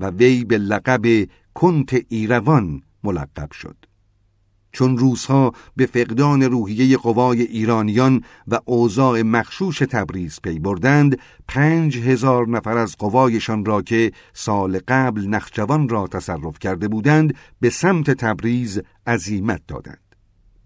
و وی به لقب کنت ایروان ملقب شد. چون روزها به فقدان روحیه قوای ایرانیان و اوضاع مخشوش تبریز پی بردند پنج هزار نفر از قوایشان را که سال قبل نخجوان را تصرف کرده بودند به سمت تبریز عزیمت دادند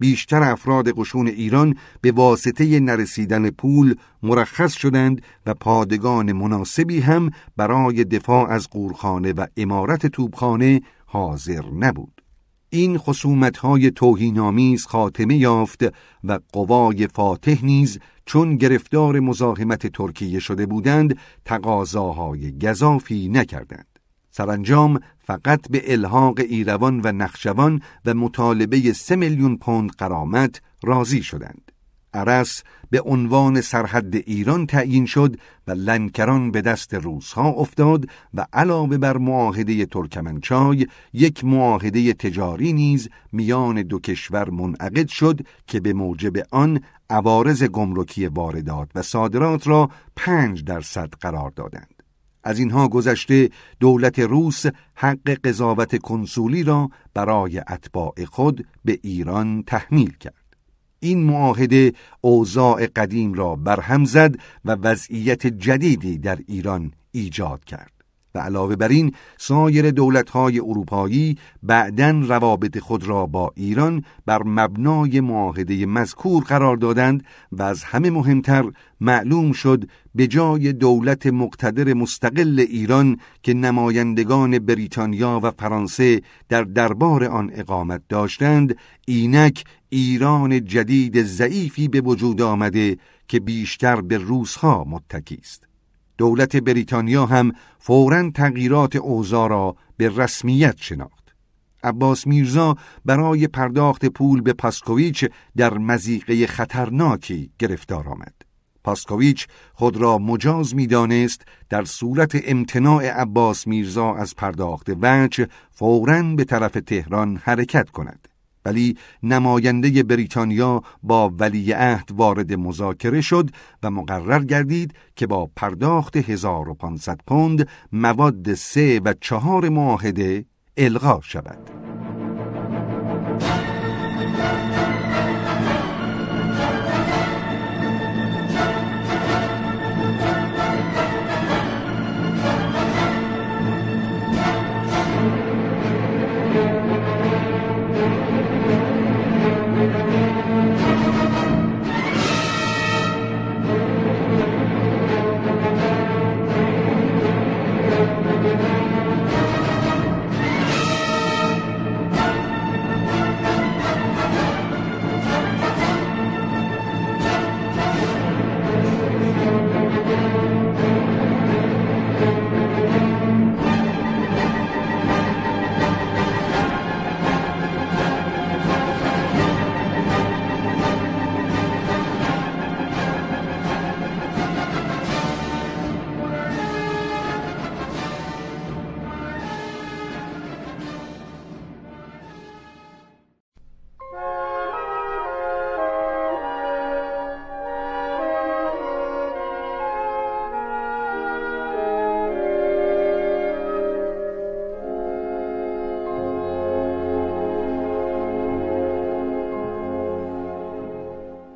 بیشتر افراد قشون ایران به واسطه نرسیدن پول مرخص شدند و پادگان مناسبی هم برای دفاع از قورخانه و امارت توبخانه حاضر نبود. این خصومت های توهینآمیز خاتمه یافت و قوای فاتح نیز چون گرفتار مزاحمت ترکیه شده بودند تقاضاهای گذافی نکردند. سرانجام فقط به الحاق ایروان و نخشوان و مطالبه سه میلیون پوند قرامت راضی شدند عرس به عنوان سرحد ایران تعیین شد و لنکران به دست روسها افتاد و علاوه بر معاهده ترکمنچای یک معاهده تجاری نیز میان دو کشور منعقد شد که به موجب آن عوارض گمرکی واردات و صادرات را پنج درصد قرار دادند. از اینها گذشته دولت روس حق قضاوت کنسولی را برای اتباع خود به ایران تحمیل کرد. این معاهده اوضاع قدیم را برهم زد و وضعیت جدیدی در ایران ایجاد کرد و علاوه بر این سایر دولت‌های اروپایی بعدا روابط خود را با ایران بر مبنای معاهده مذکور قرار دادند و از همه مهمتر معلوم شد به جای دولت مقتدر مستقل ایران که نمایندگان بریتانیا و فرانسه در دربار آن اقامت داشتند اینک ایران جدید ضعیفی به وجود آمده که بیشتر به روسها متکی است. دولت بریتانیا هم فورا تغییرات اوضاع را به رسمیت شناخت. عباس میرزا برای پرداخت پول به پاسکویچ در مزیقه خطرناکی گرفتار آمد. پاسکویچ خود را مجاز می‌دانست در صورت امتناع عباس میرزا از پرداخت وجه فوراً به طرف تهران حرکت کند. ولی نماینده بریتانیا با ولی عهد وارد مذاکره شد و مقرر گردید که با پرداخت 1500 پوند مواد سه و چهار معاهده الغا شود.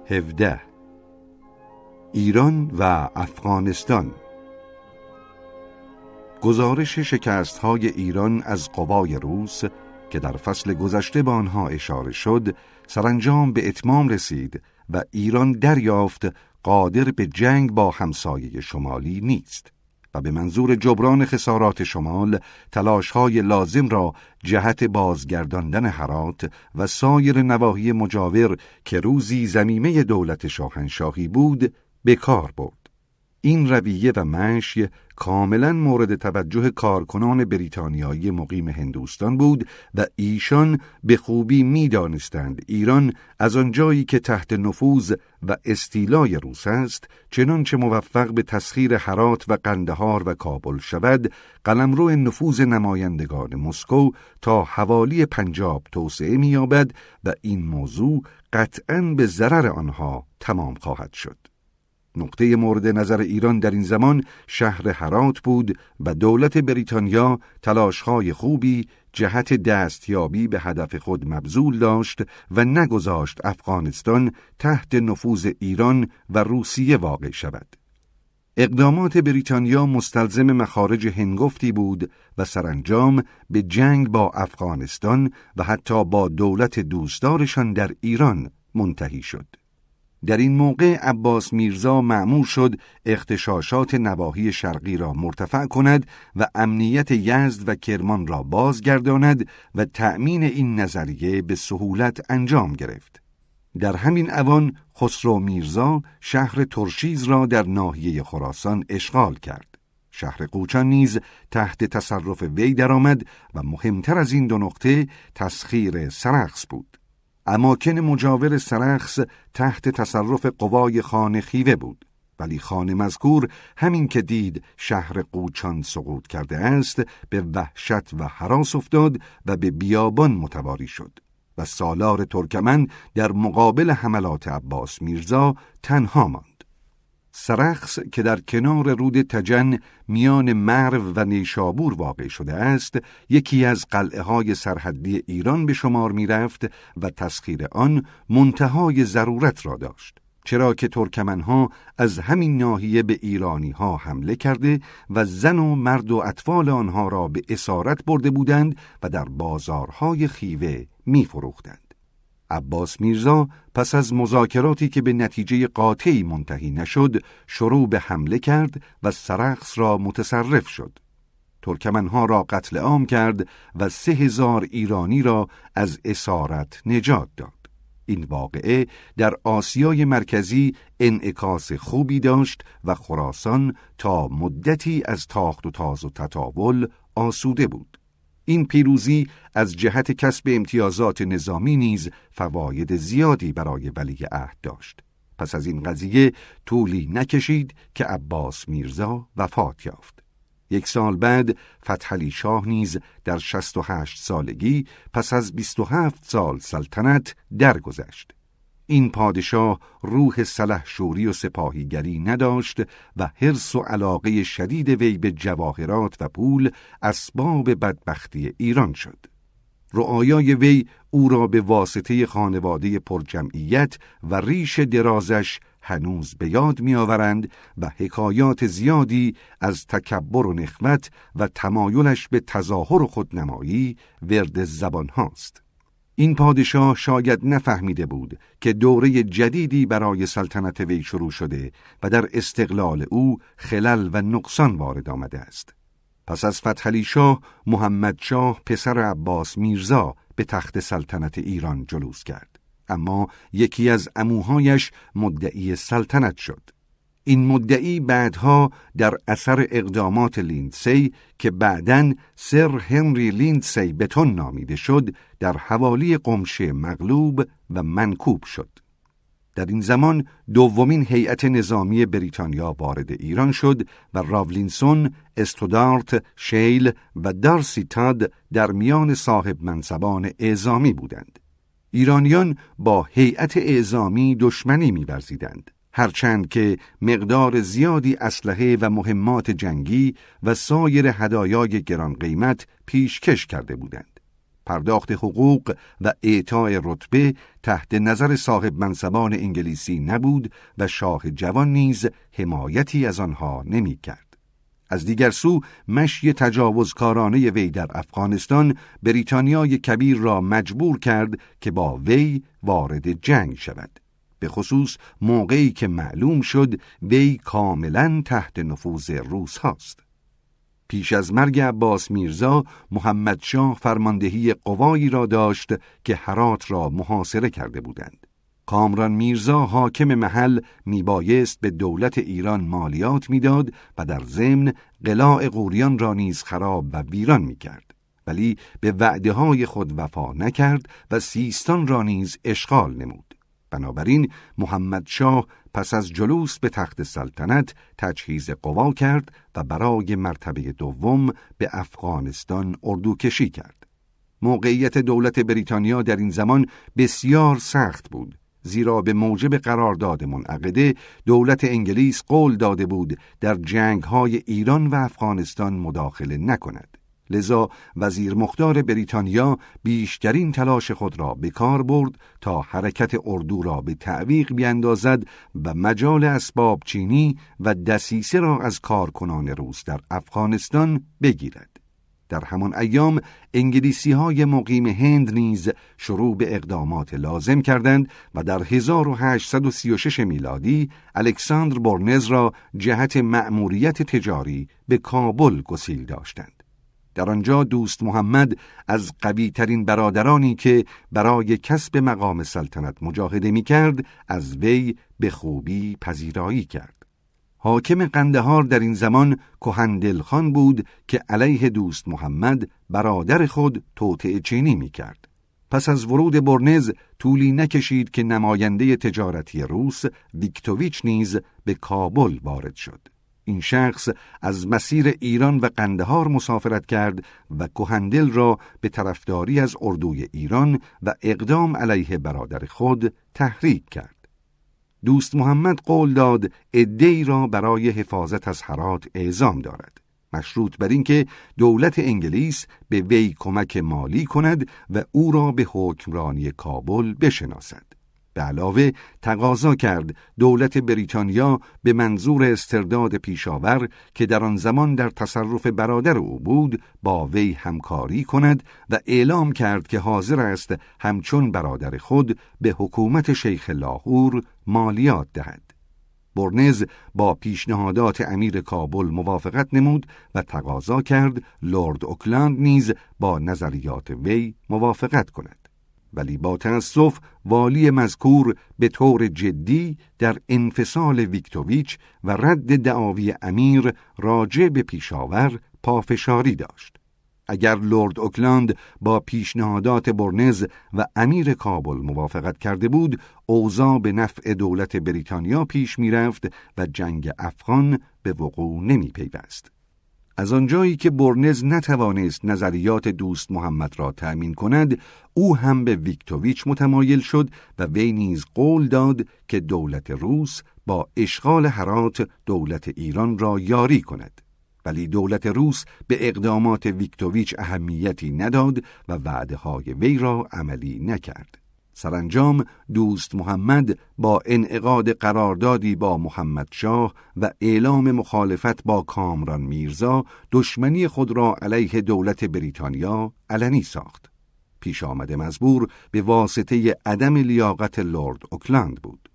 17 ایران و افغانستان. گزارش شکست های ایران از قوای روس که در فصل گذشته به آنها اشاره شد سرانجام به اتمام رسید و ایران دریافت قادر به جنگ با همسایه شمالی نیست. به منظور جبران خسارات شمال های لازم را جهت بازگرداندن حرات و سایر نواحی مجاور که روزی زمیمه دولت شاهنشاهی بود به کار برد. این رویه و مشی کاملا مورد توجه کارکنان بریتانیایی مقیم هندوستان بود و ایشان به خوبی می‌دانستند. ایران از آنجایی که تحت نفوذ و استیلای روس است چنانچه موفق به تسخیر حرات و قندهار و کابل شود قلمرو نفوذ نمایندگان مسکو تا حوالی پنجاب توسعه می‌یابد و این موضوع قطعا به ضرر آنها تمام خواهد شد. نقطه مورد نظر ایران در این زمان شهر هرات بود و دولت بریتانیا تلاشهای خوبی جهت دستیابی به هدف خود مبذول داشت و نگذاشت افغانستان تحت نفوذ ایران و روسیه واقع شود. اقدامات بریتانیا مستلزم مخارج هنگفتی بود و سرانجام به جنگ با افغانستان و حتی با دولت دوستدارشان در ایران منتهی شد. در این موقع عباس میرزا معمور شد اختشاشات نواحی شرقی را مرتفع کند و امنیت یزد و کرمان را بازگرداند و تأمین این نظریه به سهولت انجام گرفت. در همین اوان خسرو میرزا شهر ترشیز را در ناحیه خراسان اشغال کرد. شهر قوچان نیز تحت تصرف وی درآمد و مهمتر از این دو نقطه تسخیر سرخس بود. اماکن مجاور سرخس تحت تصرف قوای خانه خیوه بود. ولی خانه مذکور همین که دید شهر قوچان سقوط کرده است به وحشت و حراس افتاد و به بیابان متواری شد. و سالار ترکمن در مقابل حملات عباس میرزا تنها ماند. سرخس که در کنار رود تجن میان مرو و نیشابور واقع شده است یکی از قلعه های سرحدی ایران به شمار می رفت و تسخیر آن منتهای ضرورت را داشت چرا که ترکمنها از همین ناحیه به ایرانی ها حمله کرده و زن و مرد و اطفال آنها را به اسارت برده بودند و در بازارهای خیوه می فروختند. عباس میرزا پس از مذاکراتی که به نتیجه قاطعی منتهی نشد شروع به حمله کرد و سرخس را متصرف شد. ترکمنها را قتل عام کرد و سه هزار ایرانی را از اسارت نجات داد. این واقعه در آسیای مرکزی انعکاس خوبی داشت و خراسان تا مدتی از تاخت و تاز و تطاول آسوده بود. این پیروزی از جهت کسب امتیازات نظامی نیز فواید زیادی برای ولی عهد داشت. پس از این قضیه طولی نکشید که عباس میرزا وفات یافت. یک سال بعد فتحعلی شاه نیز در 68 سالگی پس از 27 سال سلطنت درگذشت. این پادشاه روح شوری و سپاهیگری نداشت و حرس و علاقه شدید وی به جواهرات و پول اسباب بدبختی ایران شد. رعایای وی او را به واسطه خانواده پرجمعیت و ریش درازش هنوز به یاد میآورند و حکایات زیادی از تکبر و نخوت و تمایلش به تظاهر خودنمایی ورد زبان هاست. این پادشاه شاید نفهمیده بود که دوره جدیدی برای سلطنت وی شروع شده و در استقلال او خلل و نقصان وارد آمده است. پس از فتحعلی شاه محمد شاه پسر عباس میرزا به تخت سلطنت ایران جلوس کرد. اما یکی از اموهایش مدعی سلطنت شد. این مدعی بعدها در اثر اقدامات لیندسی که بعداً سر هنری لیندسی بتون نامیده شد در حوالی قمشه مغلوب و منکوب شد. در این زمان دومین هیئت نظامی بریتانیا وارد ایران شد و راولینسون، استودارت، شیل و دارسی تاد در میان صاحب منصبان اعزامی بودند. ایرانیان با هیئت اعزامی دشمنی می‌ورزیدند. هرچند که مقدار زیادی اسلحه و مهمات جنگی و سایر هدایای گران قیمت پیشکش کرده بودند. پرداخت حقوق و اعطای رتبه تحت نظر صاحب منصبان انگلیسی نبود و شاه جوان نیز حمایتی از آنها نمی کرد. از دیگر سو مشی تجاوزکارانه وی در افغانستان بریتانیای کبیر را مجبور کرد که با وی وارد جنگ شود. به خصوص موقعی که معلوم شد وی کاملا تحت نفوذ روس هاست. پیش از مرگ عباس میرزا محمد شاه فرماندهی قوایی را داشت که حرات را محاصره کرده بودند. کامران میرزا حاکم محل میبایست به دولت ایران مالیات می‌داد و در ضمن قلاع قوریان را نیز خراب و ویران می‌کرد. ولی به وعده های خود وفا نکرد و سیستان را نیز اشغال نمود. بنابراین محمد شاه پس از جلوس به تخت سلطنت تجهیز قوا کرد و برای مرتبه دوم به افغانستان اردو کشی کرد. موقعیت دولت بریتانیا در این زمان بسیار سخت بود زیرا به موجب قرارداد منعقده دولت انگلیس قول داده بود در جنگ های ایران و افغانستان مداخله نکند. لذا وزیر مختار بریتانیا بیشترین تلاش خود را به کار برد تا حرکت اردو را به تعویق بیندازد و مجال اسباب چینی و دسیسه را از کارکنان روس در افغانستان بگیرد. در همان ایام انگلیسی های مقیم هند نیز شروع به اقدامات لازم کردند و در 1836 میلادی الکساندر برنز را جهت مأموریت تجاری به کابل گسیل داشتند. در آنجا دوست محمد از قوی ترین برادرانی که برای کسب مقام سلطنت مجاهده می کرد از وی به خوبی پذیرایی کرد. حاکم قندهار در این زمان کهندل خان بود که علیه دوست محمد برادر خود توطعه چینی می کرد. پس از ورود برنز طولی نکشید که نماینده تجارتی روس ویکتوویچ نیز به کابل وارد شد. این شخص از مسیر ایران و قندهار مسافرت کرد و کهندل را به طرفداری از اردوی ایران و اقدام علیه برادر خود تحریک کرد. دوست محمد قول داد ادهی را برای حفاظت از حرات اعزام دارد. مشروط بر اینکه دولت انگلیس به وی کمک مالی کند و او را به حکمرانی کابل بشناسد. به علاوه تقاضا کرد دولت بریتانیا به منظور استرداد پیشاور که در آن زمان در تصرف برادر او بود با وی همکاری کند و اعلام کرد که حاضر است همچون برادر خود به حکومت شیخ لاهور مالیات دهد. برنز با پیشنهادات امیر کابل موافقت نمود و تقاضا کرد لورد اوکلاند نیز با نظریات وی موافقت کند. ولی با تأسف والی مذکور به طور جدی در انفصال ویتکوویچ و رد دعاوی امیر راجع به پیشاور پافشاری داشت. اگر لورد اوکلاند با پیشنهادات برنز و امیر کابل موافقت کرده بود، اوضاع به نفع دولت بریتانیا پیش می‌رفت و جنگ افغان به وقوع نمی پیوست. از آنجایی که برنز نتوانست نظریات دوست محمد را تأمین کند او هم به ویکتوویچ متمایل شد و وی نیز قول داد که دولت روس با اشغال هرات دولت ایران را یاری کند. ولی دولت روس به اقدامات ویکتوویچ اهمیتی نداد و وعده های وی را عملی نکرد. سرانجام دوست محمد با انعقاد قراردادی با محمد شاه و اعلام مخالفت با کامران میرزا دشمنی خود را علیه دولت بریتانیا علنی ساخت. پیش آمده مزبور به واسطه عدم لیاقت لورد اوکلند بود.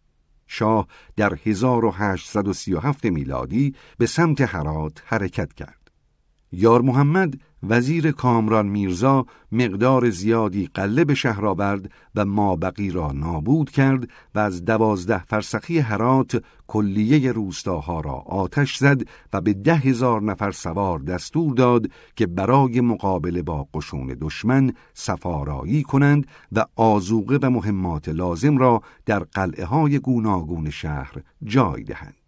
شاه در 1837 میلادی به سمت هرات حرکت کرد. یار محمد وزیر کامران میرزا مقدار زیادی قله به شهر آورد و مابقی را نابود کرد و از دوازده فرسخی هرات کلیه روستاها را آتش زد و به ده هزار نفر سوار دستور داد که برای مقابله با قشون دشمن سفارایی کنند و آزوقه و مهمات لازم را در قلعه های گوناگون شهر جای دهند.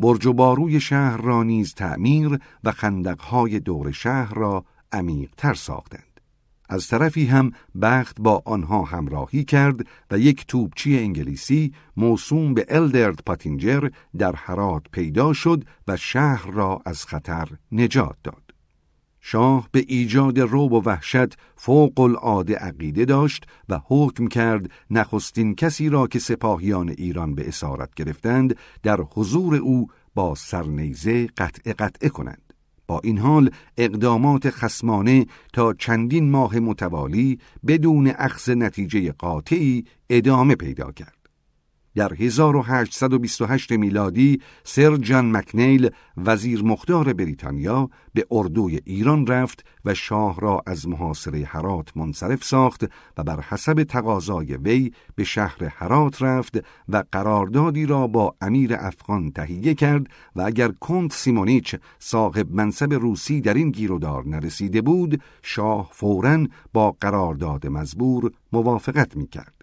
برج و باروی شهر را نیز تعمیر و خندقهای دور شهر را عمیقتر ساختند. از طرفی هم بخت با آنها همراهی کرد و یک توپچی انگلیسی موسوم به الدرد پاتینجر در حرات پیدا شد و شهر را از خطر نجات داد. شاه به ایجاد روب و وحشت فوق العاده عقیده داشت و حکم کرد نخستین کسی را که سپاهیان ایران به اسارت گرفتند در حضور او با سرنیزه قطع قطعه کنند. با این حال اقدامات خسمانه تا چندین ماه متوالی بدون اخذ نتیجه قاطعی ادامه پیدا کرد. در 1828 میلادی سر جان مکنیل وزیر مختار بریتانیا به اردوی ایران رفت و شاه را از محاصره هرات منصرف ساخت و بر حسب تقاضای وی به شهر هرات رفت و قراردادی را با امیر افغان تهیه کرد و اگر کنت سیمونیچ صاحب منصب روسی در این گیرودار نرسیده بود شاه فوراً با قرارداد مزبور موافقت می کرد.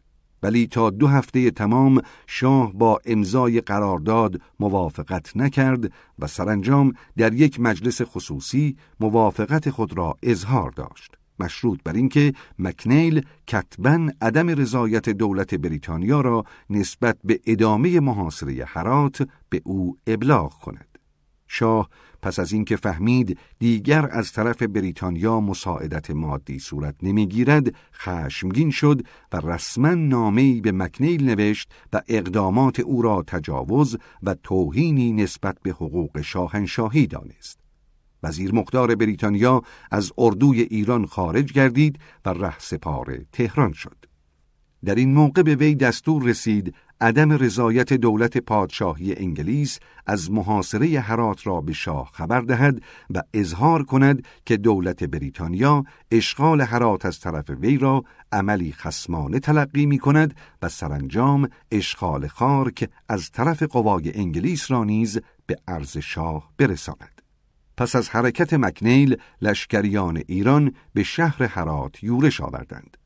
ولی تا دو هفته تمام شاه با امضای قرارداد موافقت نکرد و سرانجام در یک مجلس خصوصی موافقت خود را اظهار داشت. مشروط بر اینکه مکنیل کتبا عدم رضایت دولت بریتانیا را نسبت به ادامه محاصره هرات به او ابلاغ کند. شاه پس از اینکه فهمید دیگر از طرف بریتانیا مساعدت مادی صورت نمی‌گیرد خشمگین شد و رسما نامه‌ای به مکنیل نوشت و اقدامات او را تجاوز و توهینی نسبت به حقوق شاهنشاهی دانست. وزیر مقدار بریتانیا از اردوی ایران خارج گردید و ره سپار تهران شد. در این موقع به وی دستور رسید عدم رضایت دولت پادشاهی انگلیس از محاصره هرات را به شاه خبر دهد و اظهار کند که دولت بریتانیا اشغال هرات از طرف وی را عملی خسمانه تلقی می کند و سرانجام اشغال خارک از طرف قوای انگلیس را نیز به عرض شاه برساند. پس از حرکت مکنیل لشکریان ایران به شهر هرات یورش آوردند.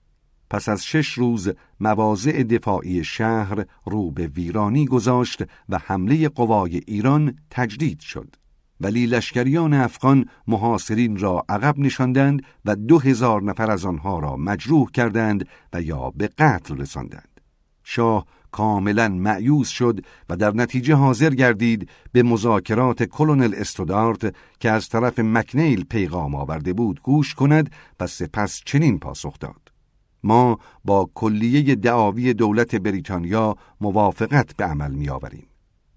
پس از شش روز مواضع دفاعی شهر رو به ویرانی گذاشت و حمله قوای ایران تجدید شد. ولی لشکریان افغان محاصرین را عقب نشاندند و دو هزار نفر از آنها را مجروح کردند و یا به قتل رساندند. شاه کاملا معیوز شد و در نتیجه حاضر گردید به مذاکرات کلونل استودارت که از طرف مکنیل پیغام آورده بود گوش کند و سپس چنین پاسخ داد. ما با کلیه دعاوی دولت بریتانیا موافقت به عمل می آوریم.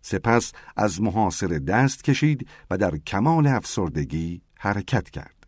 سپس از محاصر دست کشید و در کمال افسردگی حرکت کرد.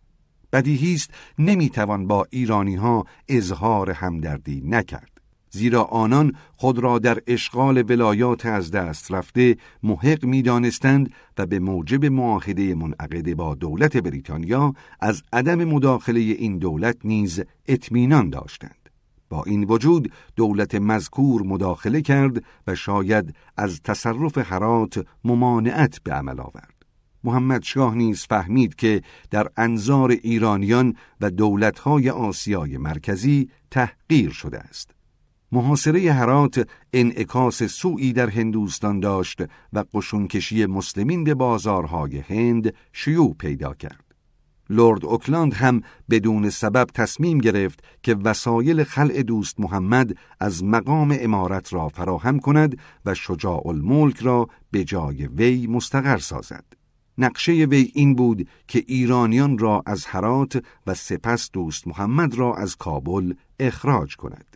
بدیهی است نمی‌توان با ایرانی ها اظهار همدردی نکرد. زیرا آنان خود را در اشغال ولایات از دست رفته محق می دانستند و به موجب معاهده منعقده با دولت بریتانیا از عدم مداخله این دولت نیز اطمینان داشتند. با این وجود دولت مذکور مداخله کرد و شاید از تصرف حرات ممانعت به عمل آورد. محمد شاه نیز فهمید که در انظار ایرانیان و دولتهای آسیای مرکزی تحقیر شده است. محاصره هرات انعکاس سوئی در هندوستان داشت و قشونکشی مسلمین به بازارهای هند شیوع پیدا کرد. لورد اوکلاند هم بدون سبب تصمیم گرفت که وسایل خلع دوست محمد از مقام امارت را فراهم کند و شجاع الملک را به جای وی مستقر سازد. نقشه وی این بود که ایرانیان را از هرات و سپس دوست محمد را از کابل اخراج کند.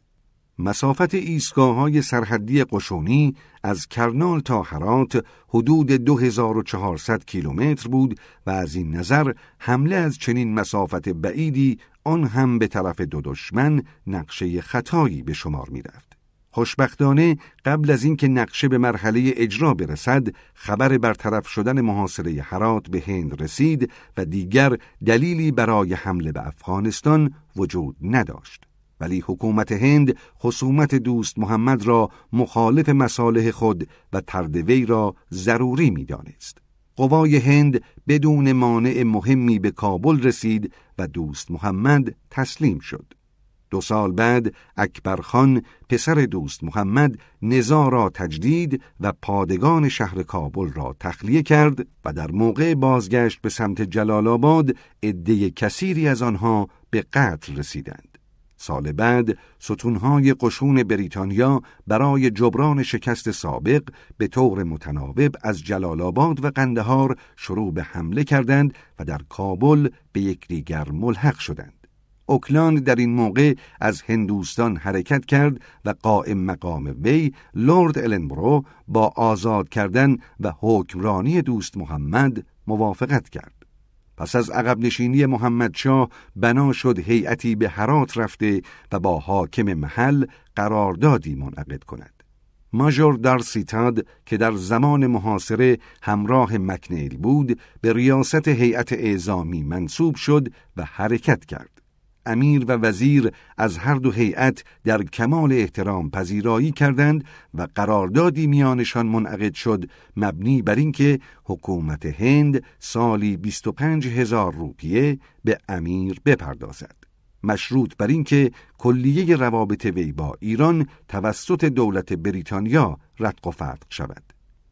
مسافت ایستگاه های سرحدی قشونی از کرنال تا هرات حدود 2400 کیلومتر بود و از این نظر حمله از چنین مسافت بعیدی آن هم به طرف دو دشمن نقشه خطایی به شمار می رفت. خوشبختانه قبل از اینکه نقشه به مرحله اجرا برسد خبر برطرف شدن محاصره هرات به هند رسید و دیگر دلیلی برای حمله به افغانستان وجود نداشت. ولی حکومت هند خصومت دوست محمد را مخالف مصالح خود و تردوی را ضروری می‌دانست. قوای هند بدون مانع مهمی به کابل رسید و دوست محمد تسلیم شد. دو سال بعد اکبرخان پسر دوست محمد نزا را تجدید و پادگان شهر کابل را تخلیه کرد و در موقع بازگشت به سمت جلال آباد عده کثیری از آنها به قتل رسیدند. سال بعد ستونهای قشون بریتانیا برای جبران شکست سابق به طور متناوب از جلال آباد و قندهار شروع به حمله کردند و در کابل به یکدیگر ملحق شدند. اوکلاند در این موقع از هندوستان حرکت کرد و قائم مقام وی لورد النبرو با آزاد کردن و حکمرانی دوست محمد موافقت کرد. پس از عقب نشینی محمد شاه بنا شد هیئتی به هرات رفته و با حاکم محل قراردادی منعقد کند. ماژور در سیتاد که در زمان محاصره همراه مکنیل بود به ریاست هیئت اعزامی منصوب شد و حرکت کرد. امیر و وزیر از هر دو هیئت در کمال احترام پذیرایی کردند و قراردادی میانشان منعقد شد مبنی بر اینکه حکومت هند سالی 25 هزار روپیه به امیر بپردازد. مشروط بر اینکه کلیه روابط وی با ایران توسط دولت بریتانیا رتق و فتق شود.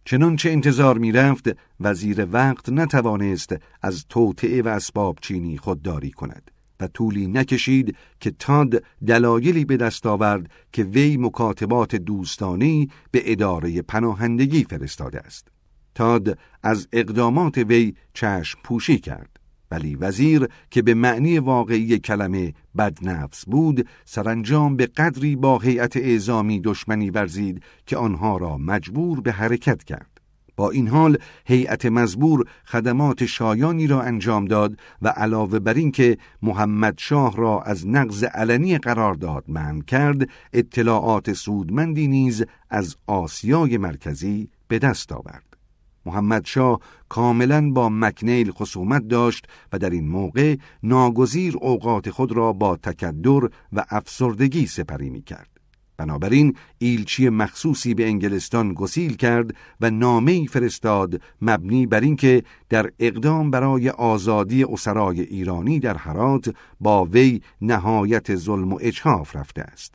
چنانچه انتظار می‌رفت وزیر وقت نتوانست از توطعه و اسباب چینی خودداری کند. و طولی نکشید که تاد دلایلی به دست آورد که وی مکاتبات دوستانی به اداره پناهندگی فرستاده است. تاد از اقدامات وی چشم پوشی کرد. ولی وزیر که به معنی واقعی کلمه بدنفس بود سرانجام به قدری با هیئت اعزامی دشمنی ورزید که آنها را مجبور به حرکت کرد. با این حال هیئت مزبور خدمات شایانی را انجام داد و علاوه بر اینکه محمد شاه را از نقض علنی قرارداد منع کرد اطلاعات سودمندی نیز از آسیای مرکزی به دست آورد محمد شاه کاملا با مکنیل خصومت داشت و در این موقع ناگزیر اوقات خود را با تکدر و افسردگی سپری می کرد. بنابراین ایلچی مخصوصی به انگلستان گسیل کرد و نامه فرستاد مبنی بر اینکه در اقدام برای آزادی اسرای ایرانی در هرات با وی نهایت ظلم و اجحاف رفته است.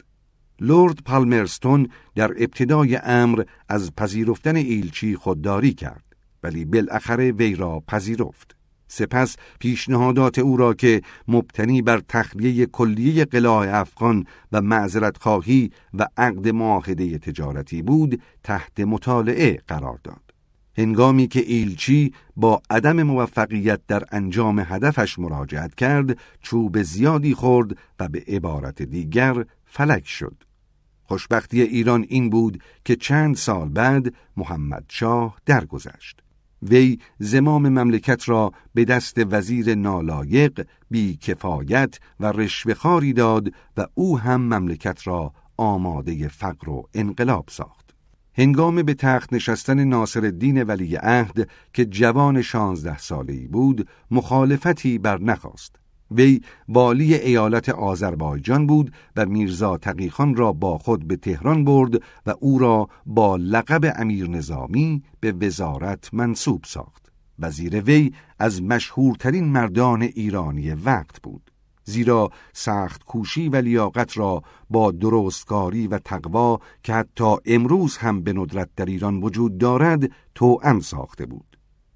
لورد پالمرستون در ابتدای امر از پذیرفتن ایلچی خودداری کرد ولی بالاخره وی را پذیرفت. سپس پیشنهادات او را که مبتنی بر تخلیه کلیه قلاع افغان و معذرت خواهی و عقد معاهده تجارتی بود تحت مطالعه قرار داد. هنگامی که ایلچی با عدم موفقیت در انجام هدفش مراجعت کرد چوب زیادی خورد و به عبارت دیگر فلک شد. خوشبختی ایران این بود که چند سال بعد محمد شاه درگذشت. وی زمام مملکت را به دست وزیر نالایق بی کفایت و رشوهخواری داد و او هم مملکت را آماده فقر و انقلاب ساخت. هنگام به تخت نشستن ناصر الدین ولی عهد که جوان شانزده ساله بود مخالفتی بر نخواست. وی والی ایالت آذربایجان بود و میرزا تقیخان را با خود به تهران برد و او را با لقب امیر نظامی به وزارت منصوب ساخت. وزیر وی از مشهورترین مردان ایرانی وقت بود. زیرا سخت کوشی و لیاقت را با درستکاری و تقوا که حتی امروز هم به ندرت در ایران وجود دارد توأم ساخته بود.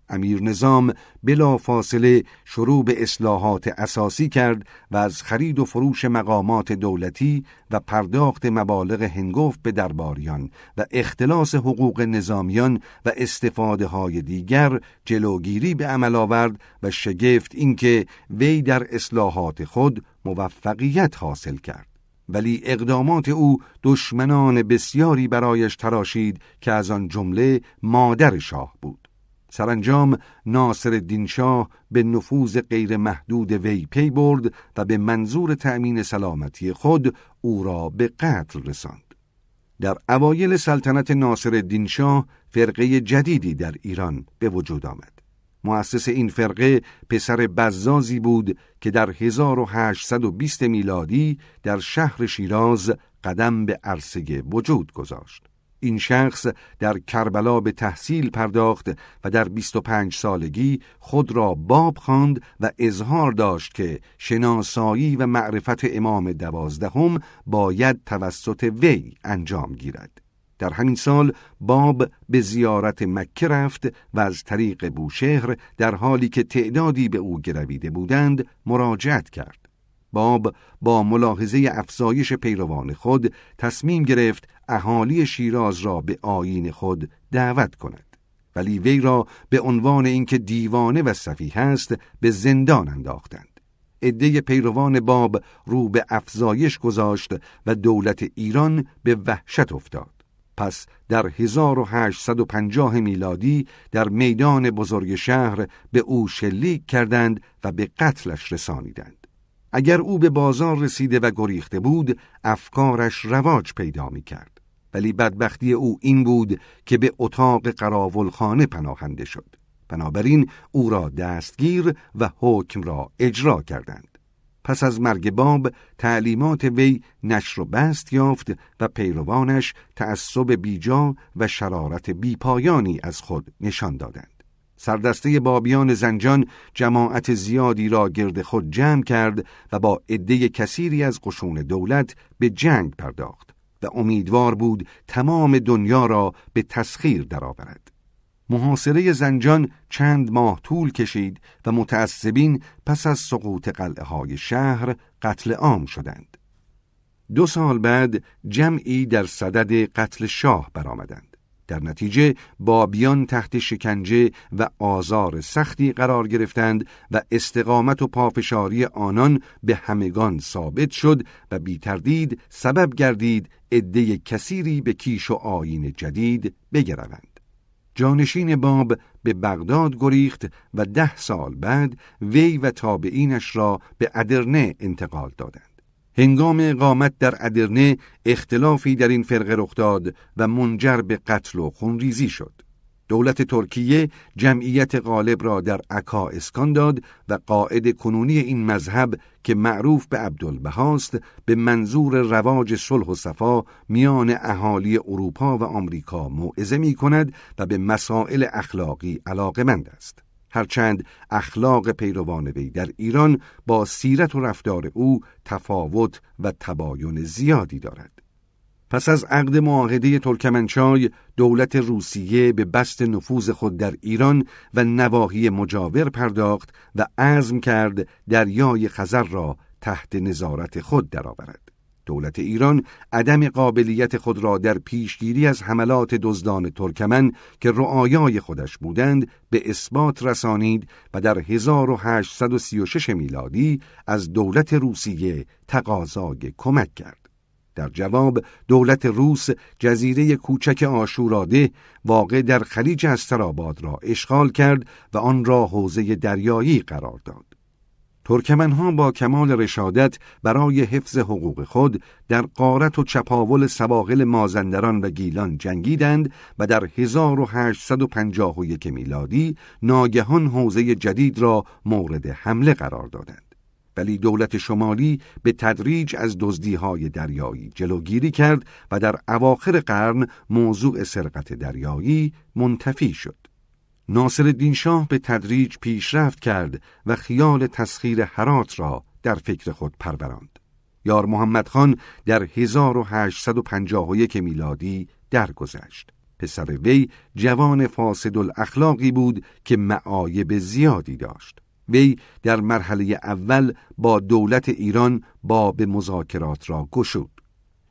امیر نظام بلا فاصله شروع به اصلاحات اساسی کرد و از خرید و فروش مقامات دولتی و پرداخت مبالغ هنگفت به درباریان و اختلاس حقوق نظامیان و استفاده های دیگر جلوگیری به عمل آورد و شگفت اینکه وی در اصلاحات خود موفقیت حاصل کرد. ولی اقدامات او دشمنان بسیاری برایش تراشید که از آن جمله مادر شاه بود. سرانجام ناصر شاه به نفوذ غیر محدود وی پی برد و به منظور تأمین سلامتی خود او را به قتل رساند. در اوایل سلطنت ناصر شاه فرقه جدیدی در ایران به وجود آمد. مؤسس این فرقه پسر بزازی بود که در 1820 میلادی در شهر شیراز قدم به عرصه وجود گذاشت. این شخص در کربلا به تحصیل پرداخت و در 25 سالگی خود را باب خواند و اظهار داشت که شناسایی و معرفت امام دوازدهم باید توسط وی انجام گیرد. در همین سال باب به زیارت مکه رفت و از طریق بوشهر در حالی که تعدادی به او گرویده بودند مراجعت کرد. باب با ملاحظه افزایش پیروان خود تصمیم گرفت اهالی شیراز را به آیین خود دعوت کند. ولی وی را به عنوان اینکه دیوانه و صفیح است به زندان انداختند. عده پیروان باب رو به افزایش گذاشت و دولت ایران به وحشت افتاد. پس در 1850 میلادی در میدان بزرگ شهر به او شلیک کردند و به قتلش رسانیدند. اگر او به بازار رسیده و گریخته بود افکارش رواج پیدا می کرد ولی بدبختی او این بود که به اتاق قراولخانه پناهنده شد. بنابراین او را دستگیر و حکم را اجرا کردند. پس از مرگ باب تعلیمات وی نشر و بست یافت و پیروانش تعصب بیجا و شرارت بیپایانی از خود نشان دادند. سردسته بابیان زنجان جماعت زیادی را گرد خود جمع کرد و با عده کثیری از قشون دولت به جنگ پرداخت و امیدوار بود تمام دنیا را به تسخیر درآورد. محاصره زنجان چند ماه طول کشید و متعصبین پس از سقوط قلعه های شهر قتل عام شدند. دو سال بعد جمعی در صدد قتل شاه برآمدند. در نتیجه بابیان تحت شکنجه و آزار سختی قرار گرفتند و استقامت و پافشاری آنان به همگان ثابت شد و بی تردید سبب گردید عده کثیری به کیش و آین جدید بگروند. جانشین باب به بغداد گریخت و ده سال بعد وی و تابعینش را به ادرنه انتقال دادند. هنگام اقامت در ادرنه اختلافی در این فرقه رخ داد و منجر به قتل و خونریزی شد. دولت ترکیه جمعیت غالب را در عکا اسکان داد و قائد کنونی این مذهب که معروف به عبدالبهاست به منظور رواج صلح و صفا میان اهالی اروپا و آمریکا موعظه می کند و به مسائل اخلاقی علاقمند است. هرچند اخلاق پیروان وی در ایران با سیرت و رفتار او تفاوت و تباین زیادی دارد. پس از عقد معاهده ترکمنچای دولت روسیه به بست نفوذ خود در ایران و نواحی مجاور پرداخت و عزم کرد دریای خزر را تحت نظارت خود درآورد. دولت ایران عدم قابلیت خود را در پیشگیری از حملات دزدان ترکمن که رعایای خودش بودند به اثبات رسانید و در 1836 میلادی از دولت روسیه تقاضای کمک کرد. در جواب دولت روس جزیره کوچک آشوراده واقع در خلیج استراباد را اشغال کرد و آن را حوزه دریایی قرار داد. ترکمنها با کمال رشادت برای حفظ حقوق خود در قارت و چپاول سواحل مازندران و گیلان جنگیدند و در 1851 میلادی ناگهان حوزه جدید را مورد حمله قرار دادند. ولی دولت شمالی به تدریج از های دریایی جلوگیری کرد و در اواخر قرن موضوع سرقت دریایی منتفی شد. ناصر الدین شاه به تدریج پیشرفت کرد و خیال تسخیر حرات را در فکر خود پروراند. یار محمد خان در 1851 میلادی درگذشت. پسر وی جوان فاسد الاخلاقی بود که معایب زیادی داشت. وی در مرحله اول با دولت ایران باب مذاکرات را گشود.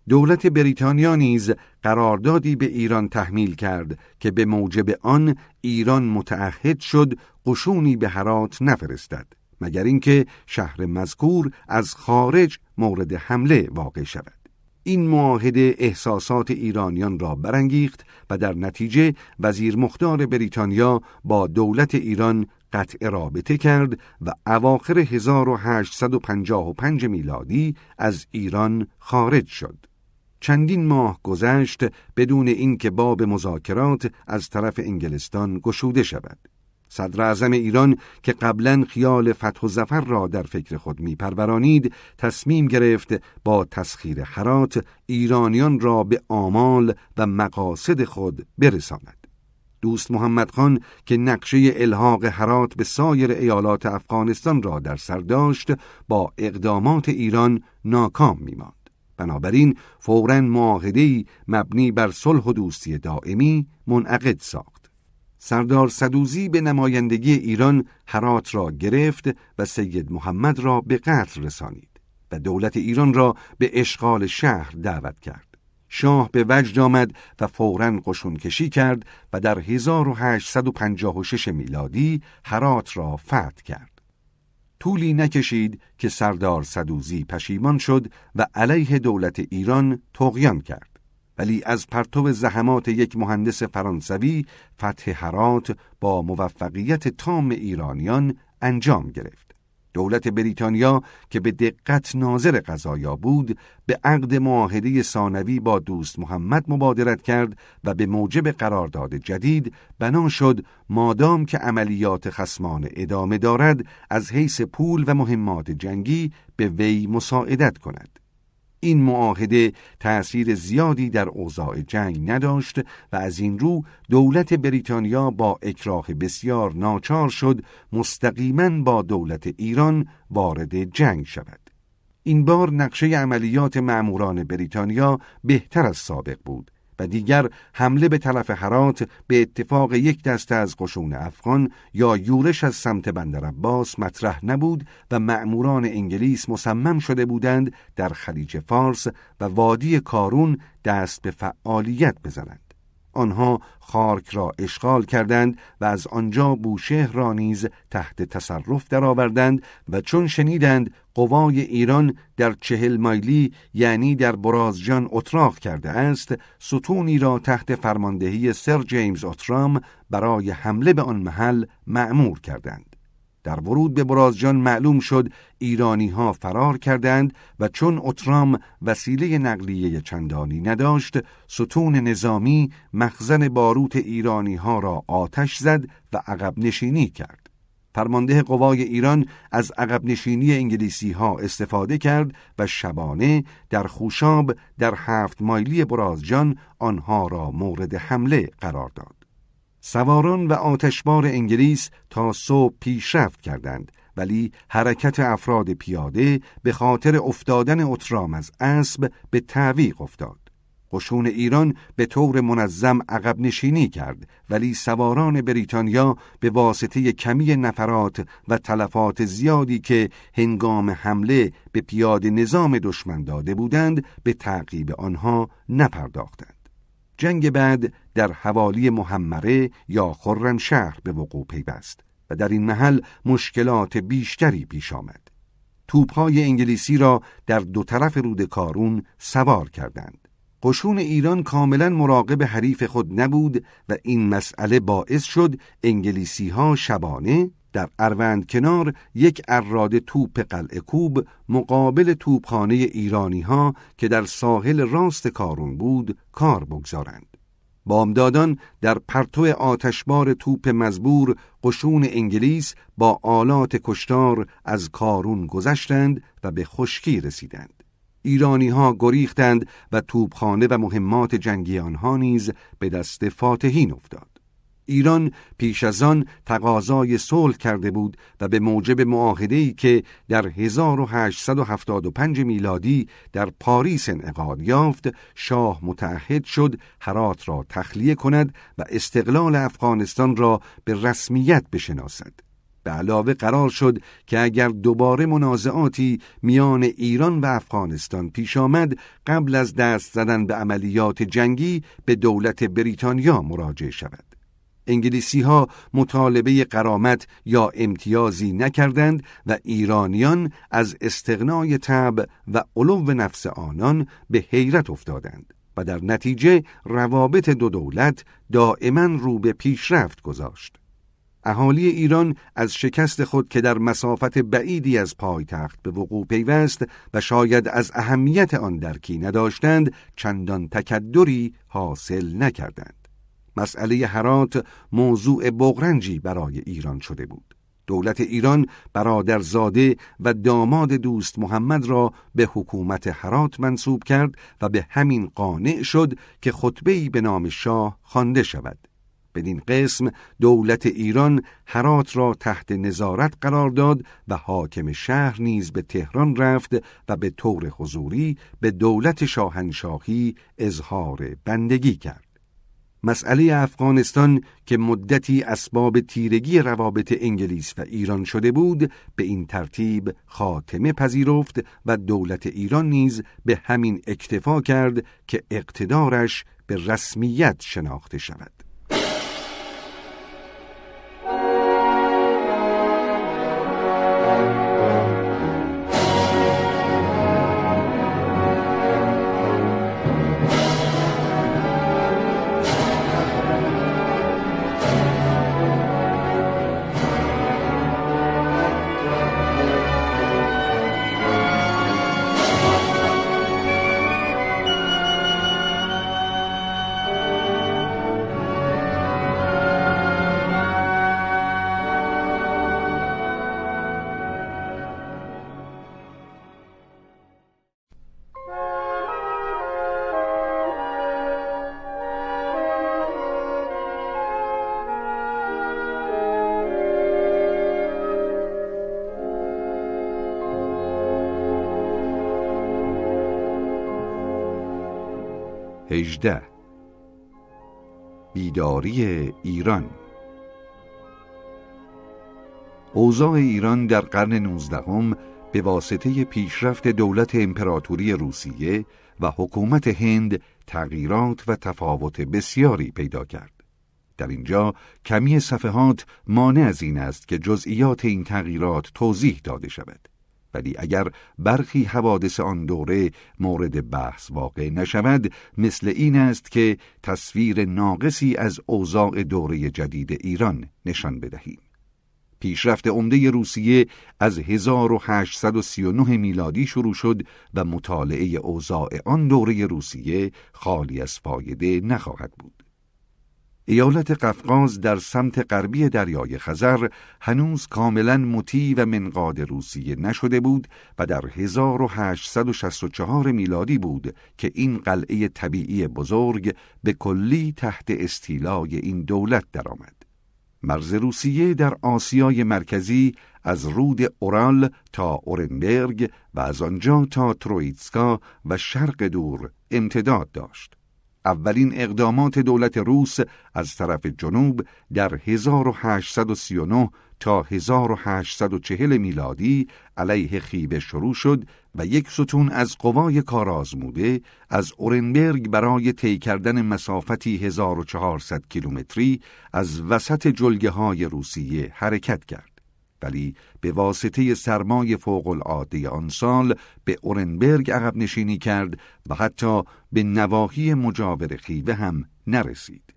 دولت بریتانیا نیز قراردادی به ایران تحمیل کرد که به موجب آن ایران متعهد شد قشونی به هرات نفرستد مگر اینکه شهر مذکور از خارج مورد حمله واقع شود این معاهده احساسات ایرانیان را برانگیخت و در نتیجه وزیر مختار بریتانیا با دولت ایران قطع رابطه کرد و اواخر 1855 میلادی از ایران خارج شد. چندین ماه گذشت بدون اینکه باب مذاکرات از طرف انگلستان گشوده شود. صدر اعظم ایران که قبلا خیال فتح و زفر را در فکر خود می پرورانید تصمیم گرفت با تسخیر حرات ایرانیان را به آمال و مقاصد خود برساند. دوست محمد خان که نقشه الحاق حرات به سایر ایالات افغانستان را در سر داشت با اقدامات ایران ناکام میماند. بنابراین فورا معاهده مبنی بر صلح و دوستی دائمی منعقد ساخت. سردار صدوزی به نمایندگی ایران حرات را گرفت و سید محمد را به قتل رسانید و دولت ایران را به اشغال شهر دعوت کرد. شاه به وجد آمد و فورا قشون کشی کرد و در 1856 میلادی هرات را فتح کرد. طولی نکشید که سردار صدوزی پشیمان شد و علیه دولت ایران تغیان کرد. ولی از پرتو زحمات یک مهندس فرانسوی فتح هرات با موفقیت تام ایرانیان انجام گرفت. دولت بریتانیا که به دقت ناظر قضایا بود به عقد معاهده ثانوی با دوست محمد مبادرت کرد و به موجب قرارداد جدید بنا شد مادام که عملیات خسمان ادامه دارد از حیث پول و مهمات جنگی به وی مساعدت کند. این معاهده تأثیر زیادی در اوضاع جنگ نداشت و از این رو دولت بریتانیا با اکراه بسیار ناچار شد مستقیما با دولت ایران وارد جنگ شود. این بار نقشه عملیات معموران بریتانیا بهتر از سابق بود و دیگر حمله به طرف حرات به اتفاق یک دسته از قشون افغان یا یورش از سمت بندر عباس مطرح نبود و مأموران انگلیس مصمم شده بودند در خلیج فارس و وادی کارون دست به فعالیت بزنند. آنها خارک را اشغال کردند و از آنجا بوشهر را نیز تحت تصرف درآوردند و چون شنیدند قوای ایران در چهل مایلی یعنی در برازجان اتراق کرده است ستونی را تحت فرماندهی سر جیمز اترام برای حمله به آن محل معمور کردند. در ورود به برازجان معلوم شد ایرانی ها فرار کردند و چون اترام وسیله نقلیه چندانی نداشت ستون نظامی مخزن باروت ایرانی ها را آتش زد و عقب نشینی کرد فرمانده قوای ایران از عقب نشینی انگلیسی ها استفاده کرد و شبانه در خوشاب در هفت مایلی برازجان آنها را مورد حمله قرار داد. سواران و آتشبار انگلیس تا صبح پیشرفت کردند ولی حرکت افراد پیاده به خاطر افتادن اترام از اسب به تعویق افتاد. قشون ایران به طور منظم عقب نشینی کرد ولی سواران بریتانیا به واسطه کمی نفرات و تلفات زیادی که هنگام حمله به پیاده نظام دشمن داده بودند به تعقیب آنها نپرداختند. جنگ بعد در حوالی محمره یا خرمشهر به وقوع پیوست و در این محل مشکلات بیشتری پیش آمد. توپهای انگلیسی را در دو طرف رود کارون سوار کردند. قشون ایران کاملا مراقب حریف خود نبود و این مسئله باعث شد انگلیسی ها شبانه در اروند کنار یک اراده توپ قلعه کوب مقابل توپخانه ایرانی ها که در ساحل راست کارون بود کار بگذارند. بامدادان در پرتو آتشبار توپ مزبور قشون انگلیس با آلات کشتار از کارون گذشتند و به خشکی رسیدند. ایرانی ها گریختند و توپخانه و مهمات جنگی آنها نیز به دست فاتحین افتاد. ایران پیش از آن تقاضای صلح کرده بود و به موجب معاهده‌ای که در 1875 میلادی در پاریس انعقاد یافت شاه متعهد شد هرات را تخلیه کند و استقلال افغانستان را به رسمیت بشناسد. به علاوه قرار شد که اگر دوباره منازعاتی میان ایران و افغانستان پیش آمد قبل از دست زدن به عملیات جنگی به دولت بریتانیا مراجعه شود. انگلیسی ها مطالبه قرامت یا امتیازی نکردند و ایرانیان از استغنای تب و علو نفس آنان به حیرت افتادند و در نتیجه روابط دو دولت دائما رو به پیشرفت گذاشت. اهالی ایران از شکست خود که در مسافت بعیدی از پایتخت به وقوع پیوست و شاید از اهمیت آن درکی نداشتند چندان تکدری حاصل نکردند. مسئله هرات موضوع بغرنجی برای ایران شده بود. دولت ایران برادرزاده و داماد دوست محمد را به حکومت هرات منصوب کرد و به همین قانع شد که خطبه‌ای به نام شاه خوانده شود. بدین قسم دولت ایران هرات را تحت نظارت قرار داد و حاکم شهر نیز به تهران رفت و به طور حضوری به دولت شاهنشاهی اظهار بندگی کرد. مسئله افغانستان که مدتی اسباب تیرگی روابط انگلیس و ایران شده بود به این ترتیب خاتمه پذیرفت و دولت ایران نیز به همین اکتفا کرد که اقتدارش به رسمیت شناخته شود. هجده بیداری ایران اوضاع ایران در قرن نوزدهم به واسطه پیشرفت دولت امپراتوری روسیه و حکومت هند تغییرات و تفاوت بسیاری پیدا کرد. در اینجا کمی صفحات مانع از این است که جزئیات این تغییرات توضیح داده شود. ولی اگر برخی حوادث آن دوره مورد بحث واقع نشود مثل این است که تصویر ناقصی از اوضاع دوره جدید ایران نشان بدهیم. پیشرفت عمده روسیه از 1839 میلادی شروع شد و مطالعه اوضاع آن دوره روسیه خالی از فایده نخواهد بود. ایالت قفقاز در سمت غربی دریای خزر هنوز کاملا مطیع و منقاد روسیه نشده بود و در 1864 میلادی بود که این قلعه طبیعی بزرگ به کلی تحت استیلای این دولت درآمد. مرز روسیه در آسیای مرکزی از رود اورال تا اورنبرگ و از آنجا تا ترویتسکا و شرق دور امتداد داشت. اولین اقدامات دولت روس از طرف جنوب در 1839 تا 1840 میلادی علیه خیبه شروع شد و یک ستون از قوای کارآزموده از اورنبرگ برای طی کردن مسافتی 1400 کیلومتری از وسط جلگه های روسیه حرکت کرد. ولی به واسطه سرمای فوق العاده آن سال به اورنبرگ عقب نشینی کرد و حتی به نواحی مجاور خیوه هم نرسید.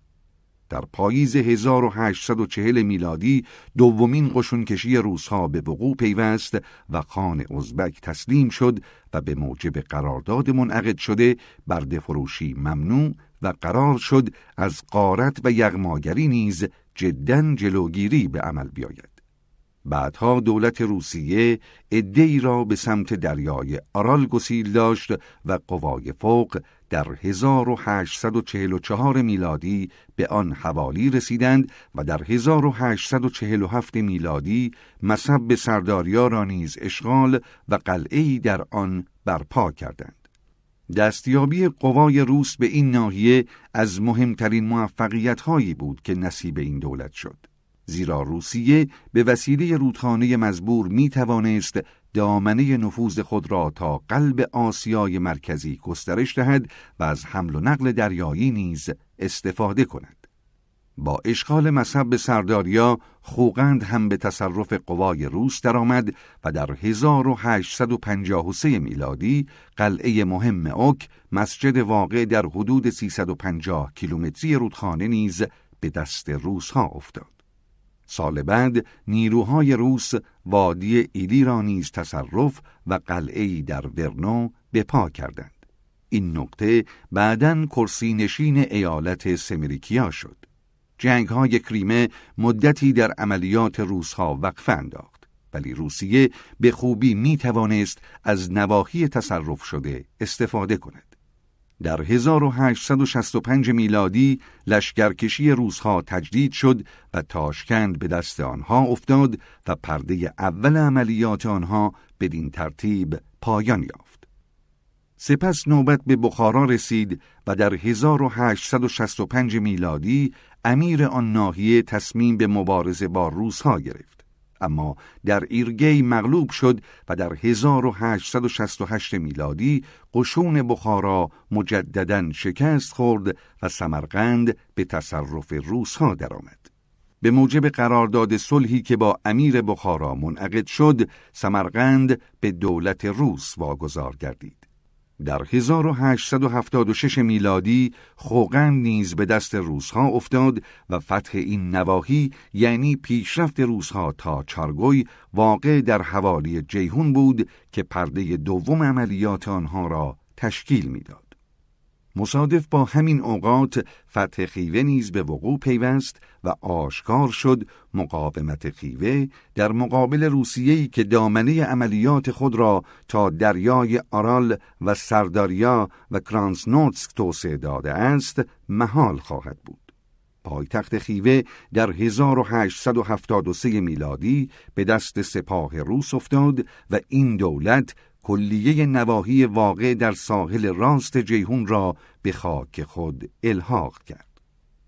در پاییز 1840 میلادی دومین قشونکشی روسها به وقوع پیوست و خان ازبک تسلیم شد و به موجب قرارداد منعقد شده برد فروشی ممنوع و قرار شد از قارت و یغماگری نیز جدا جلوگیری به عمل بیاید. بعدها دولت روسیه ادهی را به سمت دریای آرال گسیل داشت و قوای فوق در 1844 میلادی به آن حوالی رسیدند و در 1847 میلادی مصب سرداریا را نیز اشغال و قلعه‌ای در آن برپا کردند. دستیابی قوای روس به این ناحیه از مهمترین موفقیت هایی بود که نصیب این دولت شد. زیرا روسیه به وسیله رودخانه مزبور می توانست دامنه نفوذ خود را تا قلب آسیای مرکزی گسترش دهد و از حمل و نقل دریایی نیز استفاده کند. با اشغال مصب سرداریا خوغند هم به تصرف قوای روس درآمد و در 1853 میلادی قلعه مهم اوک مسجد واقع در حدود 350 کیلومتری رودخانه نیز به دست روس ها افتاد. سال بعد نیروهای روس وادی ایلی را نیز تصرف و قلعه در ورنو به پا کردند. این نقطه بعدا کرسی نشین ایالت سمریکیا شد. جنگ های کریمه مدتی در عملیات روسها وقفه انداخت. ولی روسیه به خوبی می توانست از نواحی تصرف شده استفاده کند. در 1865 میلادی لشکرکشی روزها تجدید شد و تاشکند به دست آنها افتاد و پرده اول عملیات آنها بدین ترتیب پایان یافت. سپس نوبت به بخارا رسید و در 1865 میلادی امیر آن ناحیه تصمیم به مبارزه با روزها گرفت. اما در ایرگی مغلوب شد و در 1868 میلادی قشون بخارا مجددا شکست خورد و سمرقند به تصرف روسها درآمد. به موجب قرارداد صلحی که با امیر بخارا منعقد شد، سمرقند به دولت روس واگذار گردید. در 1876 میلادی خوغند نیز به دست روسها افتاد و فتح این نواحی یعنی پیشرفت روسها تا چارگوی واقع در حوالی جیهون بود که پرده دوم عملیات آنها را تشکیل می‌داد. مصادف با همین اوقات فتح خیوه نیز به وقوع پیوست و آشکار شد مقاومت خیوه در مقابل روسیه‌ای که دامنه عملیات خود را تا دریای آرال و سرداریا و کرانسنوتسک توسعه داده است محال خواهد بود. پایتخت خیوه در 1873 میلادی به دست سپاه روس افتاد و این دولت کلیه نواحی واقع در ساحل راست جیهون را به خاک خود الحاق کرد.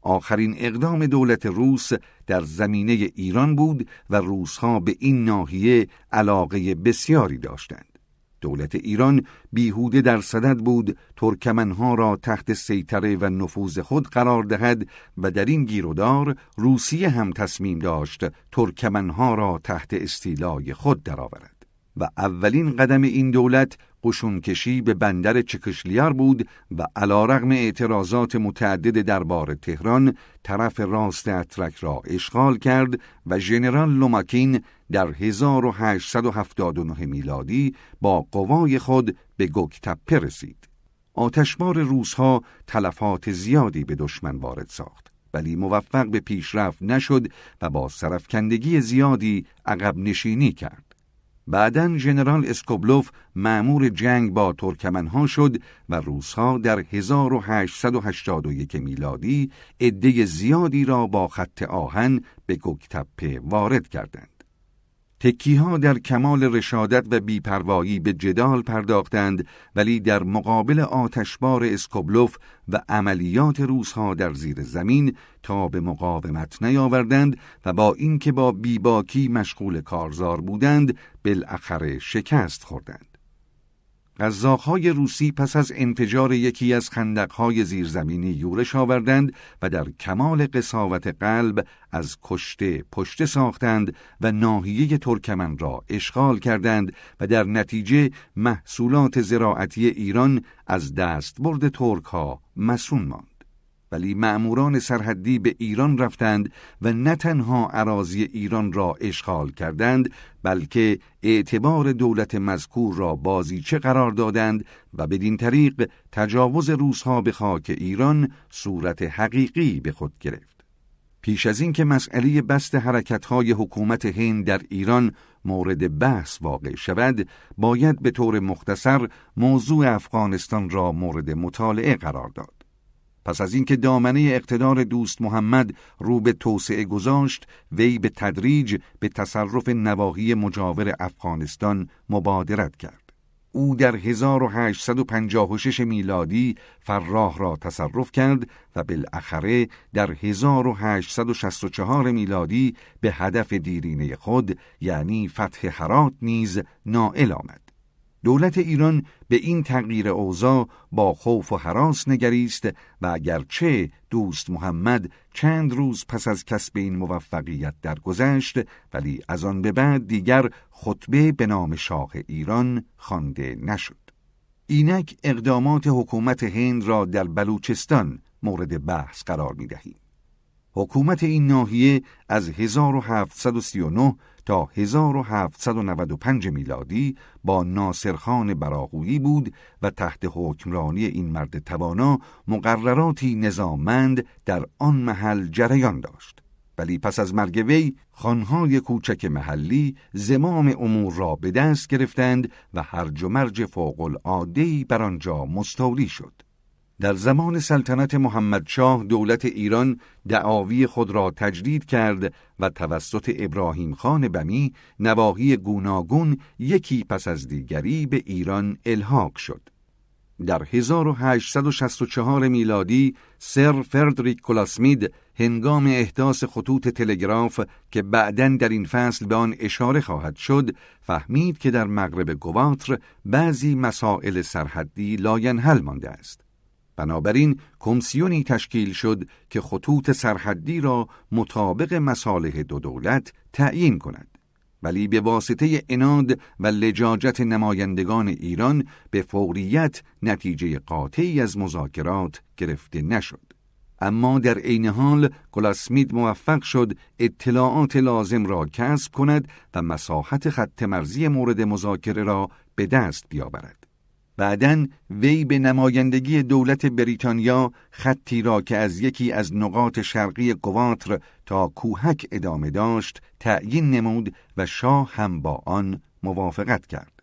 آخرین اقدام دولت روس در زمینه ایران بود و روسها به این ناحیه علاقه بسیاری داشتند. دولت ایران بیهوده در صدد بود ترکمنها را تحت سیطره و نفوذ خود قرار دهد و در این گیرودار روسیه هم تصمیم داشت ترکمنها را تحت استیلای خود درآورد. و اولین قدم این دولت قشونکشی به بندر چکشلیار بود و علا رغم اعتراضات متعدد دربار تهران طرف راست اترک را اشغال کرد و ژنرال لوماکین در 1879 میلادی با قوای خود به گوکتپه رسید. آتشبار روزها تلفات زیادی به دشمن وارد ساخت. ولی موفق به پیشرفت نشد و با سرفکندگی زیادی عقب نشینی کرد. بعدا ژنرال اسکوبلوف معمور جنگ با ترکمنها شد و روسها در 1881 میلادی عده زیادی را با خط آهن به گکتپه وارد کردند. تکیها در کمال رشادت و بیپروایی به جدال پرداختند ولی در مقابل آتشبار اسکوبلوف و عملیات روزها در زیر زمین تا به مقاومت نیاوردند و با اینکه با بیباکی مشغول کارزار بودند بالاخره شکست خوردند. قزاقهای روسی پس از انفجار یکی از خندقهای زیرزمینی یورش آوردند و در کمال قصاوت قلب از کشته پشته ساختند و ناحیه ترکمن را اشغال کردند و در نتیجه محصولات زراعتی ایران از دستبرد ترک ها مسون ماند. ولی معموران سرحدی به ایران رفتند و نه تنها عراضی ایران را اشغال کردند بلکه اعتبار دولت مذکور را بازیچه قرار دادند و بدین طریق تجاوز روسها به خاک ایران صورت حقیقی به خود گرفت. پیش از اینکه مسئله بست حرکت‌های حکومت هند در ایران مورد بحث واقع شود باید به طور مختصر موضوع افغانستان را مورد مطالعه قرار داد. پس از اینکه دامنه اقتدار دوست محمد رو به توسعه گذاشت وی به تدریج به تصرف نواحی مجاور افغانستان مبادرت کرد. او در 1856 میلادی فراه را تصرف کرد و بالاخره در 1864 میلادی به هدف دیرینه خود یعنی فتح هرات نیز نائل آمد. دولت ایران به این تغییر اوضاع با خوف و حراس نگریست و اگرچه دوست محمد چند روز پس از کسب این موفقیت درگذشت ولی از آن به بعد دیگر خطبه به نام شاه ایران خوانده نشد اینک اقدامات حکومت هند را در بلوچستان مورد بحث قرار می. حکومت این ناحیه از 1739 تا 1795 میلادی با ناصرخان براغویی بود و تحت حکمرانی این مرد توانا مقرراتی نظاممند در آن محل جریان داشت. ولی پس از مرگ وی خانهای کوچک محلی زمام امور را به دست گرفتند و هرج و مرج فوق العاده‌ای بر آنجا مستولی شد. در زمان سلطنت محمدشاه دولت ایران دعاوی خود را تجدید کرد و توسط ابراهیم خان بمی نواحی گوناگون یکی پس از دیگری به ایران الحاق شد. در 1864 میلادی سر فردریک گلداسمید هنگام احداث خطوط تلگراف که بعدا در این فصل به آن اشاره خواهد شد فهمید که در مغرب گواتر بعضی مسائل سرحدی لاینحل مانده است. بنابراین کمیسیونی تشکیل شد که خطوط سرحدی را مطابق مصالح دو دولت تعیین کند. ولی به واسطه اناد و لجاجت نمایندگان ایران به فوریت نتیجه قاطعی از مذاکرات گرفته نشد. اما در عین حال گلاسمید موفق شد اطلاعات لازم را کسب کند و مساحت خط مرزی مورد مذاکره را به دست بیاورد. بعدا وی به نمایندگی دولت بریتانیا خطی را که از یکی از نقاط شرقی گواتر تا کوهک ادامه داشت تعیین نمود و شاه هم با آن موافقت کرد.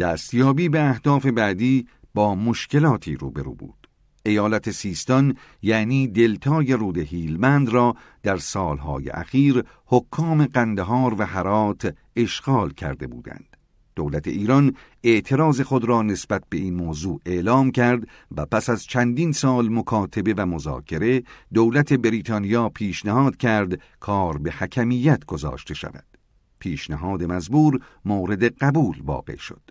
دستیابی به اهداف بعدی با مشکلاتی روبرو بود. ایالت سیستان یعنی دلتای رود هیلمند را در سالهای اخیر حکام قندهار و هرات اشغال کرده بودند. دولت ایران اعتراض خود را نسبت به این موضوع اعلام کرد و پس از چندین سال مکاتبه و مذاکره دولت بریتانیا پیشنهاد کرد کار به حکمیت گذاشته شود. پیشنهاد مزبور مورد قبول واقع شد.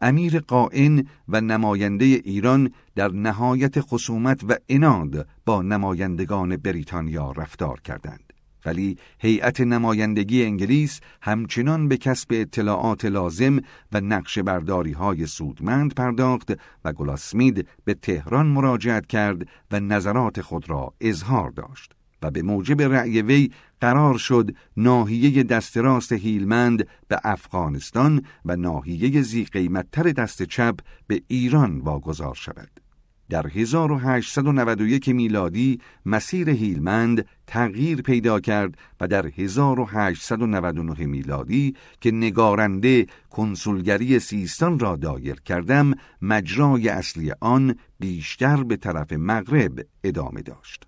امیر قائن و نماینده ایران در نهایت خصومت و اناد با نمایندگان بریتانیا رفتار کردند. ولی هیئت نمایندگی انگلیس همچنان به کسب اطلاعات لازم و نقش برداری های سودمند پرداخت و گلاسمید به تهران مراجعت کرد و نظرات خود را اظهار داشت و به موجب رأی وی قرار شد ناحیه دست راست هیلمند به افغانستان و ناحیه زی قیمتتر دست چپ به ایران واگذار شود. در 1891 میلادی مسیر هیلمند تغییر پیدا کرد و در 1899 میلادی که نگارنده کنسولگری سیستان را دایر کردم مجرای اصلی آن بیشتر به طرف مغرب ادامه داشت.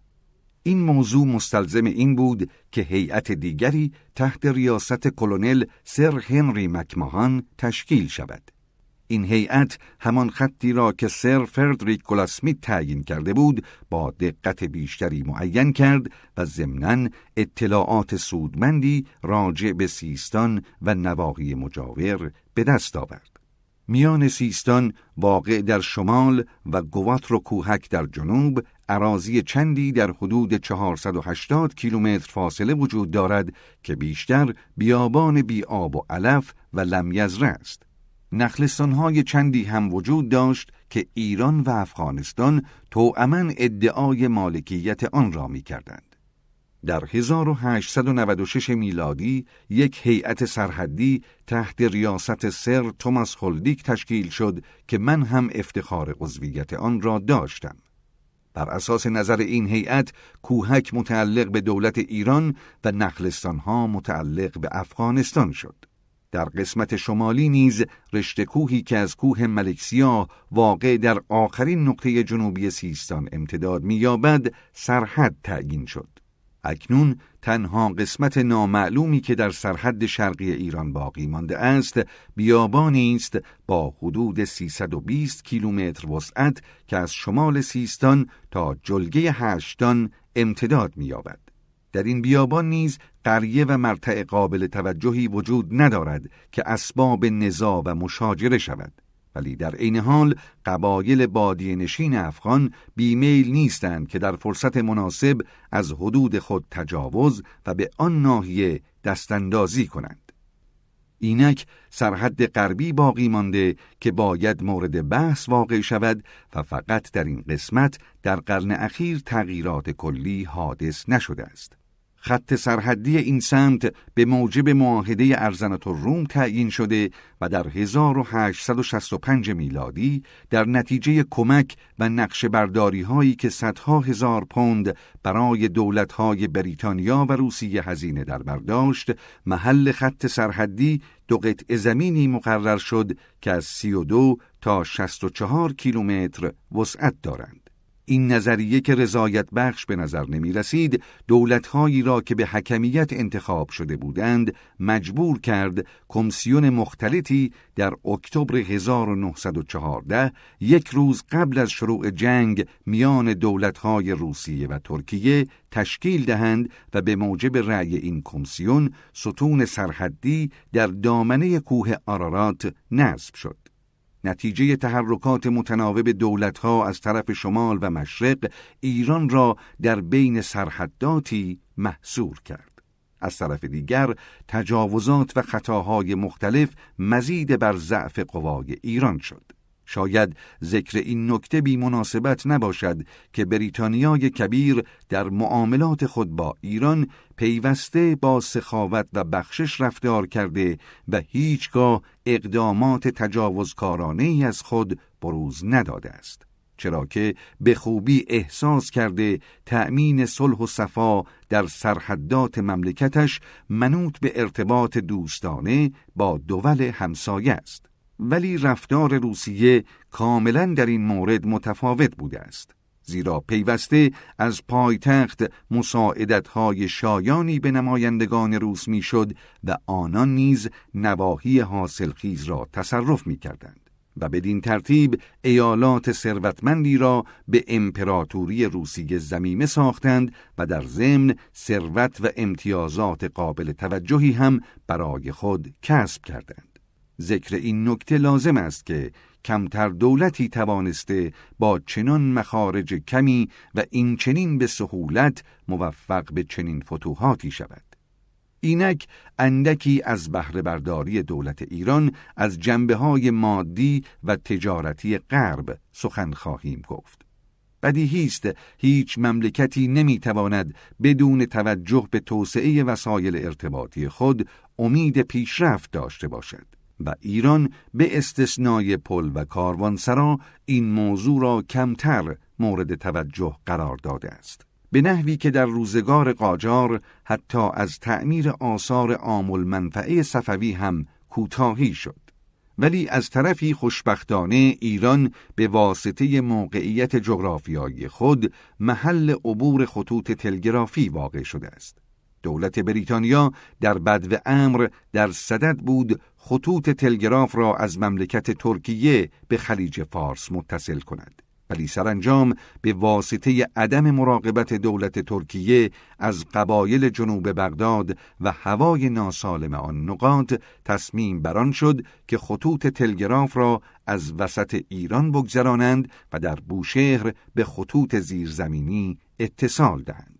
این موضوع مستلزم این بود که هیئت دیگری تحت ریاست کلونل سر هنری مکماهان تشکیل شود. این هیئت همان خطی را که سر فردریک گلاسمیت تعیین کرده بود با دقت بیشتری معین کرد و ضمناً اطلاعات سودمندی راجع به سیستان و نواحی مجاور به دست آورد. میان سیستان واقع در شمال و گوات و کوهک در جنوب عراضی چندی در حدود 480 کیلومتر فاصله وجود دارد که بیشتر بیابان بی آب و علف و لمیزره است. های چندی هم وجود داشت که ایران و افغانستان توأما ادعای مالکیت آن را می کردند. در 1896 میلادی یک هیئت سرحدی تحت ریاست سر توماس هولدیک تشکیل شد که من هم افتخار عضویت آن را داشتم. بر اساس نظر این هیئت کوهک متعلق به دولت ایران و نخلستانها متعلق به افغانستان شد. در قسمت شمالی نیز رشته کوهی که از کوه ملکسیا واقع در آخرین نقطه جنوبی سیستان امتداد می‌یابد سرحد تعیین شد. اکنون تنها قسمت نامعلومی که در سرحد شرقی ایران باقی مانده است بیابانی است با حدود 320 کیلومتر وسعت که از شمال سیستان تا جلگه هشتان امتداد می‌یابد. در این بیابان نیز قریه و مرتع قابل توجهی وجود ندارد که اسباب نزاع و مشاجره شود. ولی در عین حال قبایل بادی نشین افغان بیمیل نیستند که در فرصت مناسب از حدود خود تجاوز و به آن ناحیه دستاندازی کنند. اینک سرحد غربی باقی مانده که باید مورد بحث واقع شود و فقط در این قسمت در قرن اخیر تغییرات کلی حادث نشده است. خط سرحدی این سمت به موجب معاهده ارزنت روم تعیین شده و در 1865 میلادی در نتیجه کمک و نقش برداری هایی که صدها هزار پوند برای دولت های بریتانیا و روسیه هزینه در برداشت محل خط سرحدی دو قطع زمینی مقرر شد که از 32 تا 64 کیلومتر وسعت دارند. این نظریه که رضایت بخش به نظر نمی رسید دولتهایی را که به حکمیت انتخاب شده بودند مجبور کرد کمیسیون مختلطی در اکتبر 1914 یک روز قبل از شروع جنگ میان دولتهای روسیه و ترکیه تشکیل دهند و به موجب رأی این کمیسیون ستون سرحدی در دامنه کوه آرارات نصب شد. نتیجه تحرکات متناوب دولتها از طرف شمال و مشرق ایران را در بین سرحداتی محصور کرد. از طرف دیگر تجاوزات و خطاهای مختلف مزید بر ضعف قوای ایران شد. شاید ذکر این نکته بی مناسبت نباشد که بریتانیای کبیر در معاملات خود با ایران پیوسته با سخاوت و بخشش رفتار کرده و هیچگاه اقدامات تجاوزکارانه ای از خود بروز نداده است. چرا که به خوبی احساس کرده تأمین صلح و صفا در سرحدات مملکتش منوط به ارتباط دوستانه با دول همسایه است. ولی رفتار روسیه کاملا در این مورد متفاوت بوده است. زیرا پیوسته از پایتخت مساعدتهای شایانی به نمایندگان روس می‌شد و آنان نیز نواحی حاصلخیز را تصرف می کردند. و بدین ترتیب ایالات ثروتمندی را به امپراتوری روسیه زمیمه ساختند و در ضمن ثروت و امتیازات قابل توجهی هم برای خود کسب کردند. ذکر این نکته لازم است که کمتر دولتی توانسته با چنان مخارج کمی و این چنین به سهولت موفق به چنین فتوحاتی شود. اینک اندکی از بهره برداری دولت ایران از جنبه های مادی و تجارتی غرب سخن خواهیم گفت. بدیهی است هیچ مملکتی نمی‌تواند بدون توجه به توسعه وسایل ارتباطی خود امید پیشرفت داشته باشد و ایران به استثنای پل و کاروانسرا این موضوع را کمتر مورد توجه قرار داده است. به نحوی که در روزگار قاجار حتی از تعمیر آثار آمل منفعه صفوی هم کوتاهی شد ولی از طرفی خوشبختانه ایران به واسطه موقعیت جغرافیایی خود محل عبور خطوط تلگرافی واقع شده است دولت بریتانیا در بدو امر در صدد بود خطوط تلگراف را از مملکت ترکیه به خلیج فارس متصل کند ولی سرانجام به واسطه عدم مراقبت دولت ترکیه از قبایل جنوب بغداد و هوای ناسالم آن نقاط تصمیم بران شد که خطوط تلگراف را از وسط ایران بگذرانند و در بوشهر به خطوط زیرزمینی اتصال دهند.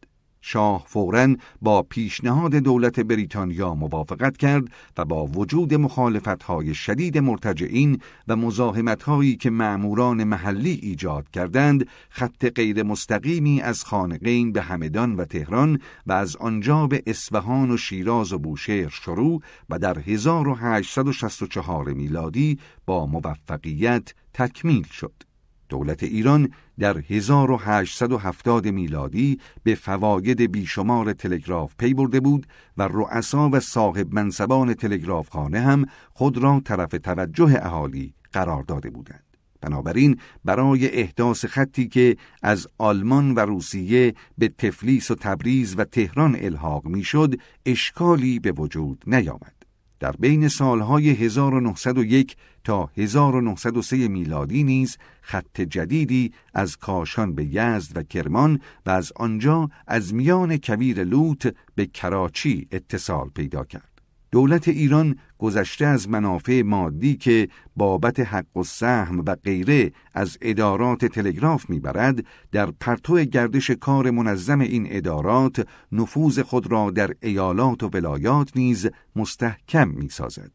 شاه فورا با پیشنهاد دولت بریتانیا موافقت کرد و با وجود مخالفتهای شدید مرتجعین و مزاحمتهایی که معموران محلی ایجاد کردند خط غیر مستقیمی از خانقین به همدان و تهران و از آنجا به اصفهان و شیراز و بوشهر شروع و در 1864 میلادی با موفقیت تکمیل شد. دولت ایران در 1870 میلادی به فواید بیشمار تلگراف پی برده بود و رؤسا و صاحب منصبان تلگرافخانه هم خود را طرف توجه اهالی قرار داده بودند. بنابراین برای احداث خطی که از آلمان و روسیه به تفلیس و تبریز و تهران الحاق می‌شد اشکالی به وجود نیامد. در بین سالهای 1901 تا 1903 میلادی نیز خط جدیدی از کاشان به یزد و کرمان و از آنجا از میان کویر لوت به کراچی اتصال پیدا کرد. دولت ایران گذشته از منافع مادی که بابت حق و سهم و غیره از ادارات تلگراف می‌برد در پرتو گردش کار منظم این ادارات نفوذ خود را در ایالات و ولایات نیز مستحکم می‌سازد.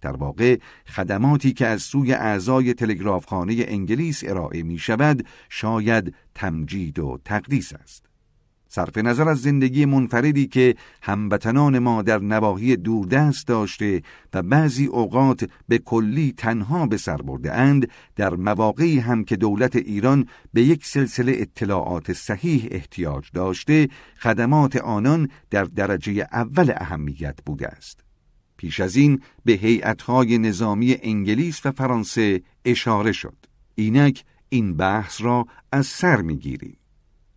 در واقع خدماتی که از سوی اعضای تلگرافخانه انگلیس ارائه می شود شاید تمجید و تقدیس است. صرف نظر از زندگی منفردی که هموطنان ما در نواحی دوردست داشته و بعضی اوقات به کلی تنها به سر برده اند در مواقعی هم که دولت ایران به یک سلسله اطلاعات صحیح احتیاج داشته خدمات آنان در درجه اول اهمیت بوده است. پیش از این به هیئت‌های نظامی انگلیس و فرانسه اشاره شد. اینک این بحث را از سر می‌گیریم.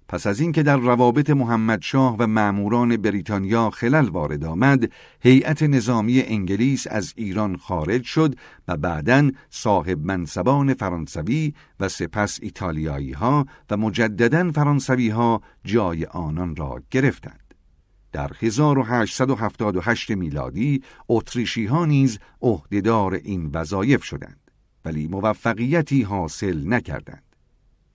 پس از اینکه در روابط محمدشاه و معموران بریتانیا خلل وارد آمد، هیئت نظامی انگلیس از ایران خارج شد و بعدا صاحب منصبان فرانسوی و سپس ایتالیایی ها و مجددا فرانسوی ها جای آنان را گرفتند. در 1878 میلادی اتریشی ها نیز عهدهدار این وظایف شدند ولی موفقیتی حاصل نکردند.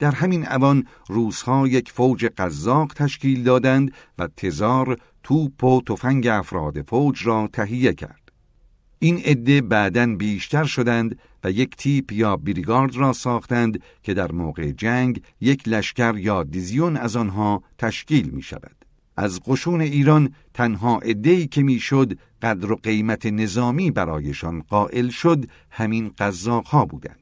در همین اوان روزها یک فوج قزاق تشکیل دادند و تزار توپ و تفنگ افراد فوج را تهیه کرد. این عده بعدا بیشتر شدند و یک تیپ یا بریگارد را ساختند که در موقع جنگ یک لشکر یا دیزیون از آنها تشکیل می شود. از قشون ایران تنها عده‌ای که می‌شد قدر و قیمت نظامی برایشان قائل شد همین قزاقها بودند.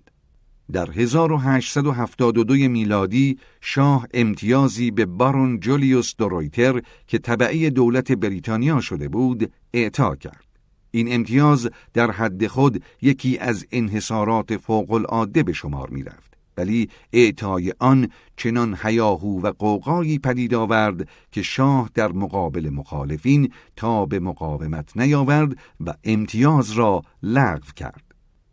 در 1872 میلادی شاه امتیازی به بارون جولیوس دورویتر که طبعی دولت بریتانیا شده بود اعطا کرد. این امتیاز در حد خود یکی از انحصارات فوق العاده به شمار می رفت. ولی اعطای آن چنان حیاهو و قوقایی پدید آورد که شاه در مقابل مخالفین تا به مقاومت نیاورد و امتیاز را لغو کرد.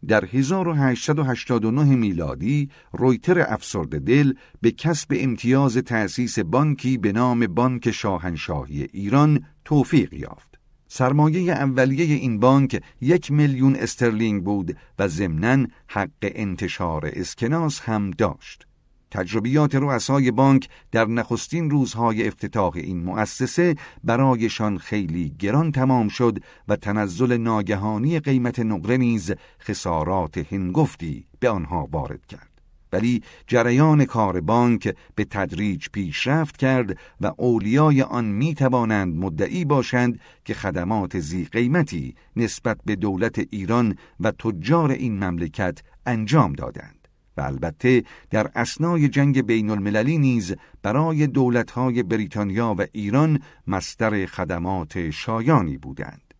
در 1889 میلادی رویتر افسرد دل به کسب امتیاز تأسیس بانکی به نام بانک شاهنشاهی ایران توفیق یافت. سرمایه اولیه این بانک یک میلیون استرلینگ بود و ضمناً حق انتشار اسکناس هم داشت. تجربیات رؤسای بانک در نخستین روزهای افتتاح این مؤسسه برایشان خیلی گران تمام شد و تنزل ناگهانی قیمت نقره نیز خسارات هنگفتی به آنها وارد کرد. ولی جریان کار بانک به تدریج پیشرفت کرد و اولیای آن می توانند مدعی باشند که خدمات زی قیمتی نسبت به دولت ایران و تجار این مملکت انجام دادند. و البته در اسنای جنگ بین المللی نیز برای دولتهای بریتانیا و ایران مستر خدمات شایانی بودند.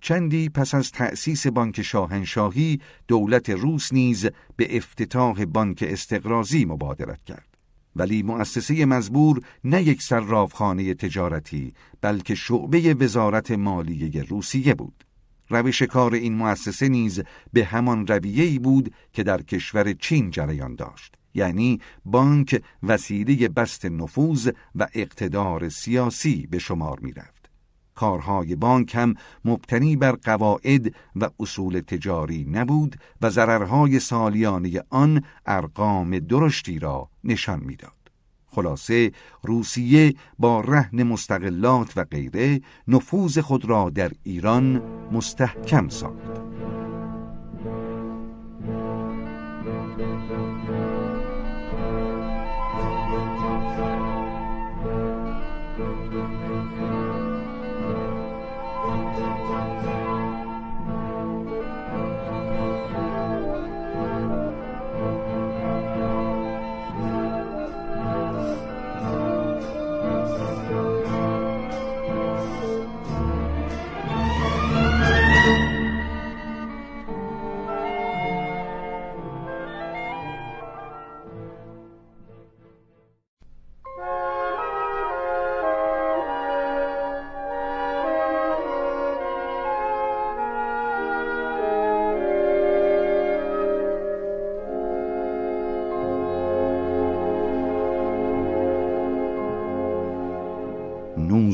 چندی پس از تأسیس بانک شاهنشاهی دولت روس نیز به افتتاح بانک استقرازی مبادرت کرد. ولی مؤسسه مزبور نه یک صرافخانه تجارتی بلکه شعبه وزارت مالیه روسیه بود. روش کار این مؤسسه نیز به همان رویه‌ای بود که در کشور چین جریان داشت یعنی بانک وسیله بست نفوذ و اقتدار سیاسی به شمار می رفت. کارهای بانک هم مبتنی بر قواعد و اصول تجاری نبود و ضررهای سالیانه آن ارقام درشتی را نشان می‌داد. خلاصه روسیه با رهن مستقلات و غیره نفوذ خود را در ایران مستحکم ساخت.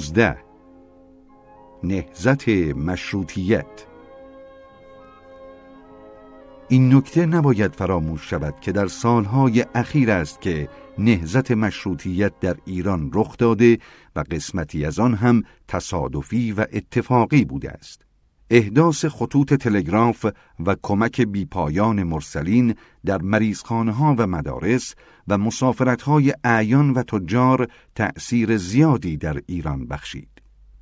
نوزده نهزت مشروطیت این نکته نباید فراموش شود که در سالهای اخیر است که نهزت مشروطیت در ایران رخ داده و قسمتی از آن هم تصادفی و اتفاقی بوده است. احداث خطوط تلگراف و کمک بیپایان مرسلین در مریضخانه ها و مدارس و مسافرت های اعیان و تجار تأثیر زیادی در ایران بخشید.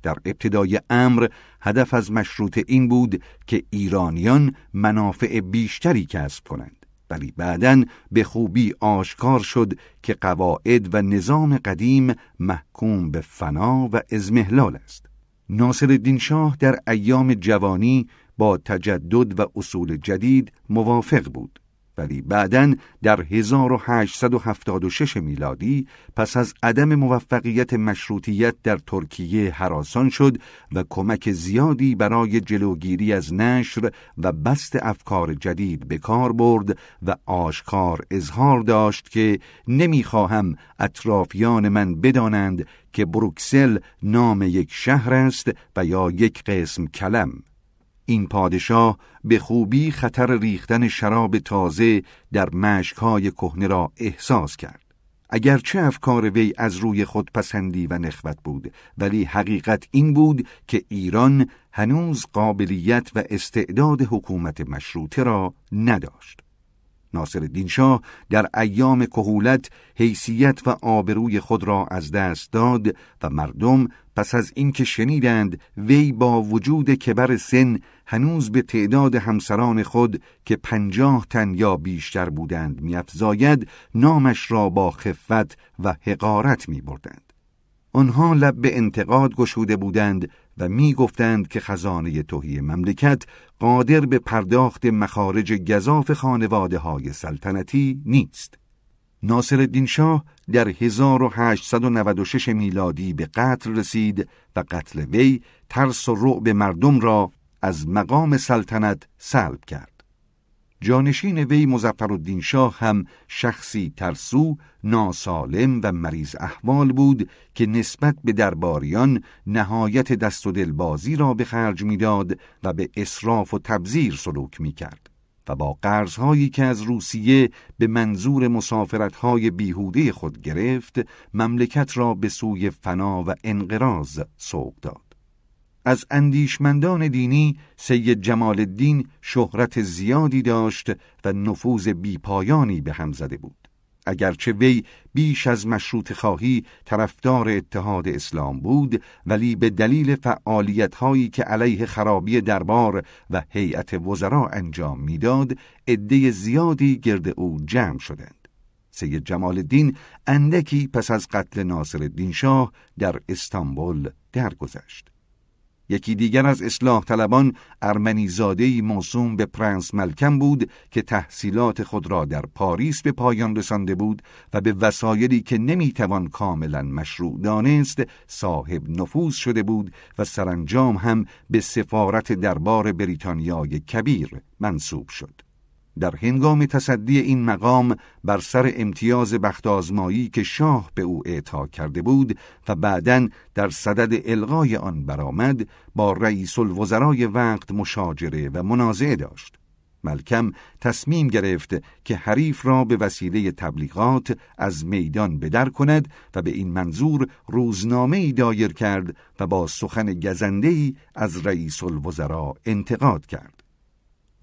در ابتدای امر هدف از مشروط این بود که ایرانیان منافع بیشتری کسب کنند ولی بعدا به خوبی آشکار شد که قواعد و نظام قدیم محکوم به فنا و ازمهلال است ناصر شاه در ایام جوانی با تجدد و اصول جدید موافق بود ولی بعدا در 1876 میلادی پس از عدم موفقیت مشروطیت در ترکیه حراسان شد و کمک زیادی برای جلوگیری از نشر و بست افکار جدید به کار برد و آشکار اظهار داشت که نمی‌خواهم اطرافیان من بدانند که بروکسل نام یک شهر است و یا یک قسم کلم این پادشاه به خوبی خطر ریختن شراب تازه در مشکهای کهنه را احساس کرد. اگرچه افکار وی از روی خودپسندی و نخوت بود ولی حقیقت این بود که ایران هنوز قابلیت و استعداد حکومت مشروطه را نداشت. ناصر شاه در ایام کهولت حیثیت و آبروی خود را از دست داد و مردم پس از اینکه شنیدند وی با وجود کبر سن هنوز به تعداد همسران خود که پنجاه تن یا بیشتر بودند میافزاید نامش را با خفت و حقارت می بردند. آنها لب به انتقاد گشوده بودند و می گفتند که خزانه توهی مملکت قادر به پرداخت مخارج گذاف خانواده های سلطنتی نیست. ناصر الدین شاه در 1896 میلادی به قتل رسید و قتل وی ترس و رعب مردم را از مقام سلطنت سلب کرد. جانشین وی مزفرالدین شاه هم شخصی ترسو، ناسالم و مریض احوال بود که نسبت به درباریان نهایت دست و دلبازی را به خرج می‌داد و به اصراف و تبذیر سلوک می کرد. و با قرضهایی که از روسیه به منظور مسافرتهای بیهوده خود گرفت مملکت را به سوی فنا و انقراض سوق داد. از اندیشمندان دینی سید جمال الدین شهرت زیادی داشت و نفوذ بیپایانی به هم زده بود. اگرچه وی بیش از مشروط خواهی طرفدار اتحاد اسلام بود ولی به دلیل فعالیت هایی که علیه خرابی دربار و هیئت وزرا انجام می‌داد عده زیادی گرد او جمع شدند سید جمال الدین اندکی پس از قتل ناصر الدین شاه در استانبول درگذشت یکی دیگر از اصلاح طلبان ارمنی زاده موسوم به پرنس ملکم بود که تحصیلات خود را در پاریس به پایان رسانده بود و به وسایلی که نمی‌توان کاملا مشروع دانست صاحب نفوذ شده بود و سرانجام هم به سفارت دربار بریتانیای کبیر منصوب شد. در هنگام تصدی این مقام بر سر امتیاز بخت آزمایی که شاه به او اعطا کرده بود و بعدا در صدد الغای آن برآمد با رئیس الوزرای وقت مشاجره و منازعه داشت. ملکم تصمیم گرفت که حریف را به وسیله تبلیغات از میدان بدر کند و به این منظور روزنامه ای دایر کرد و با سخن گزنده از رئیس الوزراء انتقاد کرد.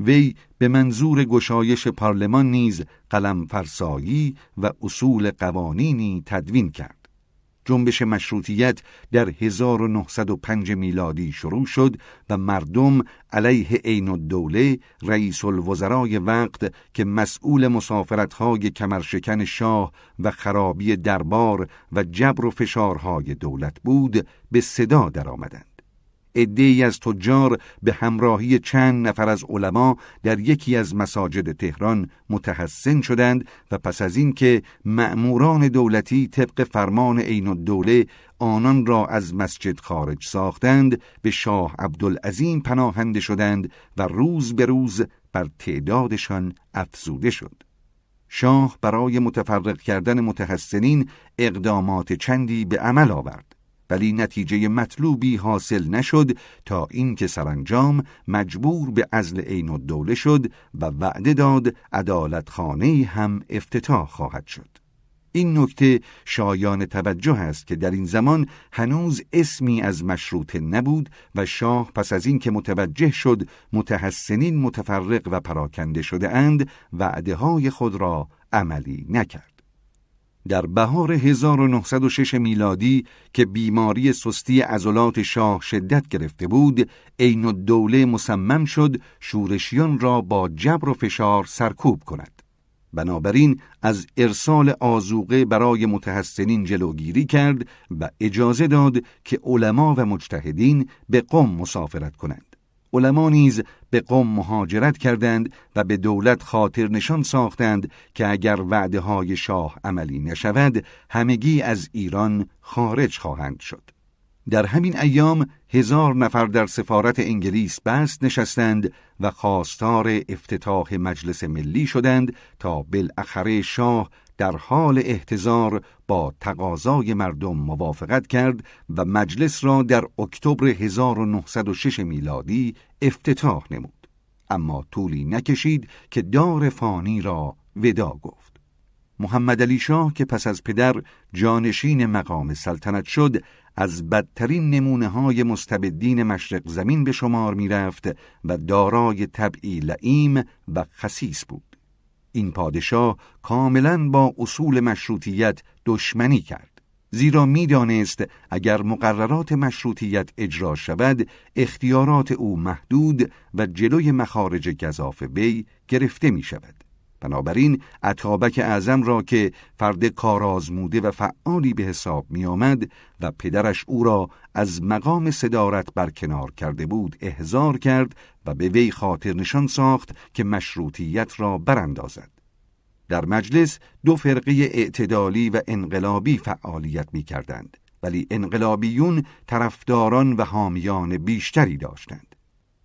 وی به منظور گشایش پارلمان نیز قلم فرسایی و اصول قوانینی تدوین کرد. جنبش مشروطیت در 1905 میلادی شروع شد و مردم علیه عین الدوله رئیس الوزرای وقت که مسئول مسافرتهای کمرشکن شاه و خرابی دربار و جبر و فشارهای دولت بود به صدا درآمدند. ای از تجار به همراهی چند نفر از علما در یکی از مساجد تهران متحسن شدند و پس از اینکه مأموران دولتی طبق فرمان عین الدوله آنان را از مسجد خارج ساختند به شاه عبدالعظیم پناهنده شدند و روز به روز بر تعدادشان افزوده شد. شاه برای متفرق کردن متحسنین اقدامات چندی به عمل آورد. ولی نتیجه مطلوبی حاصل نشد تا اینکه سرانجام مجبور به ازل عین الدوله شد و وعده داد عدالت خانه هم افتتاح خواهد شد. این نکته شایان توجه است که در این زمان هنوز اسمی از مشروطه نبود و شاه پس از اینکه متوجه شد متحسنین متفرق و پراکنده شده اند وعده های خود را عملی نکرد. در بهار 1906 میلادی که بیماری سستی عضلات شاه شدت گرفته بود عین الدوله مصمم شد شورشیان را با جبر و فشار سرکوب کند. بنابراین از ارسال آزوقه برای متحسنین جلوگیری کرد و اجازه داد که علما و مجتهدین به قم مسافرت کنند. علما نیز به قوم مهاجرت کردند و به دولت خاطر نشان ساختند که اگر وعده های شاه عملی نشود همگی از ایران خارج خواهند شد. در همین ایام هزار نفر در سفارت انگلیس بست نشستند و خواستار افتتاح مجلس ملی شدند تا بالاخره شاه در حال احتضار با تقاضای مردم موافقت کرد و مجلس را در اکتبر 1906 میلادی افتتاح نمود. اما طولی نکشید که دار فانی را ودا گفت. محمد علی شاه که پس از پدر جانشین مقام سلطنت شد از بدترین نمونه های مستبدین مشرق زمین به شمار می رفت و دارای طبعی لعیم و خسیس بود. این پادشاه کاملا با اصول مشروطیت دشمنی کرد زیرا می‌دانست اگر مقررات مشروطیت اجرا شود اختیارات او محدود و جلوی مخارج گذاف وی گرفته می شود بنابراین عطابک اعظم را که فرد کارآزموده و فعالی به حساب می آمد و پدرش او را از مقام صدارت برکنار کرده بود احضار کرد و به وی خاطر نشان ساخت که مشروطیت را براندازد. در مجلس دو فرقه اعتدالی و انقلابی فعالیت می کردند ولی انقلابیون طرفداران و حامیان بیشتری داشتند.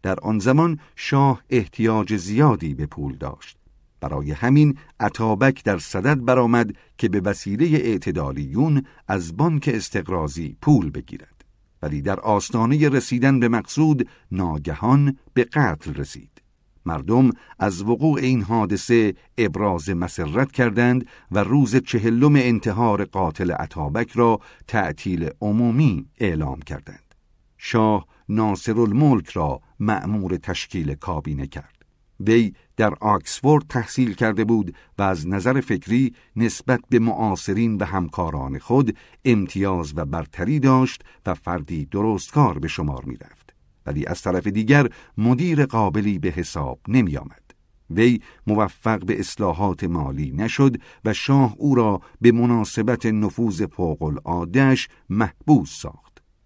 در آن زمان شاه احتیاج زیادی به پول داشت برای همین عطابک در صدد برآمد که به وسیله اعتدالیون از بانک استقرازی پول بگیرد. ولی در آستانه رسیدن به مقصود ناگهان به قتل رسید. مردم از وقوع این حادثه ابراز مسرت کردند و روز چهلم انتحار قاتل عطابک را تعطیل عمومی اعلام کردند. شاه ناصر الملک را مأمور تشکیل کابینه کرد. وی در آکسفورد تحصیل کرده بود و از نظر فکری نسبت به معاصرین و همکاران خود امتیاز و برتری داشت و فردی درستکار به شمار می رفت. ولی از طرف دیگر مدیر قابلی به حساب نمی آمد. وی موفق به اصلاحات مالی نشد و شاه او را به مناسبت نفوذ فوق العادهش محبوس ساخت.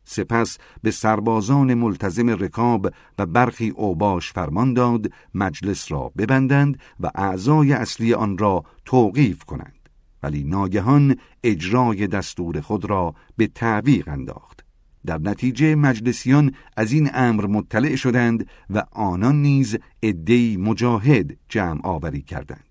سپس به سربازان ملتزم رکاب و برخی اوباش فرمان داد مجلس را ببندند و اعضای اصلی آن را توقیف کنند. ولی ناگهان اجرای دستور خود را به تعویق انداخت. در نتیجه مجلسیان از این امر مطلع شدند و آنان نیز عدهای مجاهد جمع آوری کردند.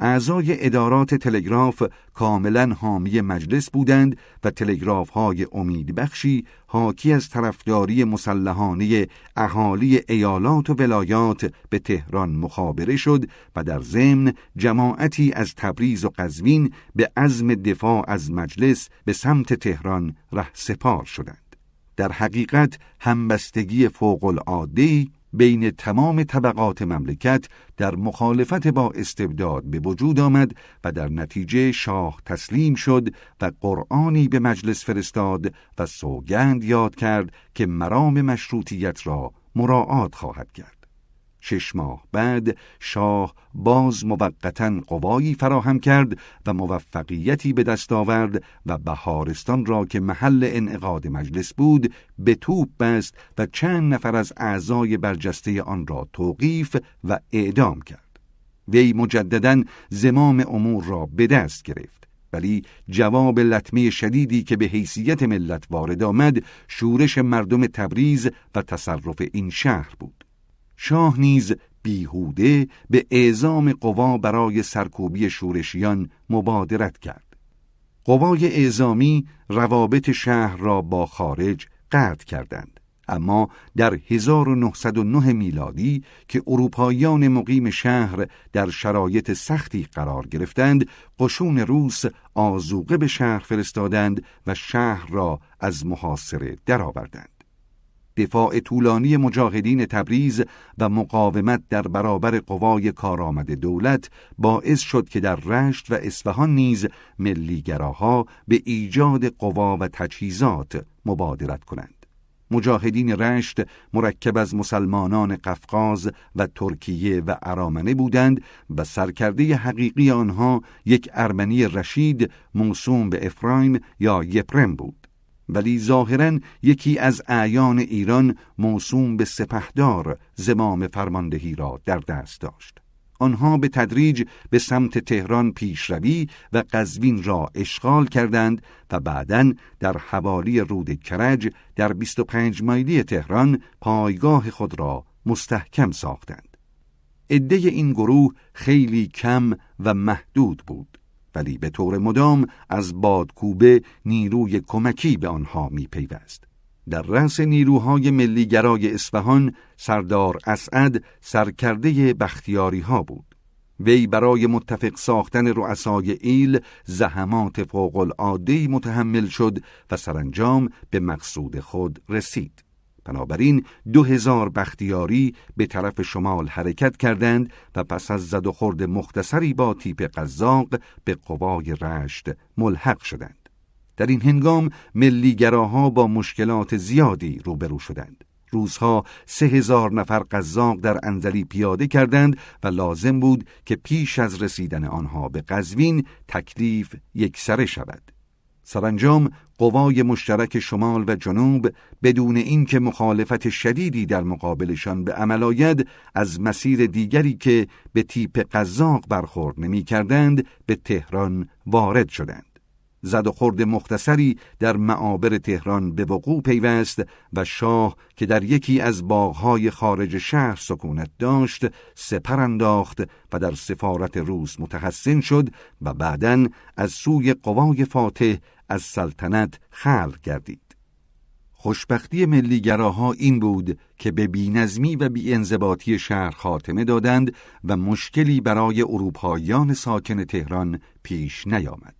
اعضای ادارات تلگراف کاملا حامی مجلس بودند و تلگراف های امیدبخشی حاکی از طرفداری مسلحانه اهالی ایالات و ولایات به تهران مخابره شد و در ضمن جماعتی از تبریز و قزوین به عزم دفاع از مجلس به سمت تهران ره سپار شدند. در حقیقت همبستگی فوق العاده بین تمام طبقات مملکت در مخالفت با استبداد به وجود آمد و در نتیجه شاه تسلیم شد و قرآنی به مجلس فرستاد و سوگند یاد کرد که مرام مشروطیت را مراعات خواهد کرد. شش ماه بعد شاه باز موقتا قوایی فراهم کرد و موفقیتی به دست آورد و بهارستان را که محل انعقاد مجلس بود به توپ بست و چند نفر از اعضای برجسته آن را توقیف و اعدام کرد. وی مجددا زمام امور را به دست گرفت. ولی جواب لطمه شدیدی که به حیثیت ملت وارد آمد شورش مردم تبریز و تصرف این شهر بود. شاه نیز بیهوده به اعزام قوا برای سرکوبی شورشیان مبادرت کرد. قوای اعزامی روابط شهر را با خارج قطع کردند. اما در 1909 میلادی که اروپاییان مقیم شهر در شرایط سختی قرار گرفتند قشون روس آزوقه به شهر فرستادند و شهر را از محاصره درآوردند دفاع طولانی مجاهدین تبریز و مقاومت در برابر قوای کارآمد دولت باعث شد که در رشت و اصفهان نیز ملیگراها به ایجاد قوا و تجهیزات مبادرت کنند. مجاهدین رشت مرکب از مسلمانان قفقاز و ترکیه و ارامنه بودند و سرکرده حقیقی آنها یک ارمنی رشید موسوم به افرایم یا یپرم بود. ولی ظاهرا یکی از اعیان ایران موسوم به سپهدار زمام فرماندهی را در دست داشت آنها به تدریج به سمت تهران پیشروی و قزوین را اشغال کردند و بعدا در حوالی رود کرج در 25 مایلی تهران پایگاه خود را مستحکم ساختند. عده این گروه خیلی کم و محدود بود. ولی به طور مدام از بادکوبه نیروی کمکی به آنها میپیوست. در رأس نیروهای ملیگرای اصفهان سردار اسعد سرکرده بختیاری ها بود. وی برای متفق ساختن رؤسای ایل زحمات فوق العاده متحمل شد و سرانجام به مقصود خود رسید. بنابراین دو هزار بختیاری به طرف شمال حرکت کردند و پس از زد و خورد مختصری با تیپ قزاق به قوای رشت ملحق شدند. در این هنگام ملیگراها با مشکلات زیادی روبرو شدند. روزها سه هزار نفر قزاق در انزلی پیاده کردند و لازم بود که پیش از رسیدن آنها به قزوین تکلیف یکسره شود. سرانجام قوای مشترک شمال و جنوب بدون اینکه مخالفت شدیدی در مقابلشان به عمل آید از مسیر دیگری که به تیپ قزاق برخورد نمی کردند به تهران وارد شدند. زد و خورد مختصری در معابر تهران به وقوع پیوست و شاه که در یکی از باغهای خارج شهر سکونت داشت سپر انداخت و در سفارت روس متحسن شد و بعدا از سوی قوای فاتح از سلطنت خلق گردید. خوشبختی ملیگراها این بود که به بینظمی و بینضباطی شهر خاتمه دادند و مشکلی برای اروپاییان ساکن تهران پیش نیامد.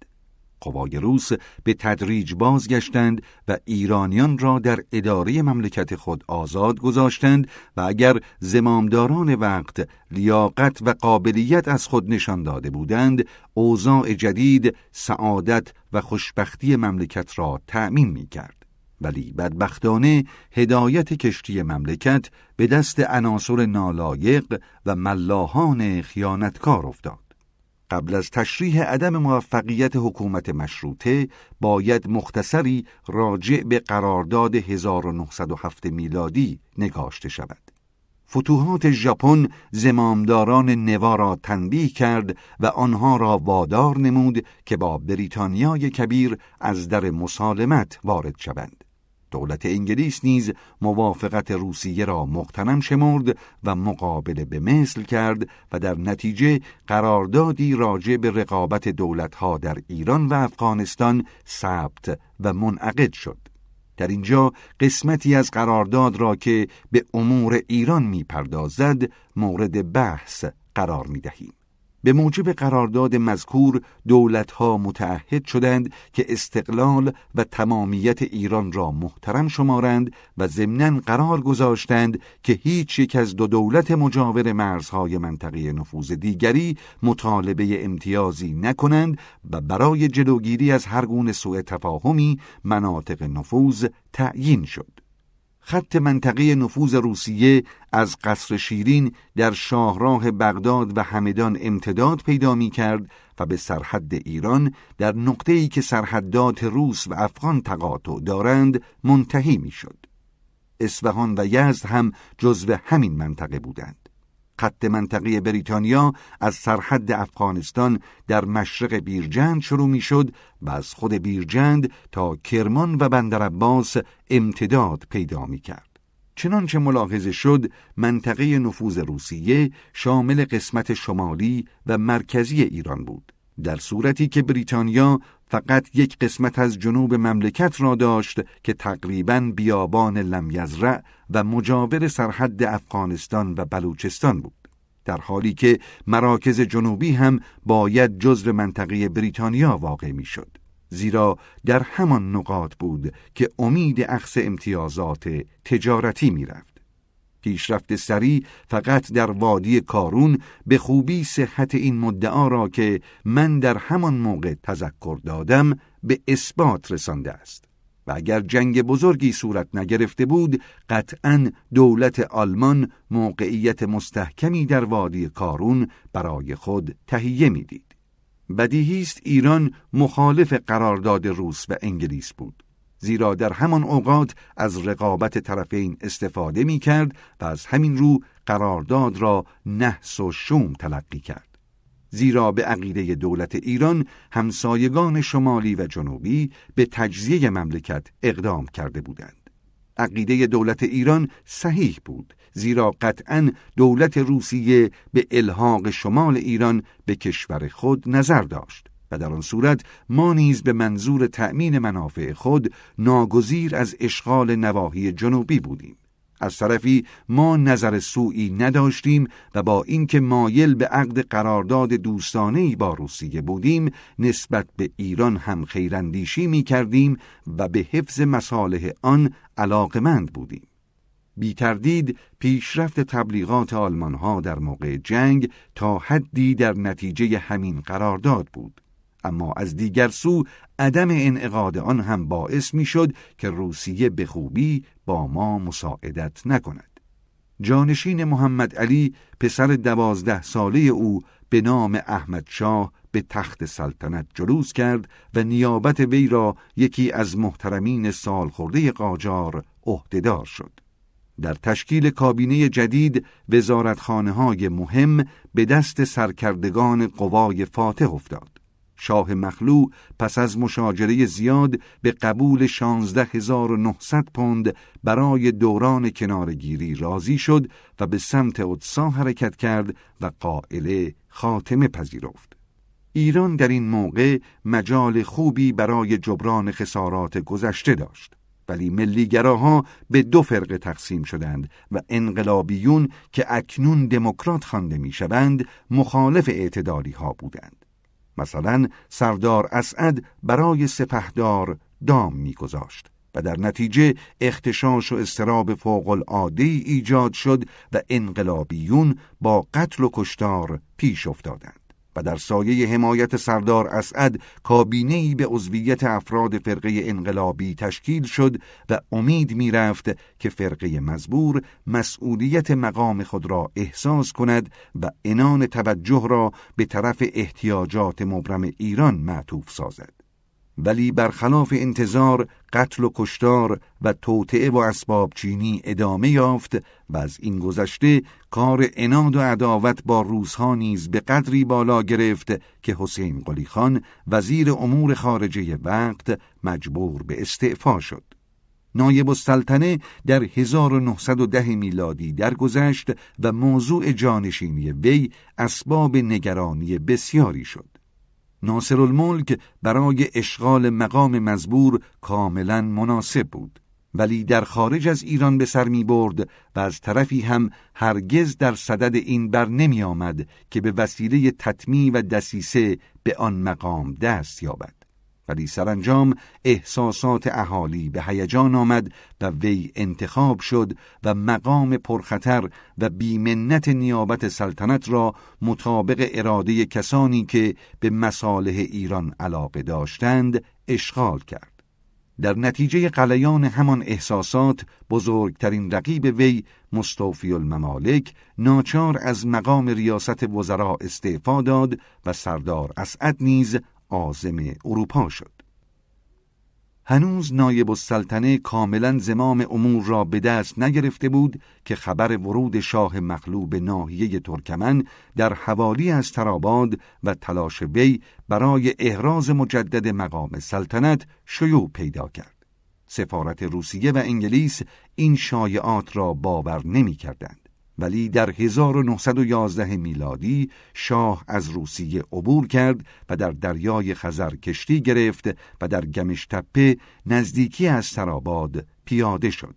قوای روس به تدریج بازگشتند و ایرانیان را در اداره مملکت خود آزاد گذاشتند و اگر زمامداران وقت لیاقت و قابلیت از خود نشان داده بودند اوضاع جدید سعادت و خوشبختی مملکت را تأمین می کرد. ولی بدبختانه هدایت کشتی مملکت به دست عناصر نالایق و ملاحان خیانتکار افتاد. قبل از تشریح عدم موفقیت حکومت مشروطه باید مختصری راجع به قرارداد 1907 میلادی نگاشته شود. فتوحات ژاپن زمامداران نوا را تنبیه کرد و آنها را وادار نمود که با بریتانیای کبیر از در مسالمت وارد شوند. دولت انگلیس نیز موافقت روسیه را مختنم شمرد و مقابله به مثل کرد و در نتیجه قراردادی راجع به رقابت دولتها در ایران و افغانستان ثبت و منعقد شد. در اینجا قسمتی از قرارداد را که به امور ایران می‌پردازد مورد بحث قرار می دهیم. به موجب قرارداد مذکور دولتها متعهد شدند که استقلال و تمامیت ایران را محترم شمارند و ضمناً قرار گذاشتند که هیچ یک از دو دولت مجاور مرزهای منطقه نفوذ دیگری مطالبه امتیازی نکنند و برای جلوگیری از هر گونه سوء تفاهمی مناطق نفوذ تعیین شد. خط منطقه نفوذ روسیه از قصر شیرین در شاهراه بغداد و همدان امتداد پیدا می کرد و به سرحد ایران در نقطه‌ای که سرحدات روس و افغان تقاطع دارند منتهی می شد. اصفهان و یزد هم جزو همین منطقه بودند. خط منطقه بریتانیا از سرحد افغانستان در مشرق بیرجند شروع می شد و از خود بیرجند تا کرمان و بندر امتداد پیدا می کرد. چنانچه ملاحظه شد منطقه نفوذ روسیه شامل قسمت شمالی و مرکزی ایران بود در صورتی که بریتانیا فقط یک قسمت از جنوب مملکت را داشت که تقریبا بیابان لمیزرع و مجاور سرحد افغانستان و بلوچستان بود. در حالی که مراکز جنوبی هم باید جزو منطقه بریتانیا واقع می‌شد. زیرا در همان نقاط بود که امید اخص امتیازات تجارتی می‌رفت. پیشرفت سری فقط در وادی کارون به خوبی صحت این مدعا را که من در همان موقع تذکر دادم به اثبات رسانده است. و اگر جنگ بزرگی صورت نگرفته بود قطعا دولت آلمان موقعیت مستحکمی در وادی کارون برای خود تهیه می‌دید. بدیهی است ایران مخالف قرارداد روس و انگلیس بود. زیرا در همان اوقات از رقابت طرفین استفاده می کرد و از همین رو قرارداد را نحس و شوم تلقی کرد. زیرا به عقیده دولت ایران همسایگان شمالی و جنوبی به تجزیه مملکت اقدام کرده بودند. عقیده دولت ایران صحیح بود زیرا قطعا دولت روسیه به الحاق شمال ایران به کشور خود نظر داشت و در آن صورت ما نیز به منظور تأمین منافع خود ناگزیر از اشغال نواحی جنوبی بودیم. از طرفی ما نظر سوئی نداشتیم و با اینکه مایل به عقد قرارداد دوستانه با روسیه بودیم نسبت به ایران هم خیراندیشی می کردیم و به حفظ مصالح آن علاقمند بودیم. بی تردید پیشرفت تبلیغات آلمان ها در موقع جنگ تا حدی در نتیجه همین قرارداد بود. اما از دیگر سو عدم انعقاد آن هم باعث می‌شد که روسیه به خوبی با ما مساعدت نکند جانشین محمد علی پسر دوازده ساله او به نام احمد شاه به تخت سلطنت جلوس کرد و نیابت وی را یکی از محترمین سالخورده قاجار عهدهدار شد. در تشکیل کابینه جدید وزارتخانه های مهم به دست سرکردگان قوای فاتح افتاد. شاه مخلوع پس از مشاجره زیاد به قبول 16900 پوند برای دوران کنارگیری راضی شد و به سمت ادسا حرکت کرد و قائله خاتمه پذیرفت. ایران در این موقع مجال خوبی برای جبران خسارات گذشته داشت. ولی ملیگراها به دو فرقه تقسیم شدند و انقلابیون که اکنون دموکرات خوانده می‌شوند مخالف اعتدالی ها بودند. مثلا سردار اسعد برای سپهدار دام میگذاشت و در نتیجه اختشاش و استراب فوق العاده ایجاد شد و انقلابیون با قتل و کشتار پیش افتادند. و در سایه حمایت سردار اسعد کابینه‌ای به عضویت افراد فرقه انقلابی تشکیل شد و امید می‌رفت که فرقه مزبور مسئولیت مقام خود را احساس کند و انان توجه را به طرف احتیاجات مبرم ایران معطوف سازد. ولی برخلاف انتظار قتل و کشتار و توطعه و اسباب چینی ادامه یافت و از این گذشته کار اناد و عداوت با روزها نیز به قدری بالا گرفت که حسین قلی خان وزیر امور خارجه وقت مجبور به استعفا شد. نایب السلطنه در 1910 میلادی درگذشت و موضوع جانشینی وی اسباب نگرانی بسیاری شد. ناصر الملک برای اشغال مقام مزبور کاملا مناسب بود ولی در خارج از ایران به سر می برد و از طرفی هم هرگز در صدد این بر نمی آمد که به وسیله تطمی و دسیسه به آن مقام دست یابد. ولی سرانجام احساسات اهالی به هیجان آمد و وی انتخاب شد و مقام پرخطر و بیمنت نیابت سلطنت را مطابق اراده کسانی که به مصالح ایران علاقه داشتند اشغال کرد. در نتیجه قلیان همان احساسات بزرگترین رقیب وی مستوفی الممالک ناچار از مقام ریاست وزراء استعفا داد و سردار اسعد نیز آزم اروپا شد. هنوز نایب السلطنه کاملا زمام امور را به دست نگرفته بود که خبر ورود شاه مخلوب ناحیه ترکمن در حوالی از تراباد و تلاش وی برای احراز مجدد مقام سلطنت شیوع پیدا کرد. سفارت روسیه و انگلیس این شایعات را باور نمی کردند. ولی در 1911 میلادی شاه از روسیه عبور کرد و در دریای خزر کشتی گرفت و در گمشتپه نزدیکی از سراباد پیاده شد.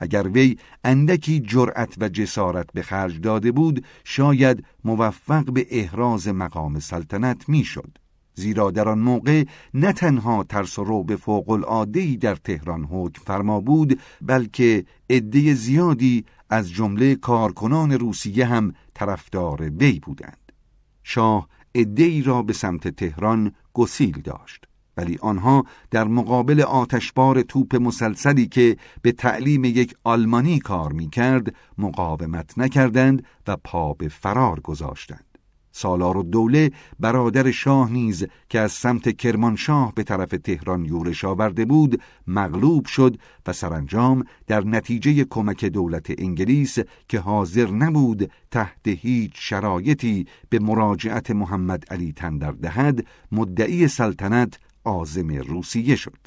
اگر وی اندکی جرأت و جسارت به خرج داده بود شاید موفق به احراز مقام سلطنت می‌شد. زیرا در آن موقع نه تنها ترس و روب فوق العاده در تهران حکم فرما بود بلکه عده زیادی از جمله کارکنان روسیه هم طرفدار وی بودند. شاه ای را به سمت تهران گسیل داشت ولی آنها در مقابل آتشبار توپ مسلسلی که به تعلیم یک آلمانی کار می کرد مقاومت نکردند و پا به فرار گذاشتند. سالار و دوله برادر شاه نیز که از سمت کرمانشاه به طرف تهران یورش آورده بود مغلوب شد و سرانجام در نتیجه کمک دولت انگلیس که حاضر نبود تحت هیچ شرایطی به مراجعت محمد علی تندر دهد مدعی سلطنت آزم روسیه شد.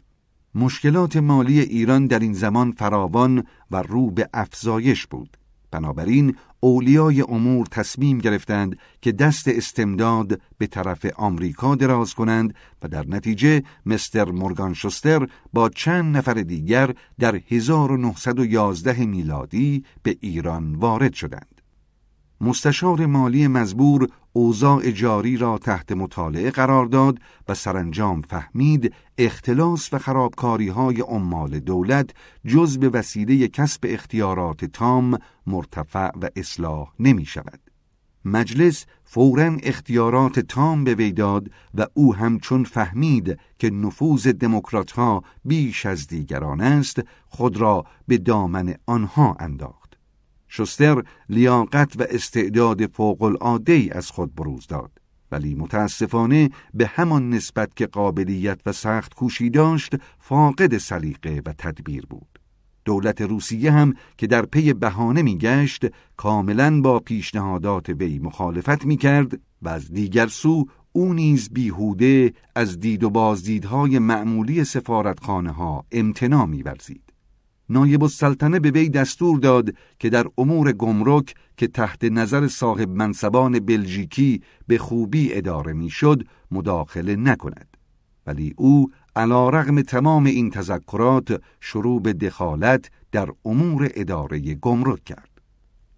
مشکلات مالی ایران در این زمان فراوان و رو به افزایش بود. بنابراین اولیای امور تصمیم گرفتند که دست استمداد به طرف آمریکا دراز کنند و در نتیجه مستر مورگان شستر با چند نفر دیگر در 1911 میلادی به ایران وارد شدند. مستشار مالی مزبور اوضاع جاری را تحت مطالعه قرار داد و سرانجام فهمید اختلاس و خرابکاری های عمال دولت جز به وسیله کسب اختیارات تام مرتفع و اصلاح نمی شود. مجلس فورا اختیارات تام به وی داد و او همچون فهمید که نفوذ دموکرات ها بیش از دیگران است خود را به دامن آنها انداخت شستر لیاقت و استعداد فوق العاده از خود بروز داد. ولی متاسفانه به همان نسبت که قابلیت و سخت کوشی داشت فاقد سلیقه و تدبیر بود. دولت روسیه هم که در پی بهانه میگشت کاملا با پیشنهادات وی مخالفت می‌کرد و از دیگر سو او نیز بیهوده از دید و بازدیدهای معمولی سفارتخانه ها امتنا میورزید. نایب السلطنه به وی دستور داد که در امور گمرک که تحت نظر صاحب منصبان بلژیکی به خوبی اداره می‌شد مداخله نکند ولی او علا رغم تمام این تذکرات شروع به دخالت در امور اداره گمرک کرد.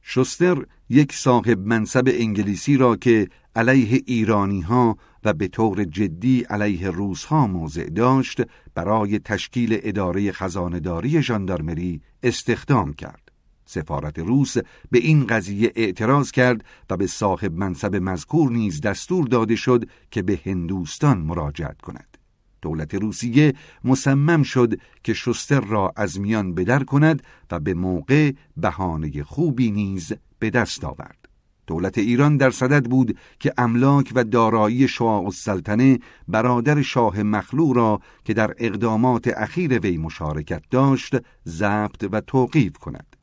شستر یک صاحب منصب انگلیسی را که علیه ایرانی ها و به طور جدی علیه روس ها موضع داشت برای تشکیل اداره خزانداری ژاندارمری استخدام کرد. سفارت روس به این قضیه اعتراض کرد و به صاحب منصب مذکور نیز دستور داده شد که به هندوستان مراجعت کند. دولت روسیه مصمم شد که شستر را از میان بدر کند و به موقع بهانه خوبی نیز به دست آورد. دولت ایران در صدد بود که املاک و دارایی شاه السلطنه برادر شاه مخلوع را که در اقدامات اخیر وی مشارکت داشت ضبط و توقیف کند.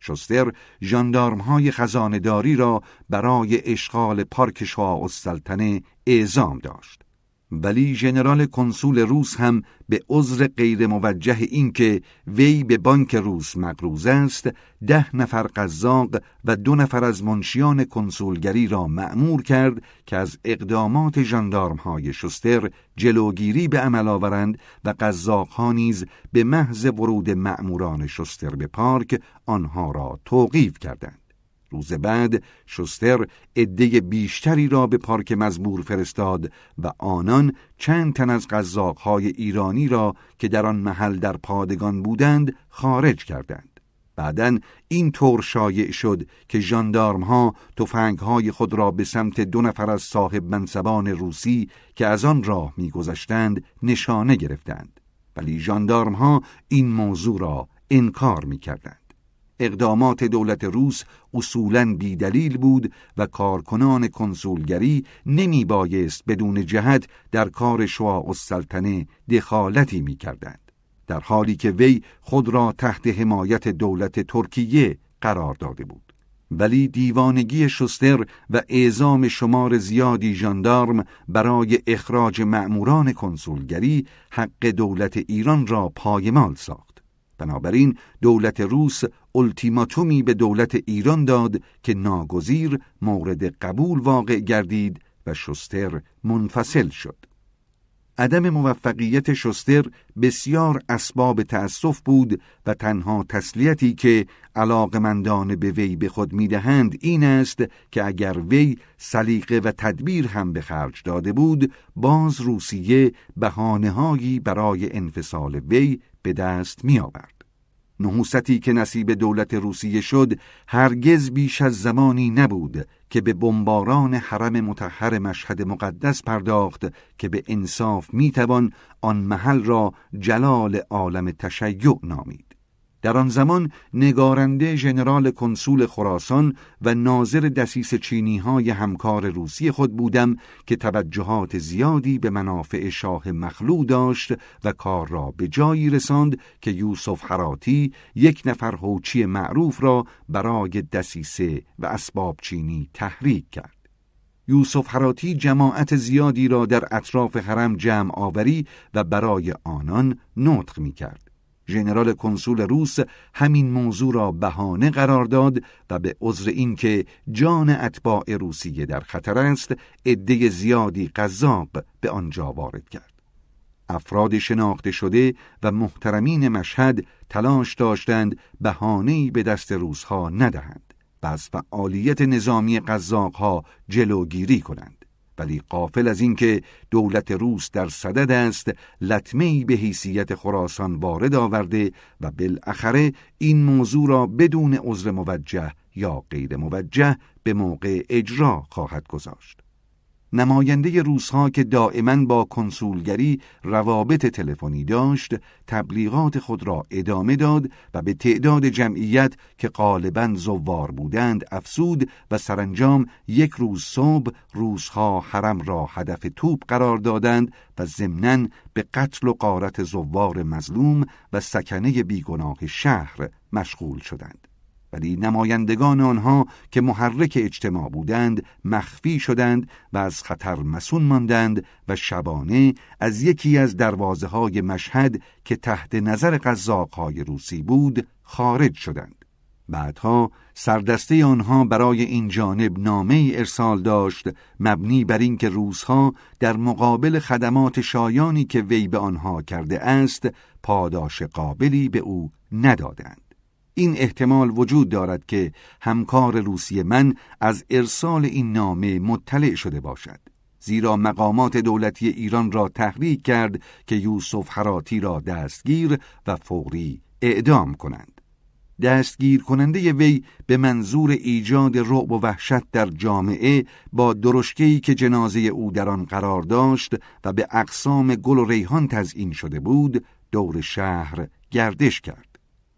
شستر ژاندارمهای خزانداری را برای اشغال پارک شاه السلطنه اعزام داشت. ولی ژنرال کنسول روس هم به عذر غیر موجه اینکه وی به بانک روس مقروض است ده نفر قزاق و دو نفر از منشیان کنسولگری را معمور کرد که از اقدامات جاندارم های شستر جلوگیری به عمل آورند و قزاق ها نیز به محض ورود معموران شستر به پارک آنها را توقیف کردند. روز بعد شستر عده بیشتری را به پارک مزبور فرستاد و آنان چند تن از قزاقهای ایرانی را که در آن محل در پادگان بودند خارج کردند. بعدا این طور شایع شد که جاندارم ها تفنگ های خود را به سمت دو نفر از صاحب منصبان روسی که از آن راه میگذشتند نشانه گرفتند ولی جاندارم ها این موضوع را انکار می کردند. اقدامات دولت روس اصولا بیدلیل بود و کارکنان کنسولگری نمی بایست بدون جهت در کار شوا السلطنه دخالتی می کردند. در حالی که وی خود را تحت حمایت دولت ترکیه قرار داده بود. ولی دیوانگی شستر و اعزام شمار زیادی ژاندارم برای اخراج مأموران کنسولگری حق دولت ایران را پایمال ساخت. بنابراین دولت روس التیماتومی به دولت ایران داد که ناگزیر مورد قبول واقع گردید و شستر منفصل شد. عدم موفقیت شستر بسیار اسباب تأسف بود و تنها تسلیتی که علاقمندان به وی به خود می‌دهند این است که اگر وی سلیقه و تدبیر هم به خرج داده بود باز روسیه بهانه‌هایی برای انفصال وی به دست می آورد. نحوستی که نصیب دولت روسیه شد هرگز بیش از زمانی نبود که به بمباران حرم متحر مشهد مقدس پرداخت که به انصاف می‌توان آن محل را جلال عالم تشیع نامید. در آن زمان نگارنده ژنرال کنسول خراسان و ناظر دسیس چینی های همکار روسی خود بودم که توجهات زیادی به منافع شاه مخلوع داشت و کار را به جایی رساند که یوسف حراتی یک نفر هوچی معروف را برای دسیسه و اسباب چینی تحریک کرد. یوسف حراتی جماعت زیادی را در اطراف حرم جمع آوری و برای آنان نطق می کرد. ژنرال کنسول روس همین موضوع را بهانه قرار داد و به عذر اینکه جان اتباع روسیه در خطر است عده زیادی قذاب به آنجا وارد کرد. افراد شناخته شده و محترمین مشهد تلاش داشتند بهانه‌ای به دست روسها ندهند و از فعالیت نظامی قزاقها جلوگیری کنند. ولی قافل از اینکه دولت روس در صدد است لطمه به حیثیت خراسان وارد آورده و بالاخره این موضوع را بدون عذر موجه یا غیر موجه به موقع اجرا خواهد گذاشت. نماینده روسها که دائما با کنسولگری روابط تلفنی داشت تبلیغات خود را ادامه داد و به تعداد جمعیت که غالبا زوار بودند افسود و سرانجام یک روز صبح روسها حرم را هدف توپ قرار دادند و ضمناً به قتل و قارت زوار مظلوم و سکنه بیگناه شهر مشغول شدند. ولی نمایندگان آنها که محرک اجتماع بودند مخفی شدند و از خطر مسون ماندند و شبانه از یکی از دروازه های مشهد که تحت نظر های روسی بود خارج شدند. بعدها سردسته آنها برای این جانب نامه ارسال داشت مبنی بر اینکه روزها در مقابل خدمات شایانی که وی به آنها کرده است پاداش قابلی به او ندادند. این احتمال وجود دارد که همکار روسی من از ارسال این نامه مطلع شده باشد زیرا مقامات دولتی ایران را تحریک کرد که یوسف حراتی را دستگیر و فوری اعدام کنند. دستگیر کننده وی به منظور ایجاد رعب و وحشت در جامعه با درشکهی که جنازه او در آن قرار داشت و به اقسام گل و ریحان تزئین شده بود دور شهر گردش کرد.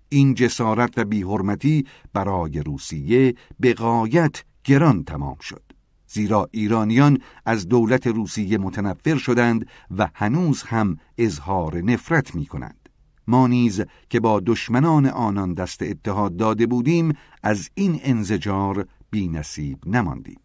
این جسارت و بیحرمتی برای روسیه به غایت گران تمام شد زیرا ایرانیان از دولت روسیه متنفر شدند و هنوز هم اظهار نفرت می کنند. ما نیز که با دشمنان آنان دست اتحاد داده بودیم از این انزجار بی نصیب نماندیم.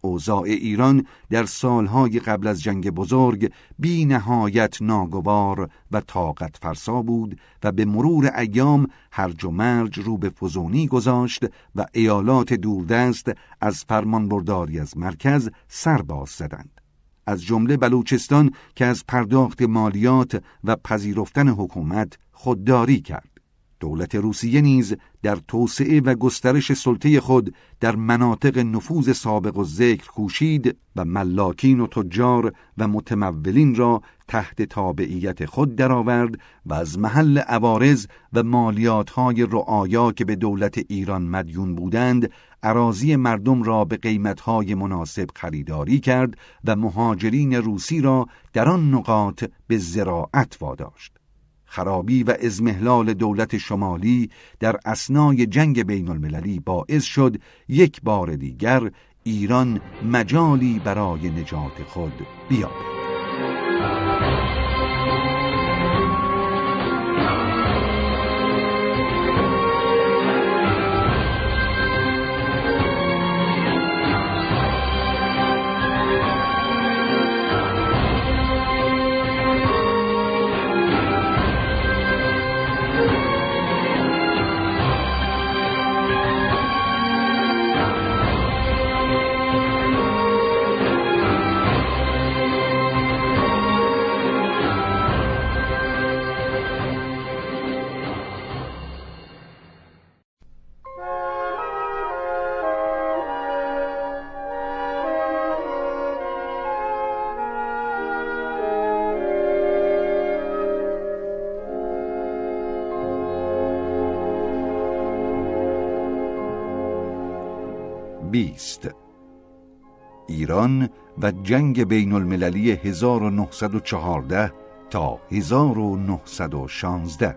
اوضاع ایران در سالهای قبل از جنگ بزرگ بی نهایت ناگوار و طاقت فرسا بود و به مرور ایام هرج و مرج رو به فزونی گذاشت و ایالات دوردست از فرمانبرداری از مرکز سر باز زدند. از جمله بلوچستان که از پرداخت مالیات و پذیرفتن حکومت خودداری کرد. دولت روسیه نیز در توسعه و گسترش سلطه خود در مناطق نفوذ سابق و ذکر کوشید و ملاکین و تجار و متمولین را تحت تابعیت خود درآورد و از محل عوارض و مالیاتهای رعایا که به دولت ایران مدیون بودند عراضی مردم را به قیمتهای مناسب خریداری کرد و مهاجرین روسی را در آن نقاط به زراعت واداشت. خرابی و ازمهلال دولت شمالی در اسنای جنگ بین المللی باعث شد یک بار دیگر ایران مجالی برای نجات خود بیابد. بیست ایران و جنگ بین المللی 1914 تا 1916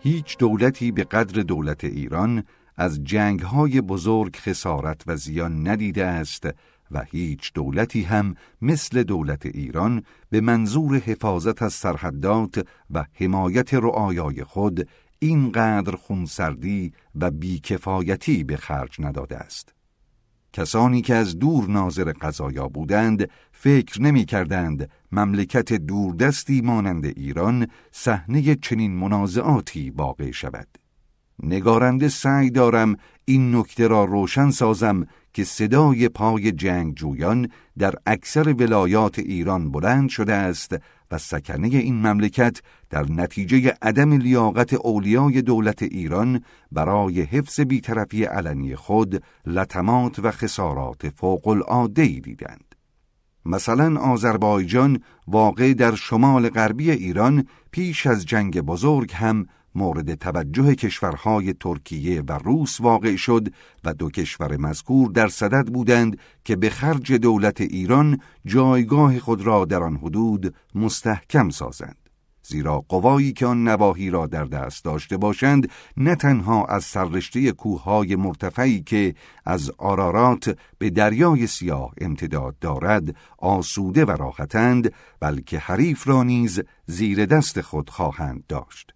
هیچ دولتی به قدر دولت ایران از جنگ های بزرگ خسارت و زیان ندیده است و هیچ دولتی هم مثل دولت ایران به منظور حفاظت از سرحدات و حمایت رعایای خود اینقدر خونسردی و بیکفایتی به خرج نداده است. کسانی که از دور ناظر قضایا بودند فکر نمی کردند مملکت دوردستی مانند ایران صحنه چنین منازعاتی واقع شود. نگارنده سعی دارم این نکته را روشن سازم که صدای پای جنگ جویان در اکثر ولایات ایران بلند شده است و سکنه این مملکت در نتیجه عدم لیاقت اولیای دولت ایران برای حفظ بیطرفی علنی خود لطمات و خسارات فوق العاده دیدند. مثلا آذربایجان واقع در شمال غربی ایران پیش از جنگ بزرگ هم مورد توجه کشورهای ترکیه و روس واقع شد و دو کشور مذکور در صدد بودند که به خرج دولت ایران جایگاه خود را در آن حدود مستحکم سازند. زیرا قوایی که آن نواحی را در دست داشته باشند نه تنها از سررشته کوههای مرتفعی که از آرارات به دریای سیاه امتداد دارد آسوده و راحتند بلکه حریف را نیز زیر دست خود خواهند داشت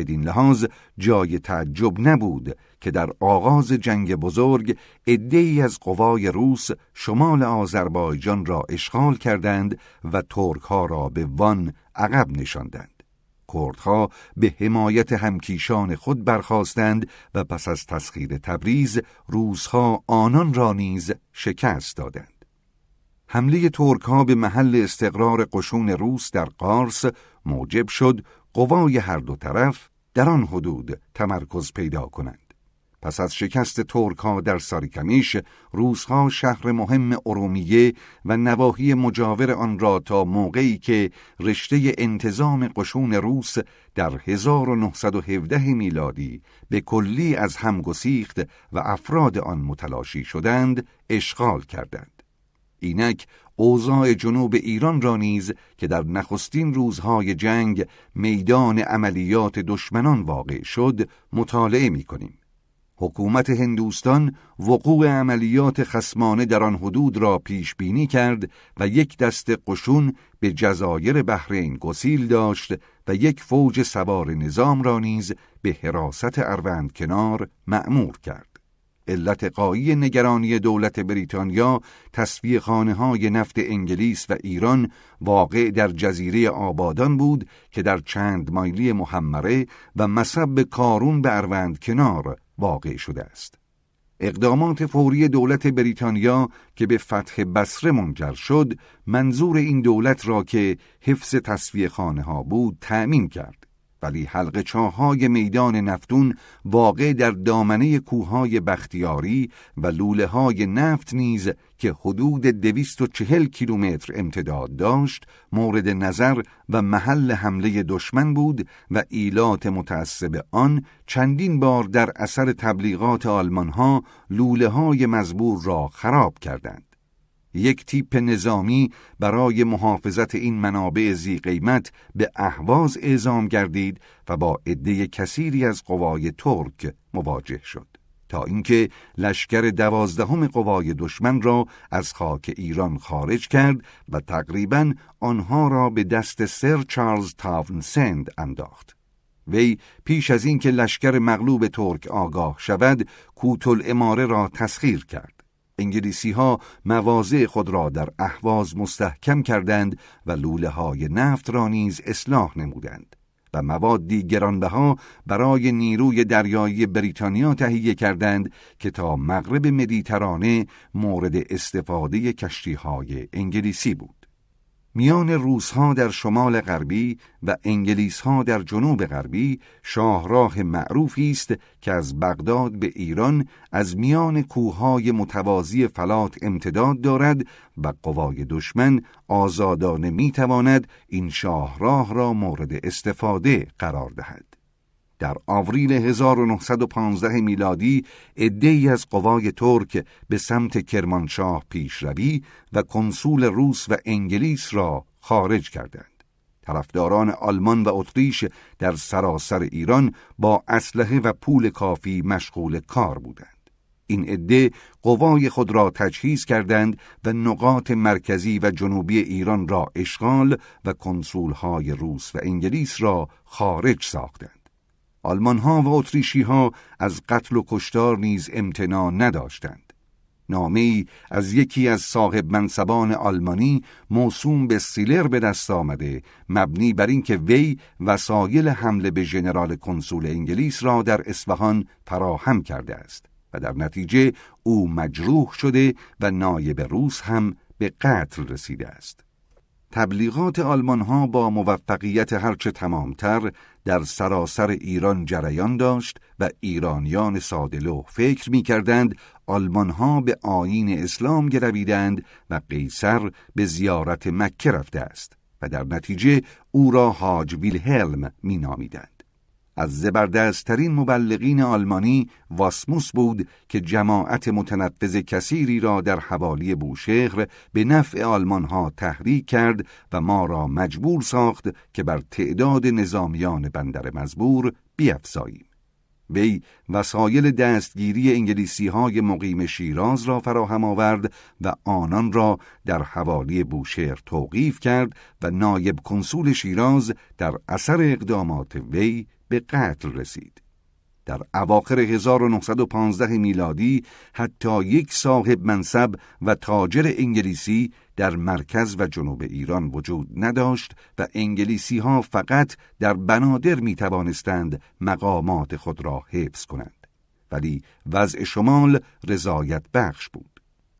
بدین لحاظ جای تعجب نبود که در آغاز جنگ بزرگ عدهای از قوای روس شمال آذربایجان را اشغال کردند و ترک ها را به وان عقب نشاندند. کردها به حمایت همکیشان خود برخواستند و پس از تسخیر تبریز روزها آنان را نیز شکست دادند. حمله ترک ها به محل استقرار قشون روس در قارس موجب شد قوای هر دو طرف در آن حدود تمرکز پیدا کنند. پس از شکست ترک ها در ساریکمیش روزها شهر مهم ارومیه و نواحی مجاور آن را تا موقعی که رشته انتظام قشون روس در 1917 میلادی به کلی از هم گسیخت و افراد آن متلاشی شدند اشغال کردند اینک اوضاع جنوب ایران را نیز که در نخستین روزهای جنگ میدان عملیات دشمنان واقع شد مطالعه می کنیم. حکومت هندوستان وقوع عملیات خسمانه در آن حدود را پیش بینی کرد و یک دست قشون به جزایر بحرین گسیل داشت و یک فوج سوار نظام را نیز به حراست اروند کنار معمور کرد. علت قایی نگرانی دولت بریتانیا تصفیه خانه های نفت انگلیس و ایران واقع در جزیره آبادان بود که در چند مایلی محمره و مصب کارون به اروند کنار واقع شده است. اقدامات فوری دولت بریتانیا که به فتح بسره منجر شد منظور این دولت را که حفظ تصفیه خانه ها بود تأمین کرد. ولی حلقه چاهای میدان نفتون واقع در دامنه کوههای بختیاری و لوله های نفت نیز که حدود دویست و چهل کیلومتر امتداد داشت مورد نظر و محل حمله دشمن بود و ایلات متعصب آن چندین بار در اثر تبلیغات آلمان ها لوله های مزبور را خراب کردند. یک تیپ نظامی برای محافظت این منابع زی قیمت به اهواز اعزام گردید و با عده کثیری از قوای ترک مواجه شد. تا اینکه لشکر دوازدهم قوای دشمن را از خاک ایران خارج کرد و تقریبا آنها را به دست سر چارلز تاونسند انداخت. وی پیش از اینکه لشکر مغلوب ترک آگاه شود کوتل اماره را تسخیر کرد. انگلیسی ها مواضع خود را در اهواز مستحکم کردند و لوله های نفت را نیز اصلاح نمودند و موادی گرانبها برای نیروی دریایی بریتانیا تهیه کردند که تا مغرب مدیترانه مورد استفاده کشتی های انگلیسی بود. میان روسها در شمال غربی و انگلیسها در جنوب غربی شاهراه معروفی است که از بغداد به ایران از میان کوههای متوازی فلات امتداد دارد و قوای دشمن آزادانه می‌تواند این شاهراه را مورد استفاده قرار دهد. در آوریل 1915 میلادی عدهای از قوای ترک به سمت کرمانشاه پیشروی و کنسول روس و انگلیس را خارج کردند. طرفداران آلمان و اتریش در سراسر ایران با اسلحه و پول کافی مشغول کار بودند. این عده قوای خود را تجهیز کردند و نقاط مرکزی و جنوبی ایران را اشغال و کنسولهای روس و انگلیس را خارج ساختند. آلمان ها و اتریشی ها از قتل و کشتار نیز امتناع نداشتند. نامه از یکی از صاحب منصبان آلمانی موسوم به سیلر به دست آمده مبنی بر اینکه وی وسایل حمله به ژنرال کنسول انگلیس را در اصفهان فراهم کرده است و در نتیجه او مجروح شده و نایب روس هم به قتل رسیده است. تبلیغات آلمان ها با موفقیت هرچه تمامتر در سراسر ایران جریان داشت و ایرانیان سادلو فکر می کردند آلمان ها به آین اسلام گرویدند و قیصر به زیارت مکه رفته است و در نتیجه او را حاج ویلهلم می نامیدند. از زبردستترین مبلغین آلمانی واسموس بود که جماعت متنفذ کثیری را در حوالی بوشهر به نفع آلمان ها تحریک کرد و ما را مجبور ساخت که بر تعداد نظامیان بندر مزبور بیافزاییم. وی وسایل دستگیری انگلیسی های مقیم شیراز را فراهم آورد و آنان را در حوالی بوشهر توقیف کرد و نایب کنسول شیراز در اثر اقدامات وی به قتل رسید. در اواخر 1915 میلادی حتی یک صاحب منصب و تاجر انگلیسی در مرکز و جنوب ایران وجود نداشت و انگلیسی ها فقط در بنادر می توانستند مقامات خود را حفظ کنند. ولی وضع شمال رضایت بخش بود.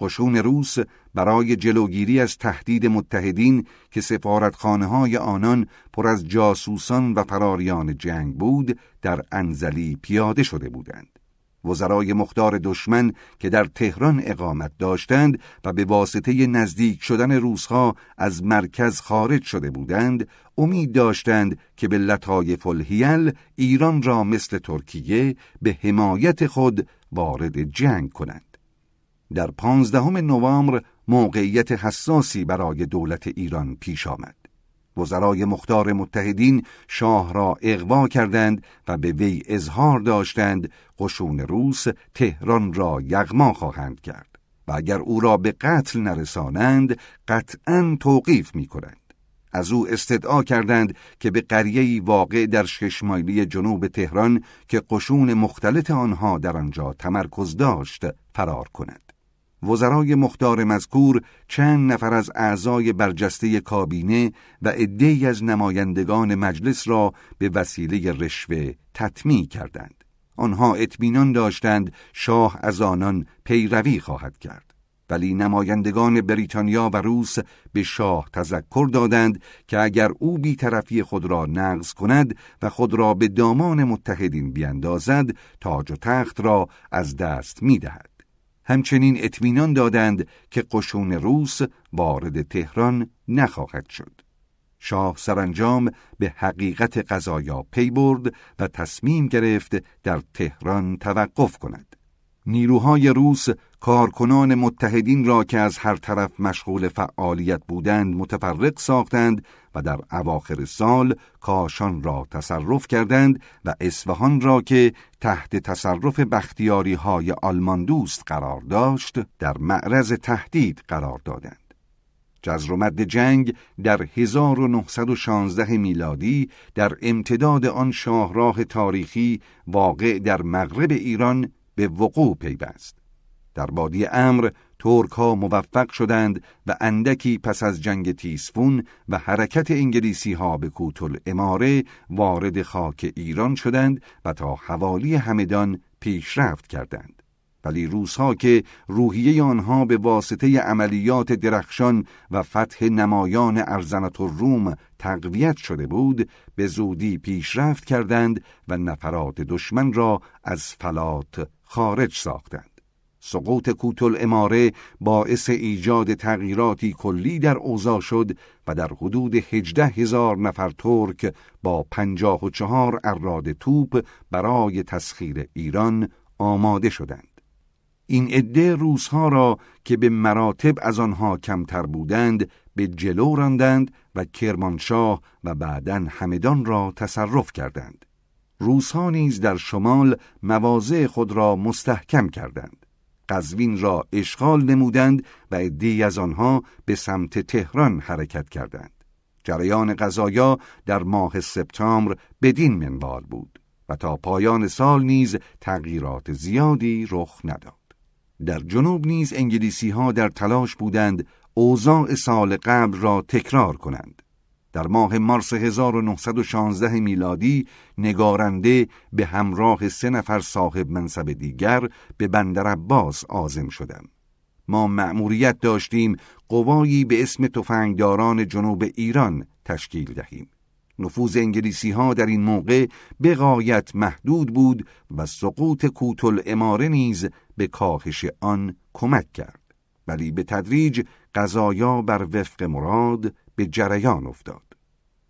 قشون روس برای جلوگیری از تهدید متحدین که سفارتخانه های آنان پر از جاسوسان و فراریان جنگ بود در انزلی پیاده شده بودند. وزرای مختار دشمن که در تهران اقامت داشتند و به واسطه نزدیک شدن روسها از مرکز خارج شده بودند امید داشتند که به لطایف الهیل ایران را مثل ترکیه به حمایت خود وارد جنگ کنند در پانزدهم نوامبر موقعیت حساسی برای دولت ایران پیش آمد. وزرای مختار متحدین شاه را اغوا کردند و به وی اظهار داشتند قشون روس تهران را یغما خواهند کرد و اگر او را به قتل نرسانند قطعا توقیف می کنند. از او استدعا کردند که به قریه‌ای واقع در ششمایلی جنوب تهران که قشون مختلط آنها در آنجا تمرکز داشت فرار کند. وزرای مختار مذکور چند نفر از اعضای برجسته کابینه و عدهای از نمایندگان مجلس را به وسیله رشوه تطمیع کردند. آنها اطمینان داشتند شاه از آنان پیروی خواهد کرد. ولی نمایندگان بریتانیا و روس به شاه تذکر دادند که اگر او بیطرفی خود را نقض کند و خود را به دامان متحدین بیندازد تاج و تخت را از دست می‌دهد. همچنین اطمینان دادند که قشون روس وارد تهران نخواهد شد. شاه سرانجام به حقیقت قضایا پی برد و تصمیم گرفت در تهران توقف کند. نیروهای روس کارکنان متحدین را که از هر طرف مشغول فعالیت بودند متفرق ساختند و در اواخر سال کاشان را تصرف کردند و اصفهان را که تحت تصرف بختیاری های آلمان دوست قرار داشت در معرض تهدید قرار دادند. جزر و مد جنگ در 1916 میلادی در امتداد آن شاهراه تاریخی واقع در مغرب ایران به وقوع پیوست. در بادی امر ترک ها موفق شدند و اندکی پس از جنگ تیسفون و حرکت انگلیسی ها به کوتل اماره وارد خاک ایران شدند و تا حوالی همدان پیشرفت کردند. ولی روسها که روحیه آنها به واسطه عملیات درخشان و فتح نمایان ارزنت و روم تقویت شده بود به زودی پیشرفت کردند و نفرات دشمن را از فلات خارج ساختند. سقوط کوتل اماره باعث ایجاد تغییراتی کلی در اوضاع شد و در حدود هجده هزار نفر ترک با پنجاه و چهار اراد توپ برای تسخیر ایران آماده شدند. این عده روزها را که به مراتب از آنها کمتر بودند به جلو راندند و کرمانشاه و بعدا همدان را تصرف کردند. روزها نیز در شمال مواضع خود را مستحکم کردند. قزوین را اشغال نمودند و عدهای از آنها به سمت تهران حرکت کردند. جریان قضایا در ماه سپتامبر بدین منوال بود و تا پایان سال نیز تغییرات زیادی رخ نداد. در جنوب نیز انگلیسی ها در تلاش بودند اوضاع سال قبل را تکرار کنند. در ماه مارس 1916 میلادی نگارنده به همراه سه نفر صاحب منصب دیگر به بندر عباس آزم شدم. ما مأموریت داشتیم قوایی به اسم تفنگداران جنوب ایران تشکیل دهیم. نفوذ انگلیسی ها در این موقع به غایت محدود بود و سقوط کوتل اماره نیز به کاهش آن کمک کرد. ولی به تدریج قضایا بر وفق مراد به جریان افتاد.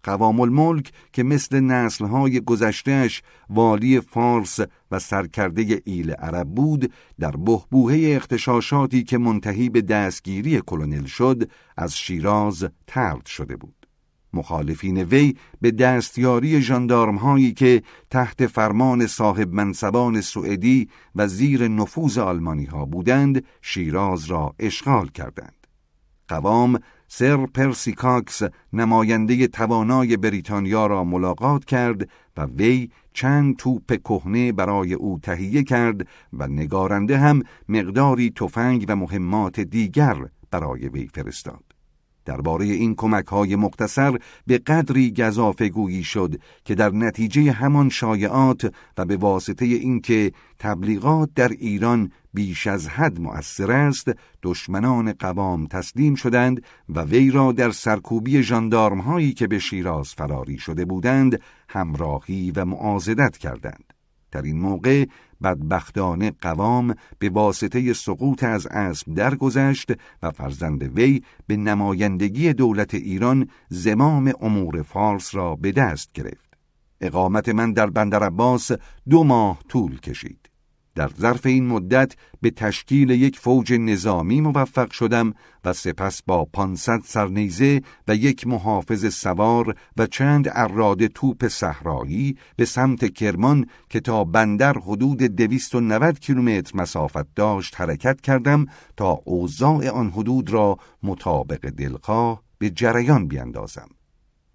قوام الملک که مثل نسلهای گذشتهش والی فارس و سرکرده ایل عرب بود در بهبوهه اختشاشاتی که منتهی به دستگیری کلونل شد از شیراز ترد شده بود. مخالفین وی به دستیاری جاندارم هایی که تحت فرمان صاحب منصبان سوئدی و زیر نفوذ آلمانی ها بودند شیراز را اشغال کردند. قوام سر پرسی کاکس نماینده توانای بریتانیا را ملاقات کرد و وی چند توپ کهنه برای او تهیه کرد و نگارنده هم مقداری تفنگ و مهمات دیگر برای وی فرستاد. درباره این کمک های مختصر به قدری گذافه گویی شد که در نتیجه همان شایعات و به واسطه اینکه تبلیغات در ایران بیش از حد مؤثر است دشمنان قوام تسلیم شدند و وی را در سرکوبی جاندارم هایی که به شیراز فراری شده بودند همراهی و معازدت کردند. در این موقع بدبختانه قوام به واسطه سقوط از اسب درگذشت و فرزند وی به نمایندگی دولت ایران زمام امور فارس را به دست گرفت. اقامت من در بندر عباس دو ماه طول کشید. در ظرف این مدت به تشکیل یک فوج نظامی موفق شدم و سپس با 500 سرنیزه و یک محافظ سوار و چند اراده توپ صحرایی به سمت کرمان که تا بندر حدود 290 کیلومتر مسافت داشت حرکت کردم تا اوضاع آن حدود را مطابق دلخواه به جریان بیندازم.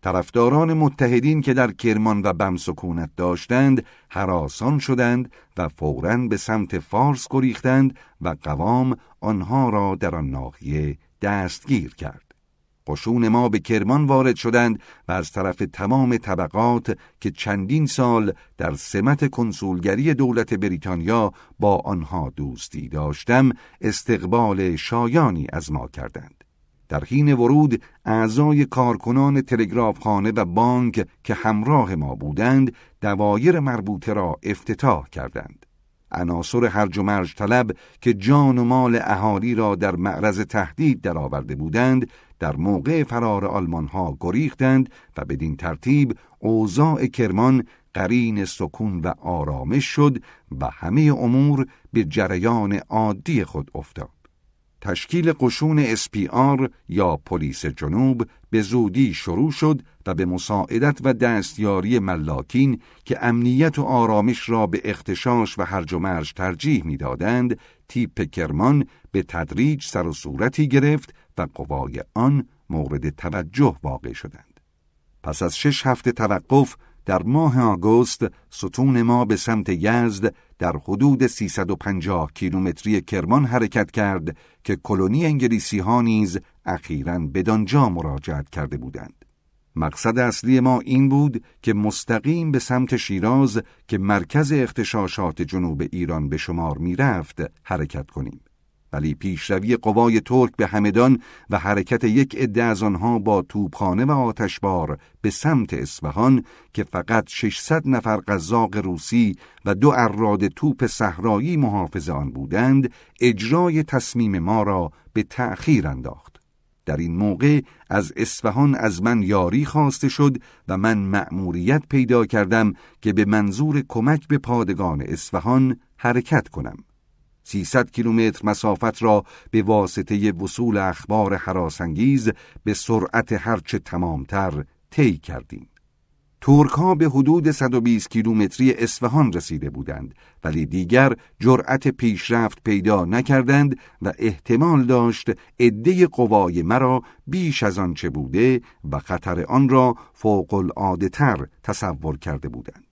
طرفداران متحدین که در کرمان و بم سکونت داشتند حراسان شدند و فوراً به سمت فارس گریختند و قوام آنها را در آن ناحیه دستگیر کرد. قشون ما به کرمان وارد شدند و از طرف تمام طبقات که چندین سال در سمت کنسولگری دولت بریتانیا با آنها دوستی داشتم استقبال شایانی از ما کردند. در حین ورود اعضای کارکنان تلگرافخانه و بانک که همراه ما بودند دوایر مربوطه را افتتاح کردند. عناصر هرج و مرج طلب که جان و مال اهالی را در معرض تهدید درآورده بودند در موقع فرار آلمان ها گریختند و بدین ترتیب اوضاع کرمان قرین سکون و آرامش شد و همه امور به جریان عادی خود افتاد. تشکیل قشون SPR یا پلیس جنوب به زودی شروع شد و به مساعدت و دستیاری ملاکین که امنیت و آرامش را به اختشاش و هرج و مرج ترجیح می‌دادند تیپ کرمان به تدریج سر و صورتی گرفت و قوای آن مورد توجه واقع شدند. پس از شش هفته توقف در ماه آگوست ستون ما به سمت یزد در حدود 350 کیلومتری کرمان حرکت کرد که کلونی انگلیسی ها نیز اخیرا بدانجا مراجعت کرده بودند. مقصد اصلی ما این بود که مستقیم به سمت شیراز که مرکز اختشاشات جنوب ایران به شمار می رفت حرکت کنیم. ولی پیشروی قوای ترک به همدان و حرکت یک عده از آنها با توپخانه و آتشبار به سمت اصفهان که فقط 600 نفر قزاق روسی و دو اراد توپ صحرایی محافظ آن بودند اجرای تصمیم ما را به تأخیر انداخت. در این موقع از اصفهان از من یاری خواسته شد و من مأموریت پیدا کردم که به منظور کمک به پادگان اصفهان حرکت کنم. 300 کیلومتر مسافت را به واسطه وصول اخبار حراسانگیز به سرعت هرچه تمامتر طی کردیم. ترک ها به حدود 120 کیلومتری اصفهان رسیده بودند ولی دیگر جرأت پیشرفت پیدا نکردند و احتمال داشت عده قوای مرا بیش از آنچه بوده و خطر آن را فوق العاده تر تصور کرده بودند.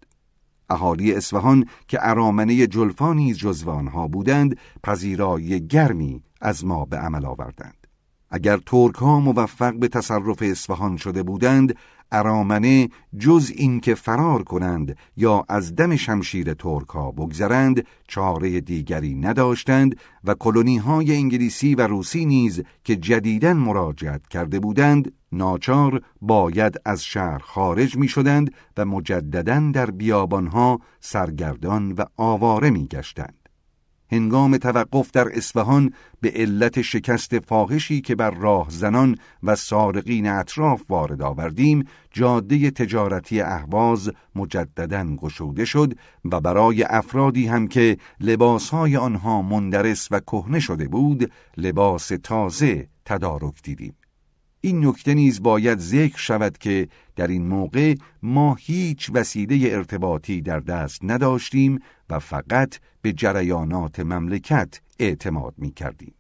اهالی اصفهان که ارامنه جلفا نیز جزو بودند پذیرایی گرمی از ما به عمل آوردند. اگر ترک ها موفق به تصرف اصفهان شده بودند ارامنه جز اینکه فرار کنند یا از دم شمشیر ترک ها بگذرند چاره دیگری نداشتند و کلونی های انگلیسی و روسی نیز که جدیدن مراجعت کرده بودند ناچار باید از شهر خارج می شدند و مجددا در بیابانها سرگردان و آواره می گشتند. هنگام توقف در اصفهان به علت شکست فاحشی که بر راه زنان و سارقین اطراف وارد آوردیم جاده تجارتی اهواز مجددا گشوده شد و برای افرادی هم که لباسهای آنها مندرس و کهنه شده بود لباس تازه تدارک دیدیم این نکته نیز باید ذکر شود که در این موقع ما هیچ وسیله ارتباطی در دست نداشتیم و فقط به جریانات مملکت اعتماد می کردیم.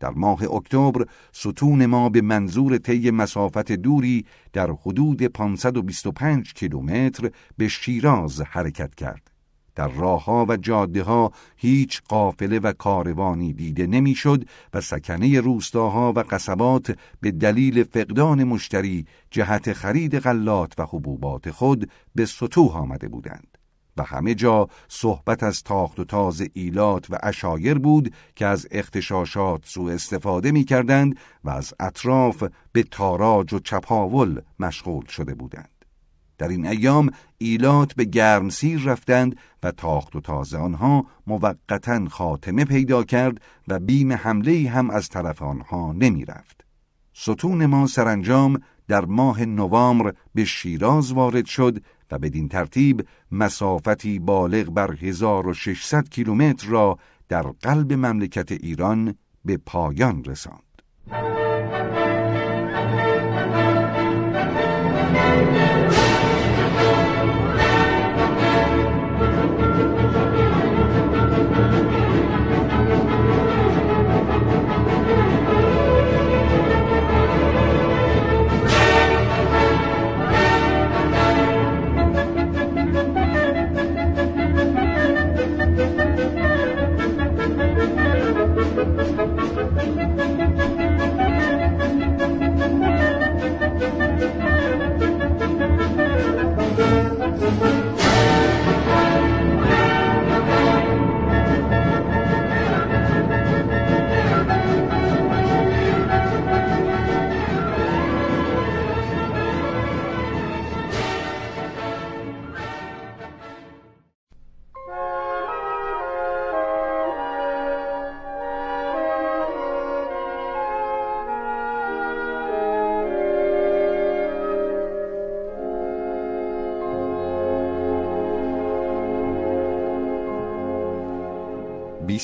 در ماه اکتبر ستون ما به منظور طی مسافت دوری در حدود 525 کیلومتر به شیراز حرکت کرد. در راهها و جاده ها هیچ قافله و کاروانی دیده نمی‌شد و سکنه روستاها و قصبات به دلیل فقدان مشتری جهت خرید غلات و حبوبات خود به سطوح آمده بودند و همه جا صحبت از تاخت و تاز ایلات و اشایر بود که از اختشاشات سوء استفاده می کردند و از اطراف به تاراج و چپاول مشغول شده بودند. در این ایام ایلات به گرمسیر رفتند و تاخت و تازه آنها موقتا خاتمه پیدا کرد و بیم حمله هم از طرف آنها نمی رفت. ستون ما سرانجام در ماه نوامبر به شیراز وارد شد و بدین ترتیب مسافتی بالغ بر 1600 کیلومتر را در قلب مملکت ایران به پایان رساند.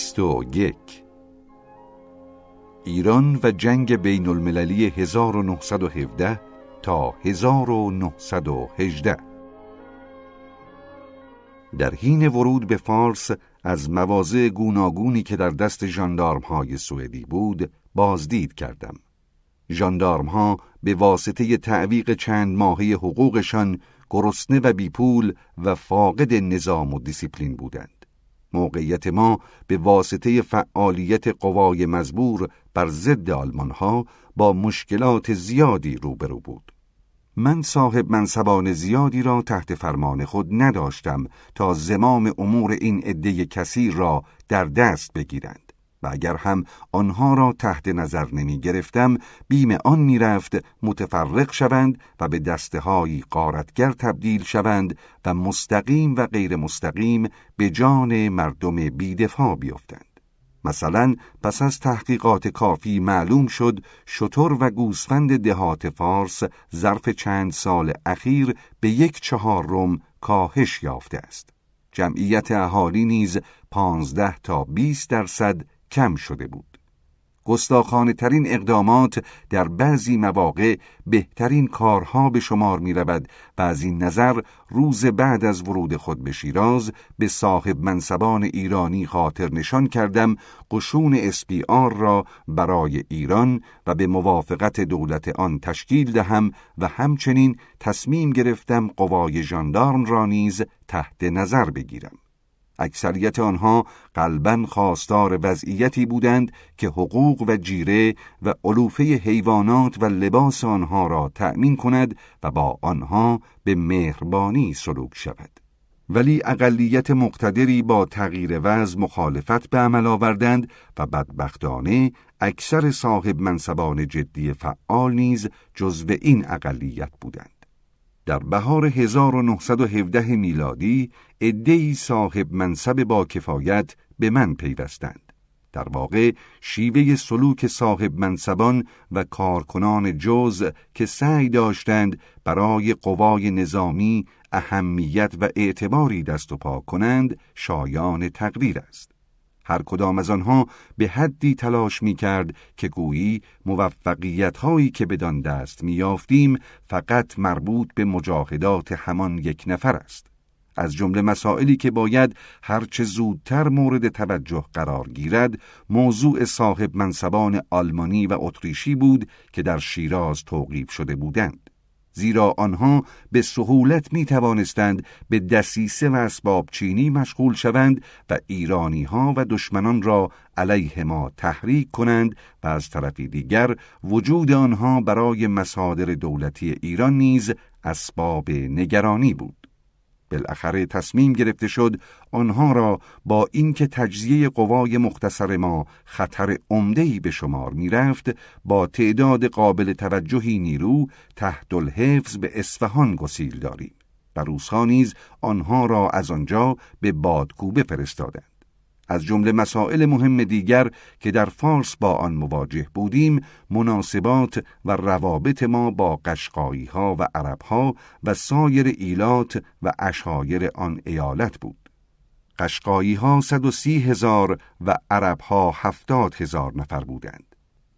بیست و یک. ایران و جنگ بین المللی 1917 تا 1918 در حین ورود به فارس از مواضع گوناگونی که در دست جاندارم های سوئدی بود بازدید کردم. جاندارم ها به واسطه تعویق چند ماهی حقوقشان گرسنه و بیپول و فاقد نظام و دیسیپلین بودند. موقعیت ما به واسطه فعالیت قوای مزبور بر ضد آلمان ها با مشکلات زیادی روبرو بود. من صاحب منصبان زیادی را تحت فرمان خود نداشتم تا زمام امور این عده کثیر را در دست بگیرند. و اگر هم آنها را تحت نظر نمی گرفتم بیم آن می رفت متفرق شوند و به دسته های قارتگر تبدیل شوند و مستقیم و غیر مستقیم به جان مردم بیدفاع بیفتند. مثلا پس از تحقیقات کافی معلوم شد شطور و گوسفند دهات فارس ظرف چند سال اخیر به یک چهار روم کاهش یافته است. جمعیت اهالی نیز پانزده تا 20 درصد کم شده بود. گستاخانه ترین اقدامات در بعضی مواقع بهترین کارها به شمار می رود و از این نظر روز بعد از ورود خود به شیراز به صاحب منصبان ایرانی خاطر نشان کردم قشون اسپیار را برای ایران و به موافقت دولت آن تشکیل دهم و همچنین تصمیم گرفتم قوای ژاندارم را نیز تحت نظر بگیرم. اکثریت آنها قلبا خواستار وضعیتی بودند که حقوق و جیره و علوفه حیوانات و لباس آنها را تأمین کند و با آنها به مهربانی سلوک شود. ولی اقلیت مقتدری با تغییر وضع مخالفت به عمل آوردند و بدبختانه اکثر صاحب منصبان جدی فعال نیز جزو این اقلیت بودند. در بهار 1917 میلادی ادهی صاحب منصب با کفایت به من پیوستند. در واقع شیوه سلوک صاحب منصبان و کارکنان جز که سعی داشتند برای قوای نظامی اهمیت و اعتباری دست و پا کنند شایان تقدیر است. هر کدام از آنها به حدی تلاش می کرد که گویی موفقیت هایی که بدان دست می یافتیم فقط مربوط به مجاهدات همان یک نفر است. از جمله مسائلی که باید هرچه زودتر مورد توجه قرار گیرد موضوع صاحب منصبان آلمانی و اتریشی بود که در شیراز توقیف شده بودند زیرا آنها به سهولت می توانستند به دسیسه و اسباب چینی مشغول شوند و ایرانی ها و دشمنان را علیه ما تحریک کنند و از طرفی دیگر وجود آنها برای مصادر دولتی ایران نیز اسباب نگرانی بود. بالاخره تصمیم گرفته شد آنها را با اینکه تجزیه قوای مختصر ما خطر عمده‌ای به شمار می‌رفت با تعداد قابل توجهی نیرو تحت الحفظ به اصفهان گسیل داریم و روسها نیز آنها را از آنجا به بادکوبه فرستادند از جمله مسائل مهم دیگر که در فارس با آن مواجه بودیم مناسبات و روابط ما با قشقایی ها و عرب ها و سایر ایلات و اشایر آن ایالت بود. قشقایی ها سی هزار و عرب ها هفتاد هزار نفر بودند.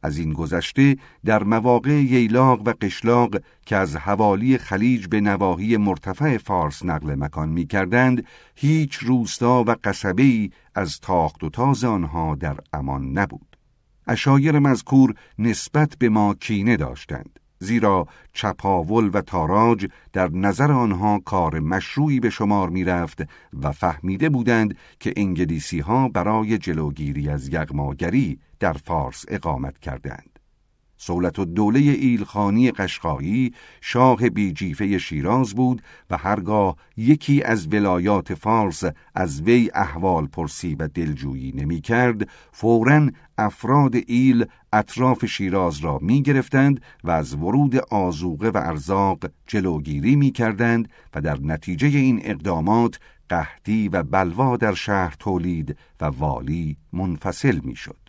از این گذشته در مواقع ییلاق و قشلاق که از حوالی خلیج به نواحی مرتفع فارس نقل مکان می کردند، هیچ روستا و قصبه از تاخت و تاز آنها در امان نبود. اشایر مذکور نسبت به ما کینه داشتند. زیرا چپاول و تاراج در نظر آنها کار مشروعی به شمار می رفت و فهمیده بودند که انگلیسی ها برای جلوگیری از یغماگری در فارس اقامت کردند. سولت و دوله ایلخانی قشقایی شاه بیجیفه شیراز بود و هرگاه یکی از ولایات فارس از وی احوال پرسی و دلجویی نمی کرد فوراً افراد ایل اطراف شیراز را می گرفتند و از ورود آزوقه و ارزاق جلوگیری می کردند و در نتیجه این اقدامات قحطی و بلوا در شهر تولید و والی منفصل می شد.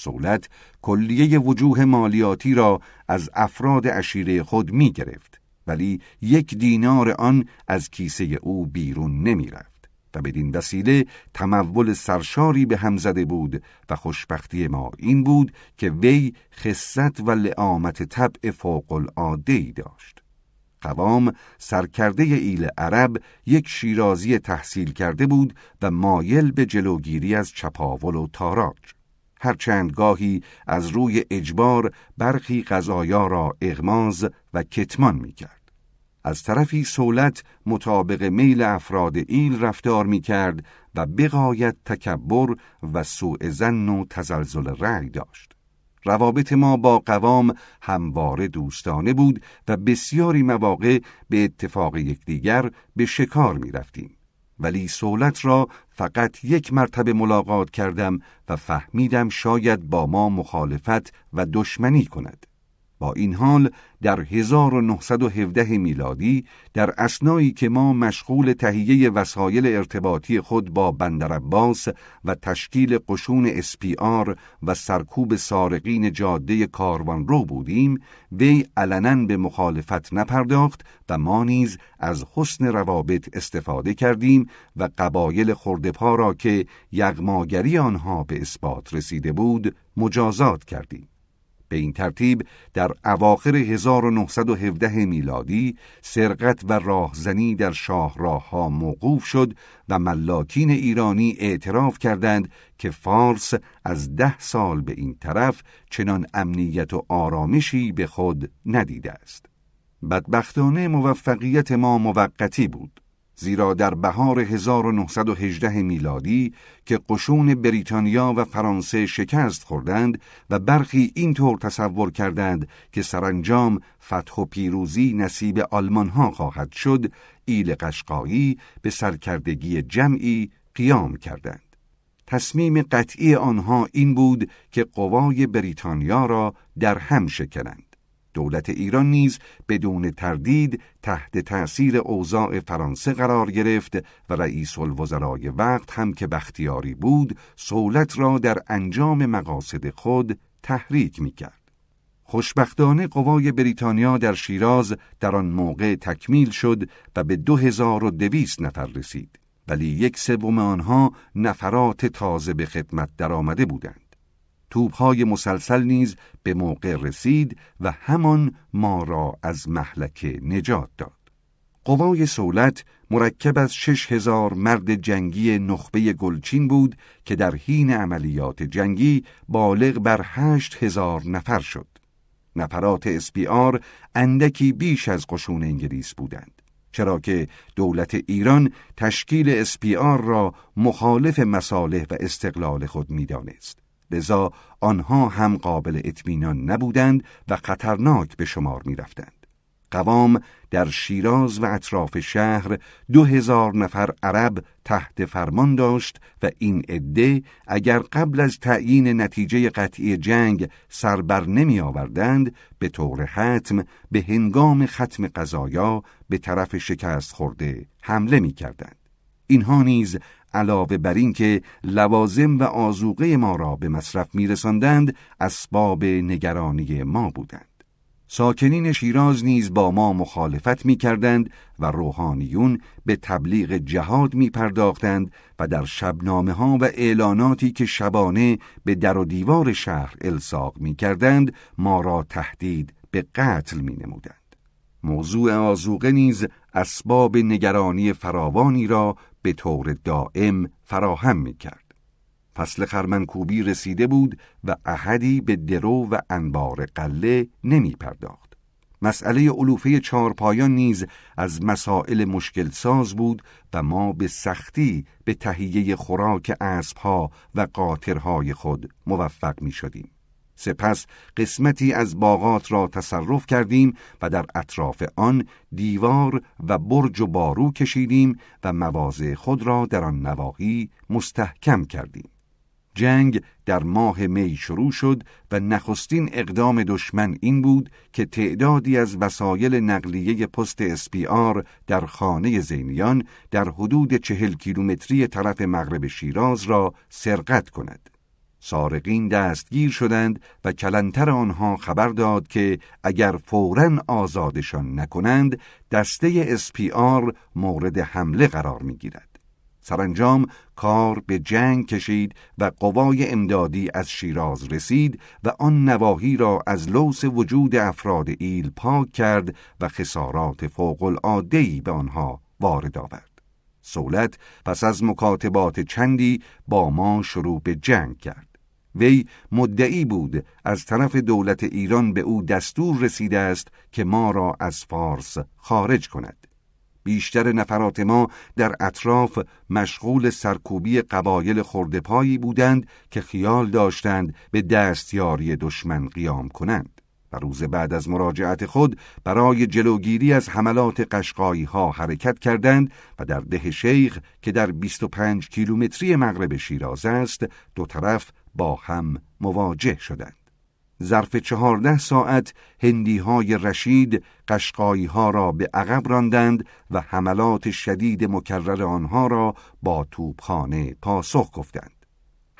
سولت کلیه وجوه مالیاتی را از افراد اشیره خود می گرفت ولی یک دینار آن از کیسه او بیرون نمی رفت و بدین وسیله تمول سرشاری به هم زده بود و خوشبختی ما این بود که وی خصت و لعامت طبع فوق العاده داشت. قوام سرکرده ایل عرب یک شیرازی تحصیل کرده بود و مایل به جلوگیری از چپاول و تاراج. هرچند گاهی از روی اجبار برخی قضایا را اغماز و کتمان می کرد. از طرفی سولت مطابق میل افراد ایل رفتار می کرد و بقایت تکبر و سوء زن و تزلزل رأی داشت. روابط ما با قوام همواره دوستانه بود و بسیاری مواقع به اتفاق یکدیگر به شکار می رفتیم. ولی سولت را فقط یک مرتبه ملاقات کردم و فهمیدم شاید با ما مخالفت و دشمنی کند. با این حال در 1917 میلادی در اسنایی که ما مشغول تهیه وسایل ارتباطی خود با بندر عباس و تشکیل قشون اسپیار و سرکوب سارقین جاده کاروان رو بودیم وی علنا به مخالفت نپرداخت و ما نیز از حسن روابط استفاده کردیم و قبایل خردپا را که یغماگری آنها به اثبات رسیده بود مجازات کردیم. به این ترتیب در اواخر 1917 میلادی سرقت و راهزنی در شاهراه ها موقوف شد و ملاکین ایرانی اعتراف کردند که فارس از ده سال به این طرف چنان امنیت و آرامشی به خود ندیده است. بدبختانه موفقیت ما موقتی بود. زیرا در بهار 1918 میلادی که قشون بریتانیا و فرانسه شکست خوردند و برخی اینطور تصور کردند که سرانجام فتح و پیروزی نصیب آلمان ها خواهد شد ایل قشقایی به سرکردگی جمعی قیام کردند. تصمیم قطعی آنها این بود که قوای بریتانیا را در هم شکنند. دولت ایران نیز بدون تردید تحت تأثیر اوضاع فرانسه قرار گرفت و رئیس الوزرای وقت هم که بختیاری بود سولت را در انجام مقاصد خود تحریک می کرد. خوشبختانه قوای بریتانیا در شیراز در آن موقع تکمیل شد و به دو هزار و دویست نفر رسید ولی یک سوم آنها نفرات تازه به خدمت درآمده بودند. توبهای مسلسل نیز به موقع رسید و همان ما را از محلکه نجات داد. قوای سولت مرکب از شش هزار مرد جنگی نخبه گلچین بود که در حین عملیات جنگی بالغ بر هشت هزار نفر شد. نفرات اسپیار اندکی بیش از قشون انگلیس بودند. چرا که دولت ایران تشکیل اسپیار را مخالف مصالح و استقلال خود می‌دانست. لذا آنها هم قابل اطمینان نبودند و خطرناک به شمار می رفتند. قوام در شیراز و اطراف شهر دو هزار نفر عرب تحت فرمان داشت و این عده اگر قبل از تعیین نتیجه قطعی جنگ سربر نمی آوردند به طور حتم به هنگام ختم قضایا به طرف شکست خورده حمله می کردند. اینها نیز علاوه بر این که لوازم و آزوقه ما را به مصرف میرساندند اسباب نگرانی ما بودند ساکنین شیراز نیز با ما مخالفت می کردند و روحانیون به تبلیغ جهاد می پرداختند و در شبنامه ها و اعلاناتی که شبانه به در و دیوار شهر الساق می کردند ما را تهدید به قتل می نمودند. موضوع آزوقه نیز اسباب نگرانی فراوانی را به طور دائم فراهم می کرد. فصل خرمنکوبی رسیده بود و احدی به درو و انبار قله نمی پرداخت. مسئله علوفه چارپایان نیز از مسائل مشکل ساز بود و ما به سختی به تهیه خوراک اسبها و قاطرهای خود موفق می شدیم. سپس قسمتی از باغات را تصرف کردیم و در اطراف آن دیوار و برج و بارو کشیدیم و مواضع خود را در آن نواحی مستحکم کردیم. جنگ در ماه می شروع شد و نخستین اقدام دشمن این بود که تعدادی از وسایل نقلیه پست اسپیار در خانه زینیان در حدود چهل کیلومتری طرف مغرب شیراز را سرقت کند. سارقین دستگیر شدند و کلانتر آنها خبر داد که اگر فورا آزادشان نکنند دسته اسپیار مورد حمله قرار می‌گیرد. سرانجام کار به جنگ کشید و قوای امدادی از شیراز رسید و آن نواحی را از لوس وجود افراد ایل پاک کرد و خسارات فوق العاده‌ای به آنها وارد آورد. سولت پس از مکاتبات چندی با ما شروع به جنگ کرد. وی مدعی بود از طرف دولت ایران به او دستور رسیده است که ما را از فارس خارج کند. بیشتر نفرات ما در اطراف مشغول سرکوبی قبایل خردپایی بودند که خیال داشتند به دستیاری دشمن قیام کنند. و روز بعد از مراجعت خود برای جلوگیری از حملات قشقایی ها حرکت کردند و در ده شیخ که در 25 کیلومتری مغرب شیراز است دو طرف با هم مواجه شدند. ظرف چهارده ساعت هندی های رشید قشقایی ها را به عقب راندند و حملات شدید مکرر آنها را با توپخانه پاسخ گفتند.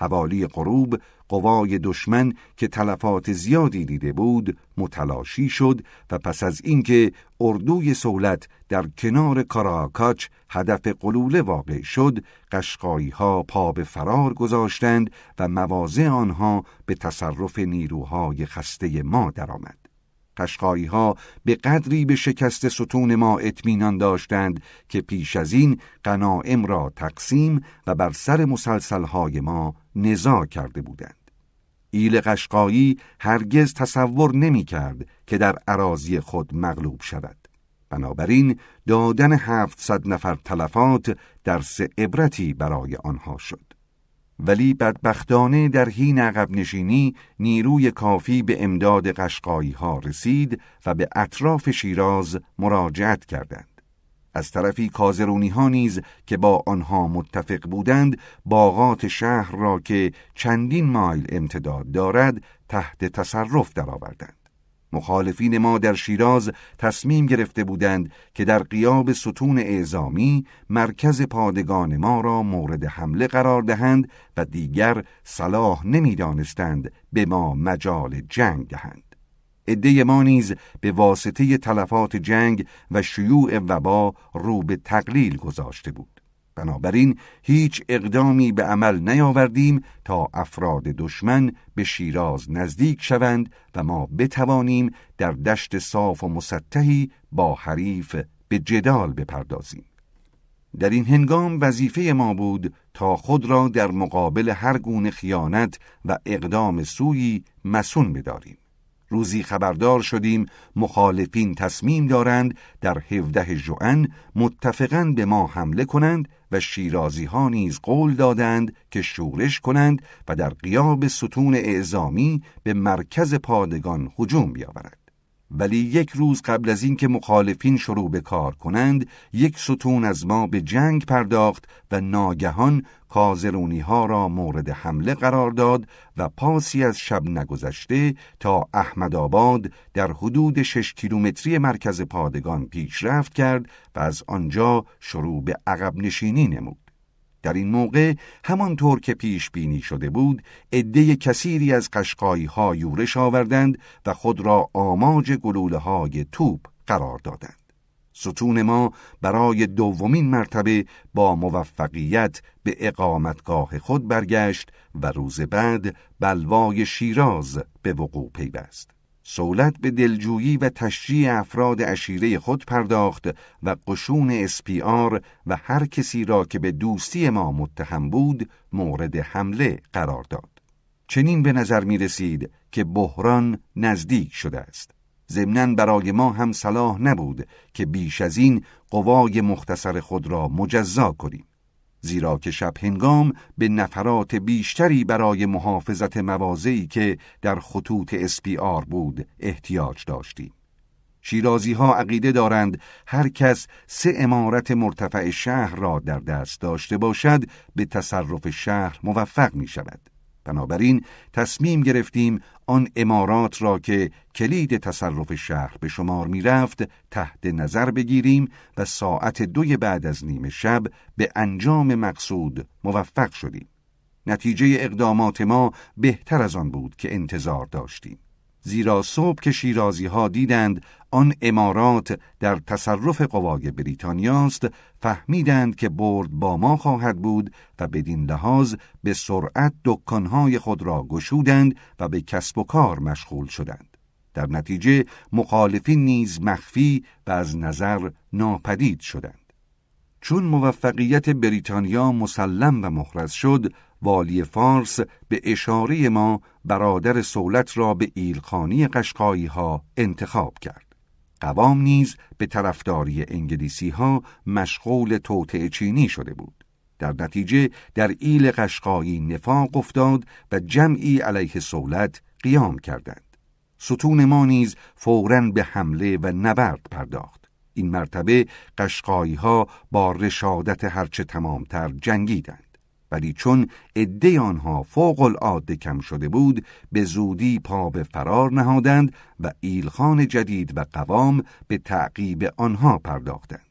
حوالی غروب قوای دشمن که تلفات زیادی دیده بود متلاشی شد و پس از اینکه اردوی سولت در کنار کاراکاچ هدف قلوله واقع شد قشقایی ها پا به فرار گذاشتند و مواضع آنها به تصرف نیروهای خسته ما درآمد. قشقایی ها به قدری به شکست ستون ما اطمینان داشتند که پیش از این غنائم را تقسیم و بر سر مسلسلهای ما نزا کرده بودند ایل قشقایی هرگز تصور نمی کرد که در عراضی خود مغلوب شود. بنابراین دادن هفتصد نفر تلفات درس عبرتی برای آنها شد. ولی بدبختانه در حین عقب نشینی نیروی کافی به امداد قشقایی ها رسید و به اطراف شیراز مراجعت کردند. از طرفی کازرونی ها نیز که با آنها متفق بودند باغات شهر را که چندین مایل امتداد دارد تحت تصرف درآوردند. مخالفین ما در شیراز تصمیم گرفته بودند که در قیاب ستون اعزامی مرکز پادگان ما را مورد حمله قرار دهند و دیگر صلاح نمی‌دانستند به ما مجال جنگ دهند. عده ما نیز به واسطه تلفات جنگ و شیوع وبا رو به تقلیل گذاشته بود. بنابراین هیچ اقدامی به عمل نیاوردیم تا افراد دشمن به شیراز نزدیک شوند و ما بتوانیم در دشت صاف و مسطحی با حریف به جدال بپردازیم. در این هنگام وظیفه ما بود تا خود را در مقابل هر گونه خیانت و اقدام سوی مسون بداریم. روزی خبردار شدیم مخالفین تصمیم دارند در 17 ژوئن متفقا به ما حمله کنند و شیرازی ها نیز قول دادند که شورش کنند و در قیاب ستون اعزامی به مرکز پادگان هجوم بیاورند. ولی یک روز قبل از اینکه مخالفین شروع به کار کنند یک ستون از ما به جنگ پرداخت و ناگهان کازرونی ها را مورد حمله قرار داد و پاسی از شب نگذشته تا احمد آباد در حدود 6 کیلومتری مرکز پادگان پیشرفت کرد و از آنجا شروع به عقب نشینی نمود. در این موقع همانطور که پیش بینی شده بود عده کثیری از قشقایی ها یورش آوردند و خود را آماج گلوله های توپ قرار دادند. ستون ما برای دومین مرتبه با موفقیت به اقامتگاه خود برگشت و روز بعد بلوای شیراز به وقوع پیوست. سولت به دلجویی و تشجیع افراد اشیره خود پرداخت و قشون اسپیار و هر کسی را که به دوستی ما متهم بود مورد حمله قرار داد. چنین به نظر می رسید که بحران نزدیک شده است. ضمناً برای ما هم صلاح نبود که بیش از این قوای مختصر خود را مجزا کنیم. زیرا که شب هنگام به نفرات بیشتری برای محافظت موازهی که در خطوط اسپیار بود احتیاج داشتیم. شیرازی ها عقیده دارند هر کس سه امارت مرتفع شهر را در دست داشته باشد به تصرف شهر موفق می شود. بنابراین تصمیم گرفتیم آن امارات را که کلید تصرف شهر به شمار می رفت تحت نظر بگیریم و ساعت دوی بعد از نیمه شب به انجام مقصود موفق شدیم. نتیجه اقدامات ما بهتر از آن بود که انتظار داشتیم. زیرا صبح که شیرازی ها دیدند آن امارات در تصرف قوای بریتانیاست فهمیدند که برد با ما خواهد بود و بدین لحاظ به سرعت دکانهای خود را گشودند و به کسب و کار مشغول شدند. در نتیجه مخالفین نیز مخفی و از نظر ناپدید شدند. چون موفقیت بریتانیا مسلم و مخرز شد والی فارس به اشاره ما برادر سولت را به ایلخانی قشقایی ها انتخاب کرد. قوام نیز به طرفداری انگلیسی ها مشغول توطعه چینی شده بود. در نتیجه در ایل قشقایی نفاق افتاد و جمعی علیه سولت قیام کردند. ستون ما نیز فوراً به حمله و نبرد پرداخت. این مرتبه قشقایی ها با رشادت هرچه تمامتر جنگیدند. ولی چون عده آنها فوق العاده کم شده بود به زودی پا به فرار نهادند و ایلخان جدید و قوام به تعقیب آنها پرداختند.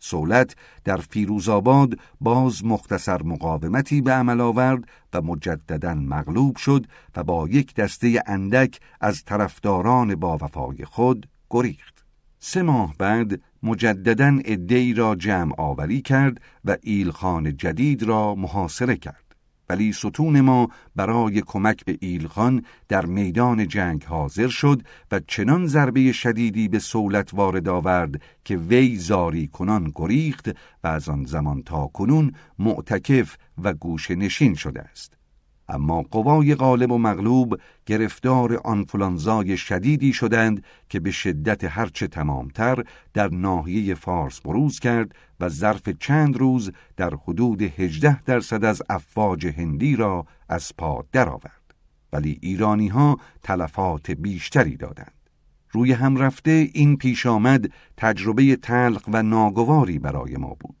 سولت در فیروزآباد باز مختصر مقاومتی به عمل آورد و مجددا مغلوب شد و با یک دسته اندک از طرفداران با وفای خود گریخت. سه ماه بعد مجددا ادهی را جمع آوری کرد و ایلخان جدید را محاصره کرد. ولی ستون ما برای کمک به ایلخان در میدان جنگ حاضر شد و چنان ضربه شدیدی به سولت وارد آورد که وی زاری کنان گریخت و از آن زمان تا کنون معتکف و گوش نشین شده است. اما قوای غالب و مغلوب گرفتار آنفلانزای شدیدی شدند که به شدت هرچه تمامتر در ناحیه فارس بروز کرد و ظرف چند روز در حدود هجده درصد از افواج هندی را از پا درآورد. ولی ایرانی ها تلفات بیشتری دادند. روی هم رفته این پیش آمد تجربه تلق و ناگواری برای ما بود.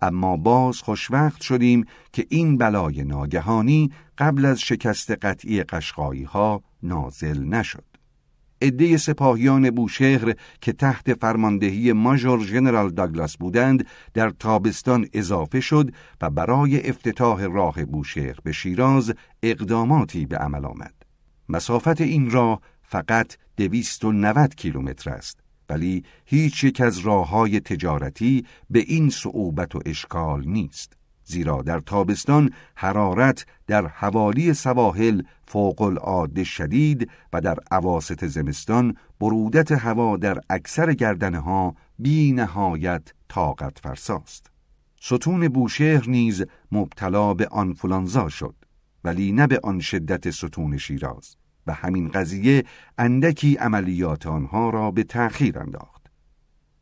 اما باز خوشوقت شدیم که این بلای ناگهانی قبل از شکست قطعی قشقایی ها نازل نشد. عده سپاهیان بوشهر که تحت فرماندهی ماژور ژنرال داگلاس بودند در تابستان اضافه شد و برای افتتاح راه بوشهر به شیراز اقداماتی به عمل آمد. مسافت این راه فقط 290 کیلومتر است ولی هیچ یک از راه های تجارتی به این صعوبت و اشکال نیست. زیرا در تابستان حرارت در حوالی سواحل فوق العاده شدید و در عواست زمستان برودت هوا در اکثر گردنه ها بی نهایت طاقت فرساست. ستون بوشهر نیز مبتلا به آنفولانزا شد ولی نه به آن شدت ستون شیراز و همین قضیه اندکی عملیات آنها را به تأخیر انداخت.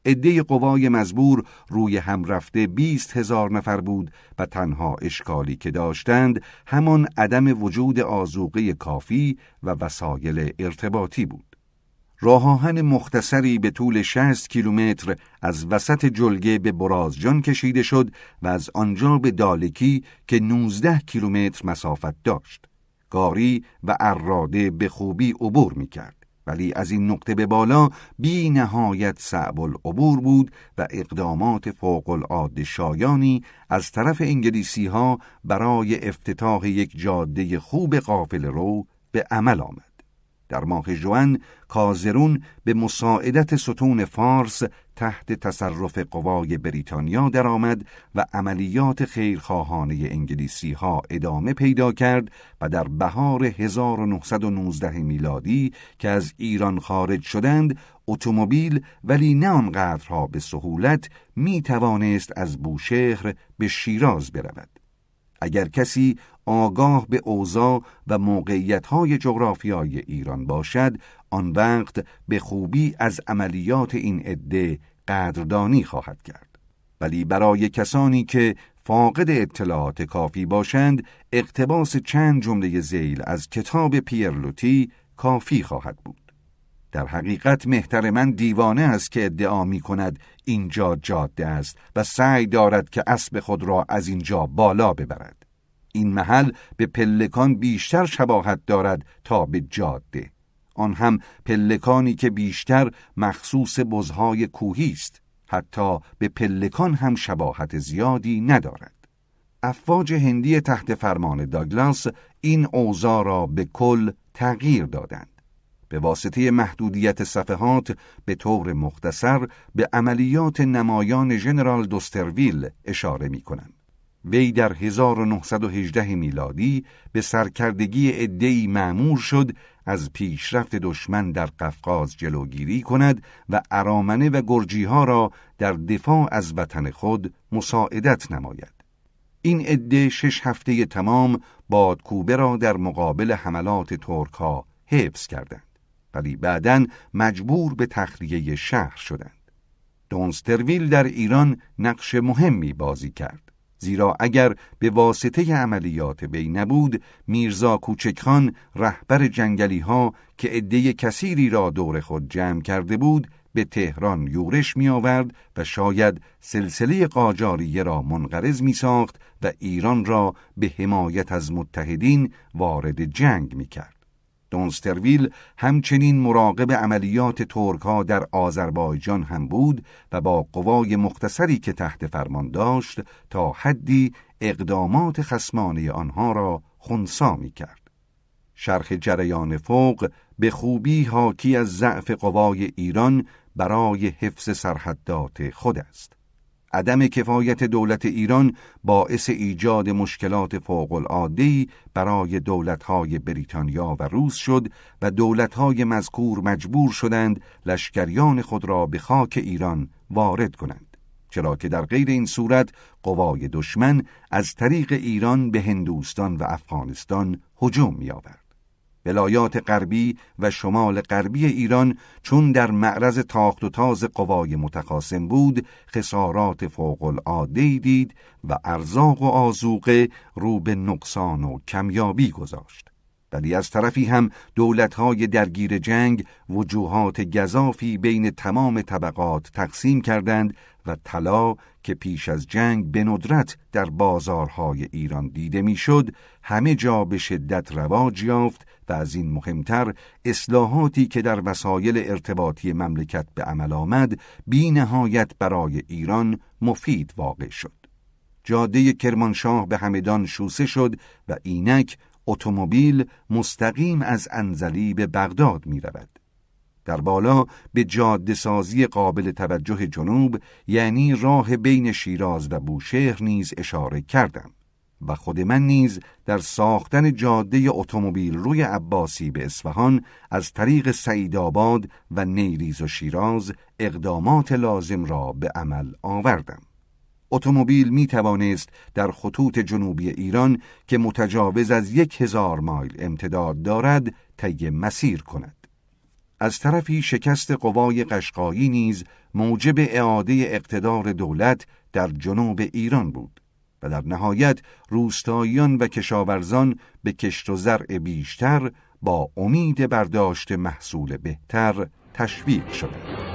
عده قوای مزبور روی هم رفته بیست هزار نفر بود و تنها اشکالی که داشتند همان عدم وجود آزوقه کافی و وسایل ارتباطی بود. راهان مختصری به طول 60 کیلومتر از وسط جلگه به برازجان کشیده شد و از آنجا به دالکی که 19 کیلومتر مسافت داشت. گاری و اراده به خوبی عبور می کرد. ولی از این نقطه به بالا بی نهایت صعب العبور بود و اقدامات فوق العاده شایانی از طرف انگلیسی ها برای افتتاح یک جاده خوب قافل رو به عمل آمد. در ماه جوان کازرون به مساعدت ستون فارس تحت تصرف قوای بریتانیا درآمد و عملیات خیرخواهانه انگلیسی ها ادامه پیدا کرد و در بهار 1919 میلادی که از ایران خارج شدند اتومبیل ولی نه آنقدرها به سهولت می توانست از بوشهر به شیراز برود. اگر کسی آگاه به اوضاع و موقعیت‌های جغرافیایی ایران باشد آن وقت به خوبی از عملیات این عده قدردانی خواهد کرد. ولی برای کسانی که فاقد اطلاعات کافی باشند اقتباس چند جمله زیل از کتاب پیرلوتی کافی خواهد بود. در حقیقت مهتر من دیوانه است که ادعا می کند اینجا جاده است و سعی دارد که اسب خود را از اینجا بالا ببرد. این محل به پلکان بیشتر شباهت دارد تا به جاده. آن هم پلکانی که بیشتر مخصوص بزهای کوهی است. حتی به پلکان هم شباهت زیادی ندارد. افواج هندی تحت فرمان داگلاس این اوضاع را به کل تغییر دادند. به واسطه محدودیت صفحات به طور مختصر به عملیات نمایان ژنرال دوسترویل اشاره می کنند. وی در 1918 میلادی به سرکردگی عدهای معمور شد از پیشرفت دشمن در قفقاز جلوگیری کند و ارامنه و گرجی ها را در دفاع از وطن خود مساعدت نماید. این عده شش هفته تمام بادکوبه را در مقابل حملات ترک ها حفظ کردند ولی بعدا مجبور به تخلیه شهر شدند. دونسترویل در ایران نقش مهمی بازی کرد. زیرا اگر به واسطه عملیات وی نبود میرزا کوچکخان رهبر جنگلی ها که عده کثیری را دور خود جمع کرده بود به تهران یورش می آورد و شاید سلسله قاجاریه را منقرض می ساخت و ایران را به حمایت از متحدین وارد جنگ می کرد. دونسترویل همچنین مراقب عملیات ترک در آذربایجان هم بود و با قوای مختصری که تحت فرمان داشت تا حدی اقدامات خسمانه آنها را خونسا می کرد. شرح جریان فوق به خوبی حاکی از ضعف قوای ایران برای حفظ سرحدات خود است. عدم کفایت دولت ایران باعث ایجاد مشکلات فوق العاده برای دولتهای بریتانیا و روس شد و دولتهای مذکور مجبور شدند لشکریان خود را به خاک ایران وارد کنند چرا که در غیر این صورت قوای دشمن از طریق ایران به هندوستان و افغانستان هجوم می آورد. ولایات غربی و شمال غربی ایران چون در معرض تاخت و تاز قوای متخاصم بود خسارات فوق العاده دید و ارزاق و آزوقه رو به نقصان و کمیابی گذاشت. ولی از طرفی هم دولتهای درگیر جنگ وجوهات گذافی بین تمام طبقات تقسیم کردند و طلا که پیش از جنگ به ندرت در بازارهای ایران دیده می‌شد همه جا به شدت رواج یافت و از این مهمتر اصلاحاتی که در وسایل ارتباطی مملکت به عمل آمد بی نهایت برای ایران مفید واقع شد جاده کرمانشاه به همدان شوسه شد و اینک اتومبیل مستقیم از انزلی به بغداد می رود. در بالا به جاده سازی قابل توجه جنوب یعنی راه بین شیراز و بوشهر نیز اشاره کردم و خود من نیز در ساختن جاده اتومبیل روی عباسی به اصفهان از طریق سعیدآباد و نیریز و شیراز اقدامات لازم را به عمل آوردم. اتومبیل می توانست در خطوط جنوبی ایران که متجاوز از یک هزار مایل امتداد دارد طی مسیر کند. از طرفی شکست قوای قشقایی نیز موجب اعاده اقتدار دولت در جنوب ایران بود در نهایت روستاییان و کشاورزان به کشت و زرع بیشتر با امید برداشت محصول بهتر تشویق شدند.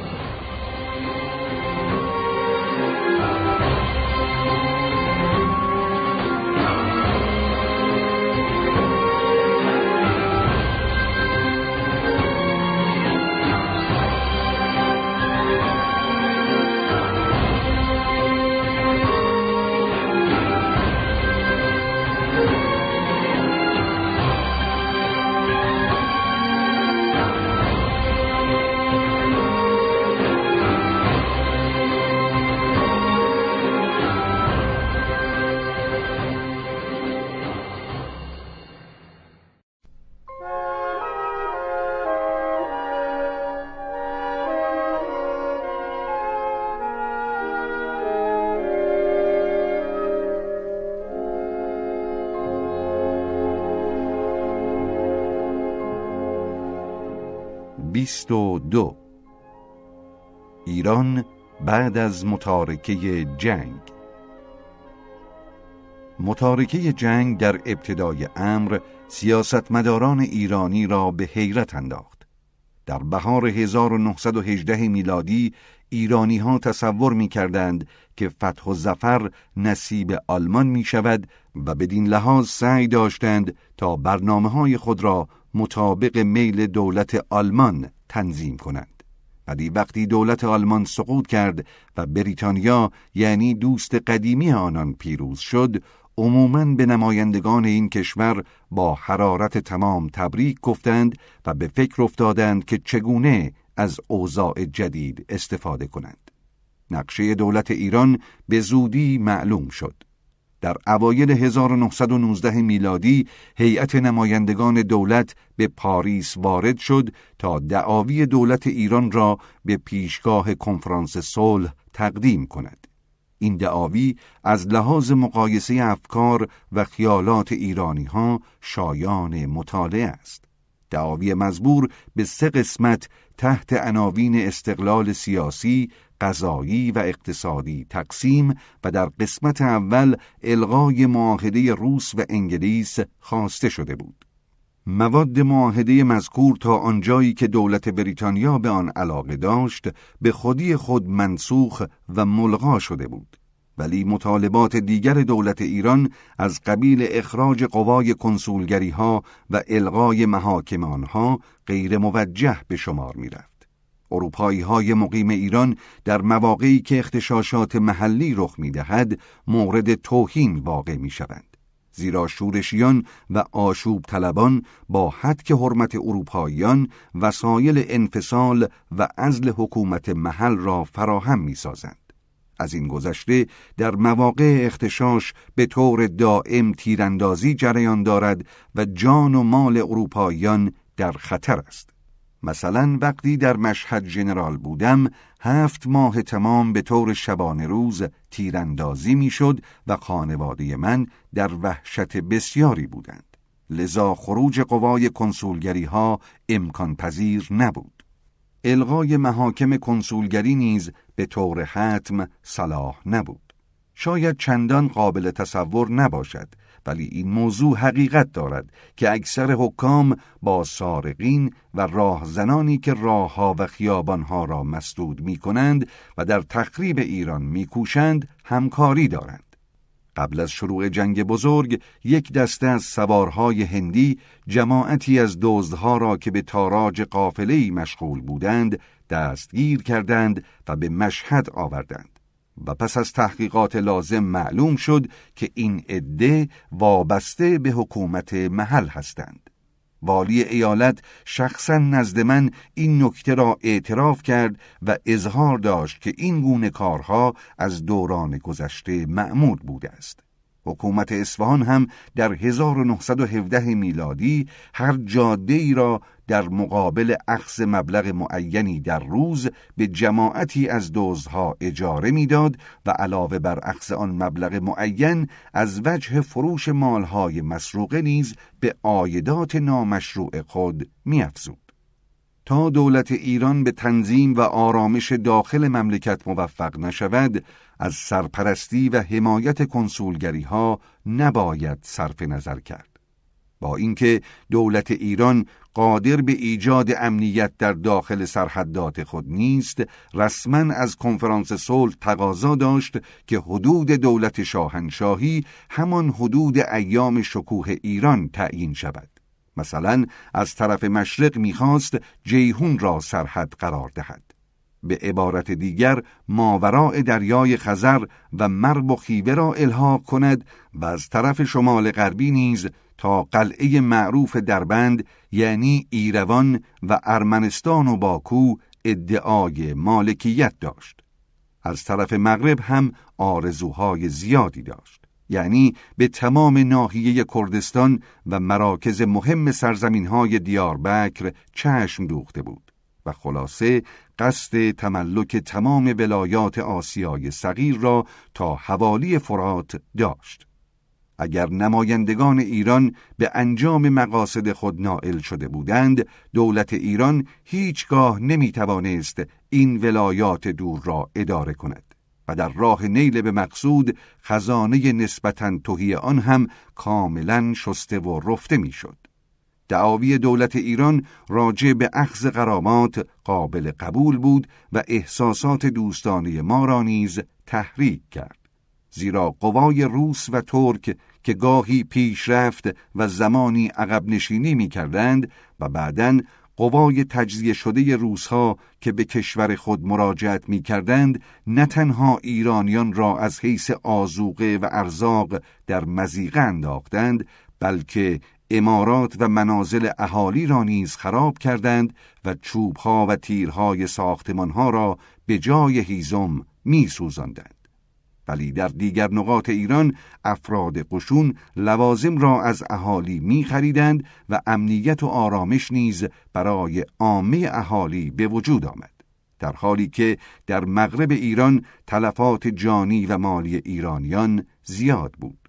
بیست و دو ایران بعد از متارکه جنگ متارکه جنگ در ابتدای امر سیاستمداران ایرانی را به حیرت انداخت. در بهار 1918 میلادی ایرانی ها تصور می کردند که فتح و زفر نصیب آلمان می شود و بدین لحاظ سعی داشتند تا برنامه های خود را مطابق میل دولت آلمان تنظیم کنند ولی وقتی دولت آلمان سقوط کرد و بریتانیا یعنی دوست قدیمی آنان پیروز شد عموماً به نمایندگان این کشور با حرارت تمام تبریک گفتند و به فکر افتادند که چگونه از اوضاع جدید استفاده کنند. نقشه دولت ایران به زودی معلوم شد. در اوایل 1919 میلادی هیئت نمایندگان دولت به پاریس وارد شد تا دعاوی دولت ایران را به پیشگاه کنفرانس صلح تقدیم کند. این دعاوی از لحاظ مقایسه افکار و خیالات ایرانی ها شایان مطالعه است. دعاوی مزبور به سه قسمت تحت عناوین استقلال سیاسی، قضایی و اقتصادی تقسیم و در قسمت اول الغای معاهده روس و انگلیس خواسته شده بود. مواد معاهده مذکور تا آنجایی که دولت بریتانیا به آن علاقه داشت به خودی خود منسوخ و ملغا شده بود. ولی مطالبات دیگر دولت ایران از قبیل اخراج قوای کنسولگری ها و الغای محاکم آنها غیر موجه به شمار می رفت. اروپایی های مقیم ایران در مواقعی که اختشاشات محلی رخ می دهد مورد توهین واقع می شوند. زیرا شورشیان و آشوب طلبان با حد حرمت اروپاییان وسایل انفصال و ازل حکومت محل را فراهم می سازند. از این گذشته در مواقع اختشاش به طور دائم تیراندازی جریان دارد و جان و مال اروپاییان در خطر است. مثلا وقتی در مشهد جنرال بودم هفت ماه تمام به طور شبانه روز تیراندازی می‌شد و خانواده من در وحشت بسیاری بودند. لذا خروج قوای کنسولگری ها امکان پذیر نبود. الغای محاکم کنسولگری نیز به طور حتم صلاح نبود. شاید چندان قابل تصور نباشد ولی این موضوع حقیقت دارد که اکثر حکام با سارقین و راهزنانی که راهها و خیابانها را مسدود می کنند و در تخریب ایران می کوشند همکاری دارند. قبل از شروع جنگ بزرگ یک دسته از سوارهای هندی جماعتی از دزدها را که به تاراج قافله‌ای مشغول بودند دستگیر کردند و به مشهد آوردند. و پس از تحقیقات لازم معلوم شد که این عده وابسته به حکومت محل هستند. والی ایالت شخصا نزد من این نکته را اعتراف کرد و اظهار داشت که این گونه کارها از دوران گذشته معمول بوده است. حکومت اصفهان هم در 1917 میلادی هر جاده ای را در مقابل اخذ مبلغ معینی در روز به جماعتی از دزدها اجاره می‌داد و علاوه بر اخذ آن مبلغ معین از وجه فروش مالهای مسروقه نیز به عایدات نامشروع خود میافزود. تا دولت ایران به تنظیم و آرامش داخل مملکت موفق نشود از سرپرستی و حمایت کنسولگری ها نباید صرف نظر کرد. با اینکه دولت ایران قادر به ایجاد امنیت در داخل سرحدات خود نیست رسما از کنفرانس صلح تقاضا داشت که حدود دولت شاهنشاهی همان حدود ایام شکوه ایران تعیین شود. مثلا از طرف مشرق می‌خواست جیهون را سرحد قرار دهد. به عبارت دیگر ماوراء دریای خزر و مرب و خیوه را الحاق کند و از طرف شمال غربی نیز تا قلعه معروف دربند یعنی ایروان و ارمنستان و باکو ادعای مالکیت داشت. از طرف مغرب هم آرزوهای زیادی داشت. یعنی به تمام ناحیه کردستان و مراکز مهم سرزمین های دیاربکر چشم دوخته بود و خلاصه قصد تملک تمام ولایات آسیای صغیر را تا حوالی فرات داشت اگر نمایندگان ایران به انجام مقاصد خود نائل شده بودند دولت ایران هیچگاه نمی توانست این ولایات دور را اداره کند و در راه نیل به مقصود خزانه نسبتا توهی آن هم کاملا شسته و رفته می‌شد. دعاوی دولت ایران راجع به اخذ قرامات قابل قبول بود و احساسات دوستانه ما را نیز تحریک کرد. زیرا قوای روس و ترک که گاهی پیشرفت و زمانی عقب نشینی می کردند و بعداً قوای تجزیه شده روسها که به کشور خود مراجعت می کردند نه تنها ایرانیان را از حیث آزوقه و ارزاق در مزیقه انداختند بلکه امارات و منازل اهالی را نیز خراب کردند و چوبها و تیرهای ساختمانها را به جای هیزم می سوزندند. ولی در دیگر نقاط ایران افراد قشون لوازم را از اهالی می خریدند و امنیت و آرامش نیز برای عامه اهالی به وجود آمد در حالی که در مغرب ایران تلفات جانی و مالی ایرانیان زیاد بود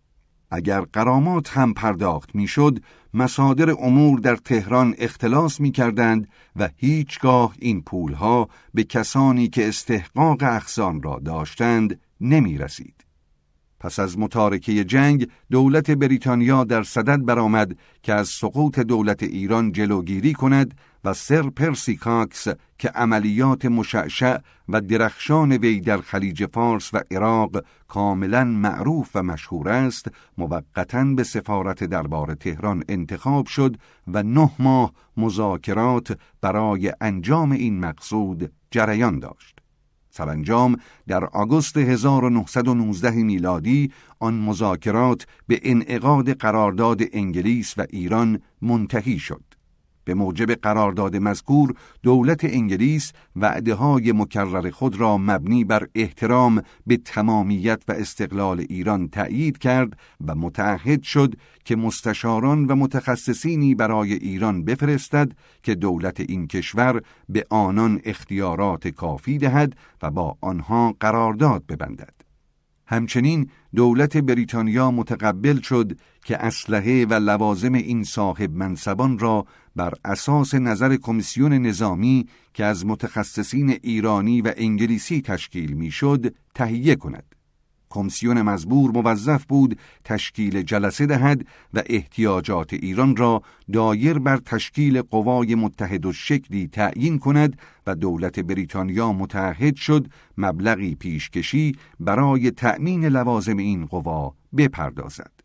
اگر قرامات هم پرداخت می‌شد مصادر امور در تهران اختلاس می کردند و هیچگاه این پولها به کسانی که استحقاق اخسان را داشتند نمی رسید. پس از متارکه جنگ دولت بریتانیا در صدد برآمد که از سقوط دولت ایران جلوگیری کند و سر پرسی کاکس که عملیات مشعشع و درخشان وی در خلیج فارس و عراق کاملا معروف و مشهور است موقتا به سفارت دربار تهران انتخاب شد و نه ماه مذاکرات برای انجام این مقصود جریان داشت سرانجام در آگوست 1919 میلادی آن مذاکرات به انعقاد قرارداد انگلیس و ایران منتهی شد. به موجب قرارداد مذکور دولت انگلیس وعده های مکرر خود را مبنی بر احترام به تمامیت و استقلال ایران تأیید کرد و متعهد شد که مستشاران و متخصصینی برای ایران بفرستد که دولت این کشور به آنان اختیارات کافی دهد و با آنها قرارداد ببندد. همچنین دولت بریتانیا متقبل شد که اسلحه و لوازم این صاحب منصبان را بر اساس نظر کمیسیون نظامی که از متخصصین ایرانی و انگلیسی تشکیل می‌شد تهیه کند. کمیسیون مزبور موظف بود تشکیل جلسه دهد و احتیاجات ایران را دایر بر تشکیل قوای متحد و شکلی تعیین کند و دولت بریتانیا متحد شد مبلغی پیشکشی برای تأمین لوازم این قوا بپردازد.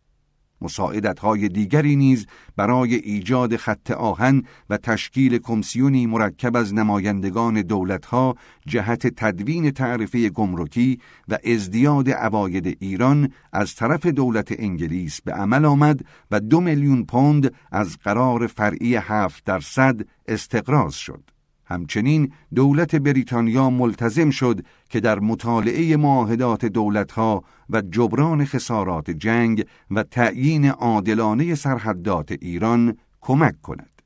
مساعدت های دیگری نیز برای ایجاد خط آهن و تشکیل کمیسیونی مرکب از نمایندگان دولتها جهت تدوین تعرفه گمرکی و ازدیاد عواید ایران از طرف دولت انگلیس به عمل آمد و دو میلیون پوند از قرار فرعی هفت درصد استقراض شد. همچنین دولت بریتانیا ملتزم شد که در مطالعه معاهدات دولتها و جبران خسارات جنگ و تعیین عادلانه سرحدات ایران کمک کند.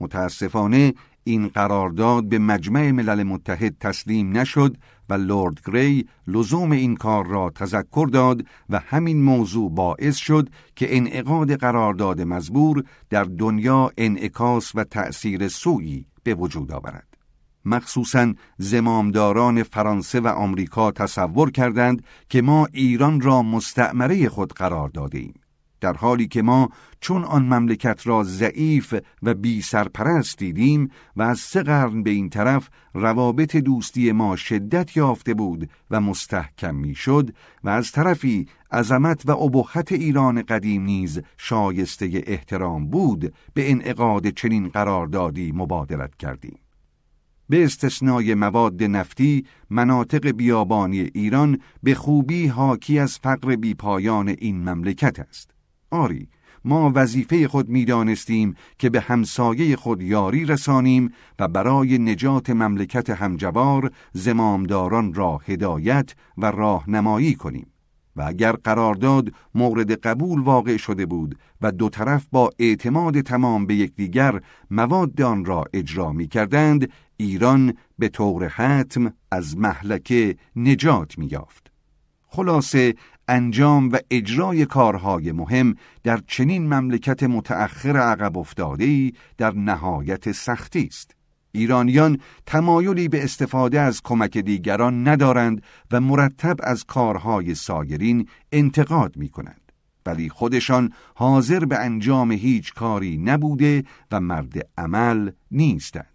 متاسفانه این قرارداد به مجمع ملل متحد تسلیم نشد و لورد گری لزوم این کار را تذکر داد و همین موضوع باعث شد که انعقاد قرارداد مزبور در دنیا انعکاس و تأثیر سویی به وجود آورد. مخصوصا زمامداران فرانسه و آمریکا تصور کردند که ما ایران را مستعمره خود قرار داده ایم. در حالی که ما چون آن مملکت را ضعیف و بی سرپرست دیدیم و از سه قرن به این طرف روابط دوستی ما شدت یافته بود و مستحکم می‌شد و از طرفی عظمت و ابهت ایران قدیم نیز شایسته احترام بود به انعقاد چنین قراردادی مبادرت کردیم. به استثنای مواد نفتی مناطق بیابانی ایران به خوبی حاکی از فقر بیپایان این مملکت است. آری ما وظیفه خود می‌دانستیم که به همسایه خود یاری رسانیم و برای نجات مملکت همجوار زمامداران را هدایت و راهنمایی کنیم. و اگر قرارداد مورد قبول واقع شده بود و دو طرف با اعتماد تمام به یکدیگر مواد آن را اجرا می کردند ایران به طور حتم از محلکه نجات می یافت. خلاصه انجام و اجرای کارهای مهم در چنین مملکت متأخر عقب افتاده در نهایت سختی است. ایرانیان تمایلی به استفاده از کمک دیگران ندارند و مرتب از کارهای سایرین انتقاد می کنند. ولی خودشان حاضر به انجام هیچ کاری نبوده و مرد عمل نیستند.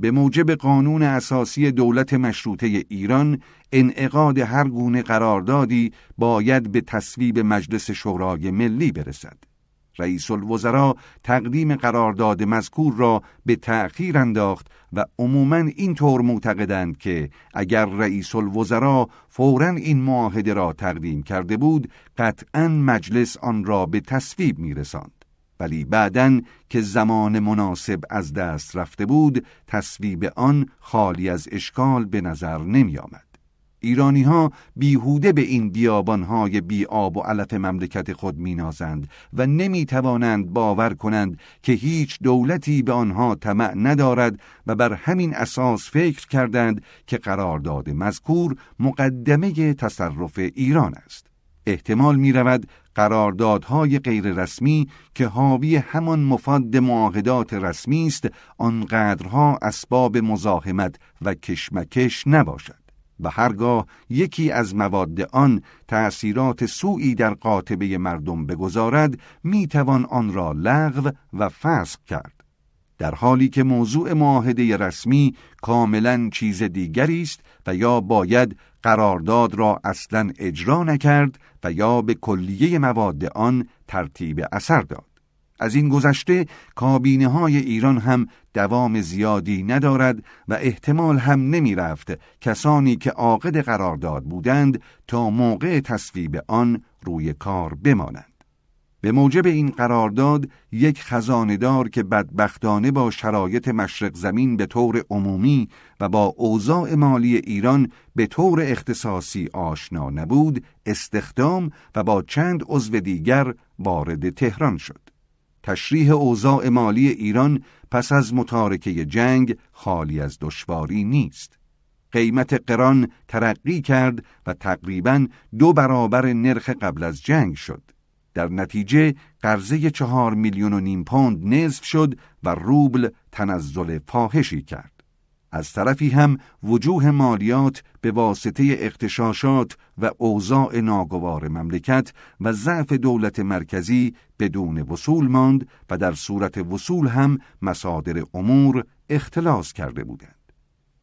به موجب قانون اساسی دولت مشروطه ایران انعقاد هر گونه قراردادی باید به تصویب مجلس شورای ملی برسد. رئیس الوزراء تقدیم قرارداد مذکور را به تأخیر انداخت و عموما اینطور معتقدند که اگر رئیس الوزراء فورا این معاهده را تقدیم کرده بود قطعا مجلس آن را به تصویب میرساند. ولی بعدا که زمان مناسب از دست رفته بود تصویب آن خالی از اشکال به نظر نمی آمد. ایرانی ها بیهوده به این بیابان های بی آب و علف مملکت خود مینازند و نمی توانند باور کنند که هیچ دولتی به آنها طمع ندارد و بر همین اساس فکر کردند که قرارداد مذکور مقدمه تصرف ایران است. احتمال می رود قراردادهای غیررسمی که حاوی همان مفاد معاهدات رسمی است آنقدرها اسباب مزاحمت و کشمکش نباشد و هرگاه یکی از مواد آن تأثیرات سوئی در قاطبه مردم بگذارد می‌توان آن را لغو و فسق کرد در حالی که موضوع معاهده رسمی کاملا چیز دیگری است و یا باید قرارداد را اصلا اجرا نکرد و یا به کلیه مواد آن ترتیب اثر داد. از این گذشته کابینه های ایران هم دوام زیادی ندارد و احتمال هم نمی رفت کسانی که عاقد قرارداد بودند تا موقع تصویب آن روی کار بمانند. به موجب این قرارداد یک خزاندار که بدبختانه با شرایط مشرق زمین به طور عمومی و با اوضاع مالی ایران به طور اختصاصی آشنا نبود استخدام و با چند عضو دیگر وارد تهران شد تشریح اوضاع مالی ایران پس از متارکه جنگ خالی از دشواری نیست قیمت قران ترقی کرد و تقریبا دو برابر نرخ قبل از جنگ شد در نتیجه قرضه چهار میلیون و نیم پوند نصف شد و روبل تنزل فاحشی کرد. از طرفی هم وجوه مالیات به واسطه اختشاشات و اوضاع ناگوار مملکت و ضعف دولت مرکزی بدون وصول ماند و در صورت وصول هم مصادر امور اختلاس کرده بودند.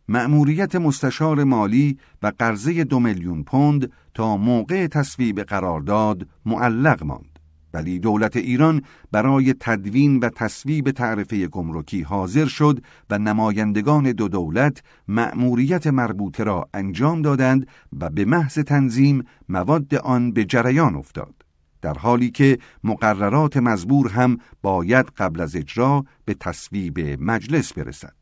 مأموریت مستشار مالی و قرضه دو میلیون پوند تا موقع تصویب قرارداد معلق ماند. ولی دولت ایران برای تدوین و تصویب تعرفه گمرکی حاضر شد و نمایندگان دو دولت مأموریت مربوطه را انجام دادند و به محض تنظیم مواد آن به جریان افتاد. در حالی که مقررات مزبور هم باید قبل از اجرا به تصویب مجلس برسد.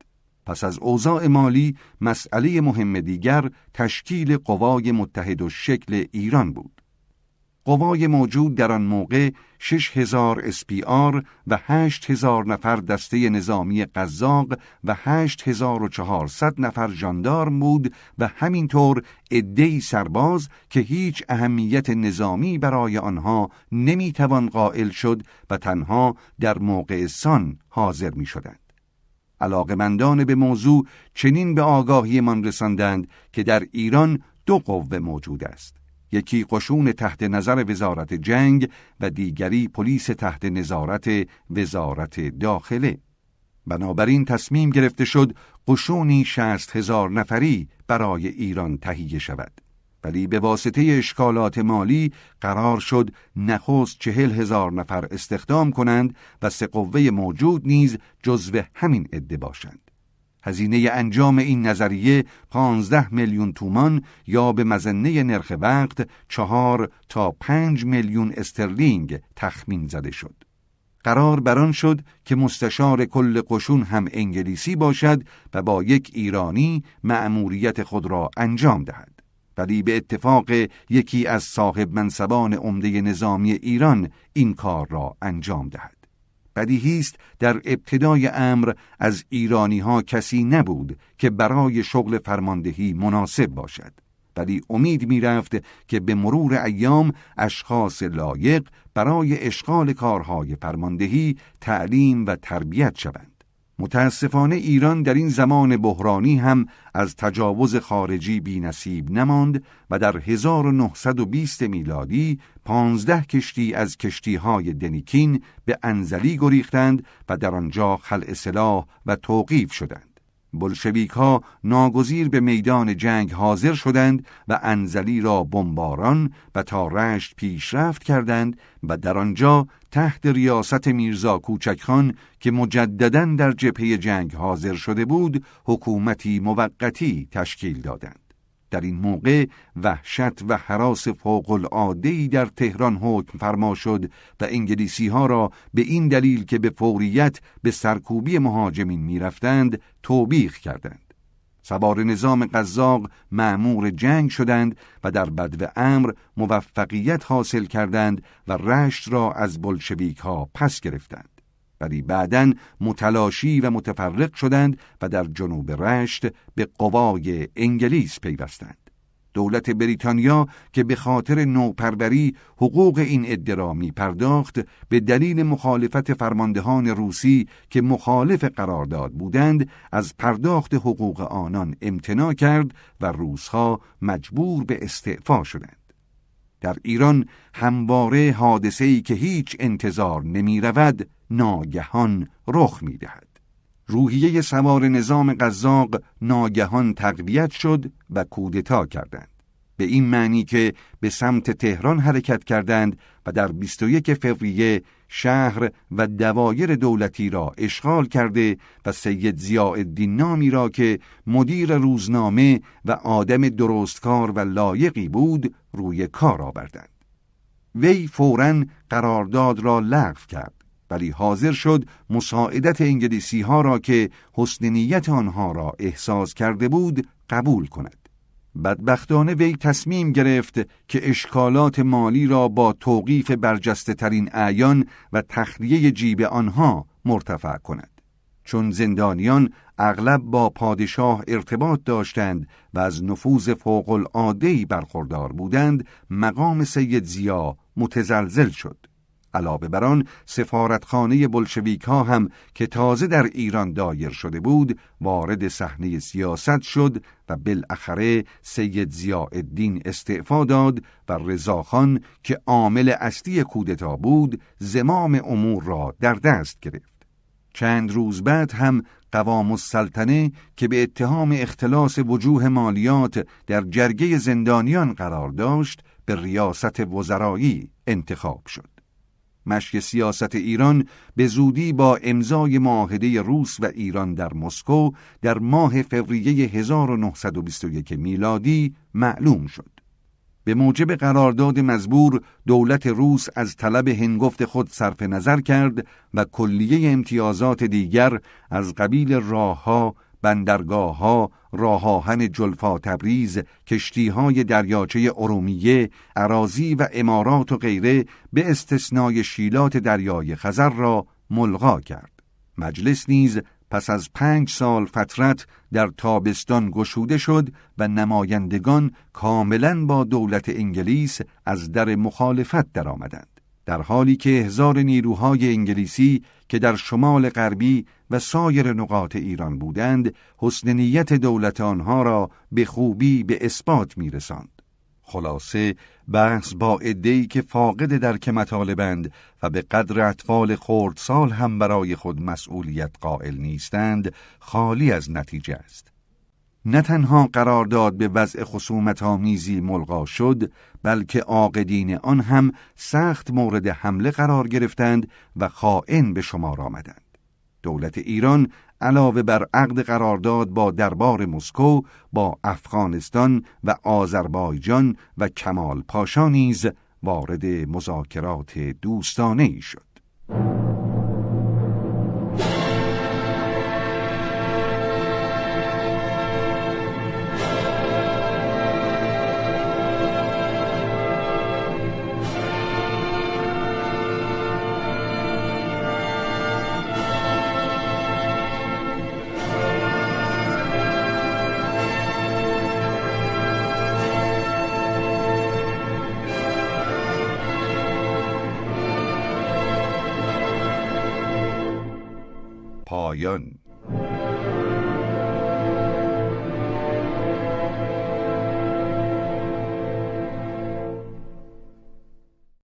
پس از اوضاع مالی مسئله مهم دیگر تشکیل قوای متحد و شکل ایران بود. قوای موجود در آن موقع 6000 اسپیار و 8000 نفر دسته نظامی قزاق و 8400 نفر ژاندارم بود و همینطور عده‌ای سرباز که هیچ اهمیت نظامی برای آنها نمی‌توان قائل شد و تنها در موقع سان حاضر می شدند. علاقمندان به موضوع چنین به آگاهیمان رساندند که در ایران دو قوه موجود است یکی قشون تحت نظر وزارت جنگ و دیگری پلیس تحت نظارت وزارت داخله. بنابراین تصمیم گرفته شد قشونی شست هزار نفری برای ایران تهیه شود. ولی به واسطه اشکالات مالی قرار شد نخست چهل هزار نفر استخدام کنند و سه قوه موجود نیز جزو همین عده باشند. هزینه انجام این نظریه 15 میلیون تومان یا به مزنه نرخ وقت چهار تا پنج میلیون استرلینگ تخمین زده شد. قرار بران شد که مستشار کل قشون هم انگلیسی باشد و با یک ایرانی مأموریت خود را انجام دهد. ولی به اتفاق یکی از صاحب منصبان عمده نظامی ایران این کار را انجام دهد. بدیهی است در ابتدای امر از ایرانی ها کسی نبود که برای شغل فرماندهی مناسب باشد. ولی امید می رفت که به مرور ایام اشخاص لایق برای اشغال کارهای فرماندهی تعلیم و تربیت شوند. متاسفانه ایران در این زمان بحرانی هم از تجاوز خارجی بی نصیب نماند و در 1920 میلادی پانزده کشتی از کشتی های دنیکین به انزلی گریختند و در آنجا خلع سلاح و توقیف شدند. بلشویک ها ناگزیر به میدان جنگ حاضر شدند و انزلی را بمباران و تا رشت پیشرفت کردند و در آنجا تحت ریاست میرزا کوچکخان که مجددا در جبهه جنگ حاضر شده بود حکومتی موقتی تشکیل دادند. در این موقع وحشت و حراس فوق العاده در تهران حکم فرما شد و انگلیسی ها را به این دلیل که به فوریت به سرکوبی مهاجمین می‌رفتند توبیخ کردند. سوار نظام قزاق معمور جنگ شدند و در بدو امر موفقیت حاصل کردند و رشت را از بلشویک ها پس گرفتند. ولی بعدا متلاشی و متفرق شدند و در جنوب رشت به قوای انگلیس پیوستند. دولت بریتانیا که به خاطر نوپروری حقوق این ادرامی پرداخت به دلیل مخالفت فرماندهان روسی که مخالف قرارداد بودند از پرداخت حقوق آنان امتناع کرد و روسها مجبور به استعفا شدند. در ایران همواره حادثه‌ای که هیچ انتظار نمی رود ناگهان رخ می دهد. روحیه سوار نظام قزاق ناگهان تقویت شد و کودتا کردند. به این معنی که به سمت تهران حرکت کردند و در 21 فوریه شهر و دوایر دولتی را اشغال کرده و سید زیاءالدین نامی را که مدیر روزنامه و آدم درستکار و لایقی بود روی کار آوردند. وی فورا قرارداد را لغو کرد ولی حاضر شد مساعدت انگلیسی ها را که حسن نیت آنها را احساس کرده بود قبول کند. بدبختانه وی تصمیم گرفت که اشکالات مالی را با توقیف برجسته ترین اعیان و تخلیه جیب آنها مرتفع کند. چون زندانیان اغلب با پادشاه ارتباط داشتند و از نفوذ فوق برخوردار بودند، مقام سید زیا متزلزل شد. علاوه بر آن سفارتخانه بلشویک ها هم که تازه در ایران دایر شده بود وارد صحنه سیاست شد و بالاخره سید ضیاءالدین استعفا داد و رضاخان که عامل اصلی کودتا بود زمام امور را در دست گرفت چند روز بعد هم قوام السلطنه که به اتهام اختلاس وجوه مالیات در جرگه زندانیان قرار داشت به ریاست وزرایی انتخاب شد. مشک سیاست ایران به زودی با امضای معاهده روس و ایران در مسکو در ماه فوریه 1921 میلادی معلوم شد. به موجب قرارداد مزبور دولت روس از طلب هنگفت خود صرف نظر کرد و کلیه امتیازات دیگر از قبیل راهها، بندرگاه راهاهن جلفا تبریز، کشتی های دریاچه ارومیه، عراضی و امارات و غیره به استثنای شیلات دریای خزر را ملغا کرد. مجلس نیز پس از پنج سال فترت در تابستان گشوده شد و نمایندگان کاملا با دولت انگلیس از در مخالفت درآمدند. در حالی که هزار نیروهای انگلیسی که در شمال غربی و سایر نقاط ایران بودند حسن نیت دولت آنها را به خوبی به اثبات میرساند. خلاصه بحث با ادهی که فاقد درک مطالبند و به قدر اطفال خردسال هم برای خود مسئولیت قائل نیستند خالی از نتیجه است. نه تنها قرارداد به وضع خصومت آمیزی ملغا شد بلکه عاقدین آن هم سخت مورد حمله قرار گرفتند و خائن به شمار آمدند. دولت ایران علاوه بر عقد قرارداد با دربار مسکو با افغانستان و آذربایجان و کمال پاشا نیز وارد مذاکرات دوستانه ای شد.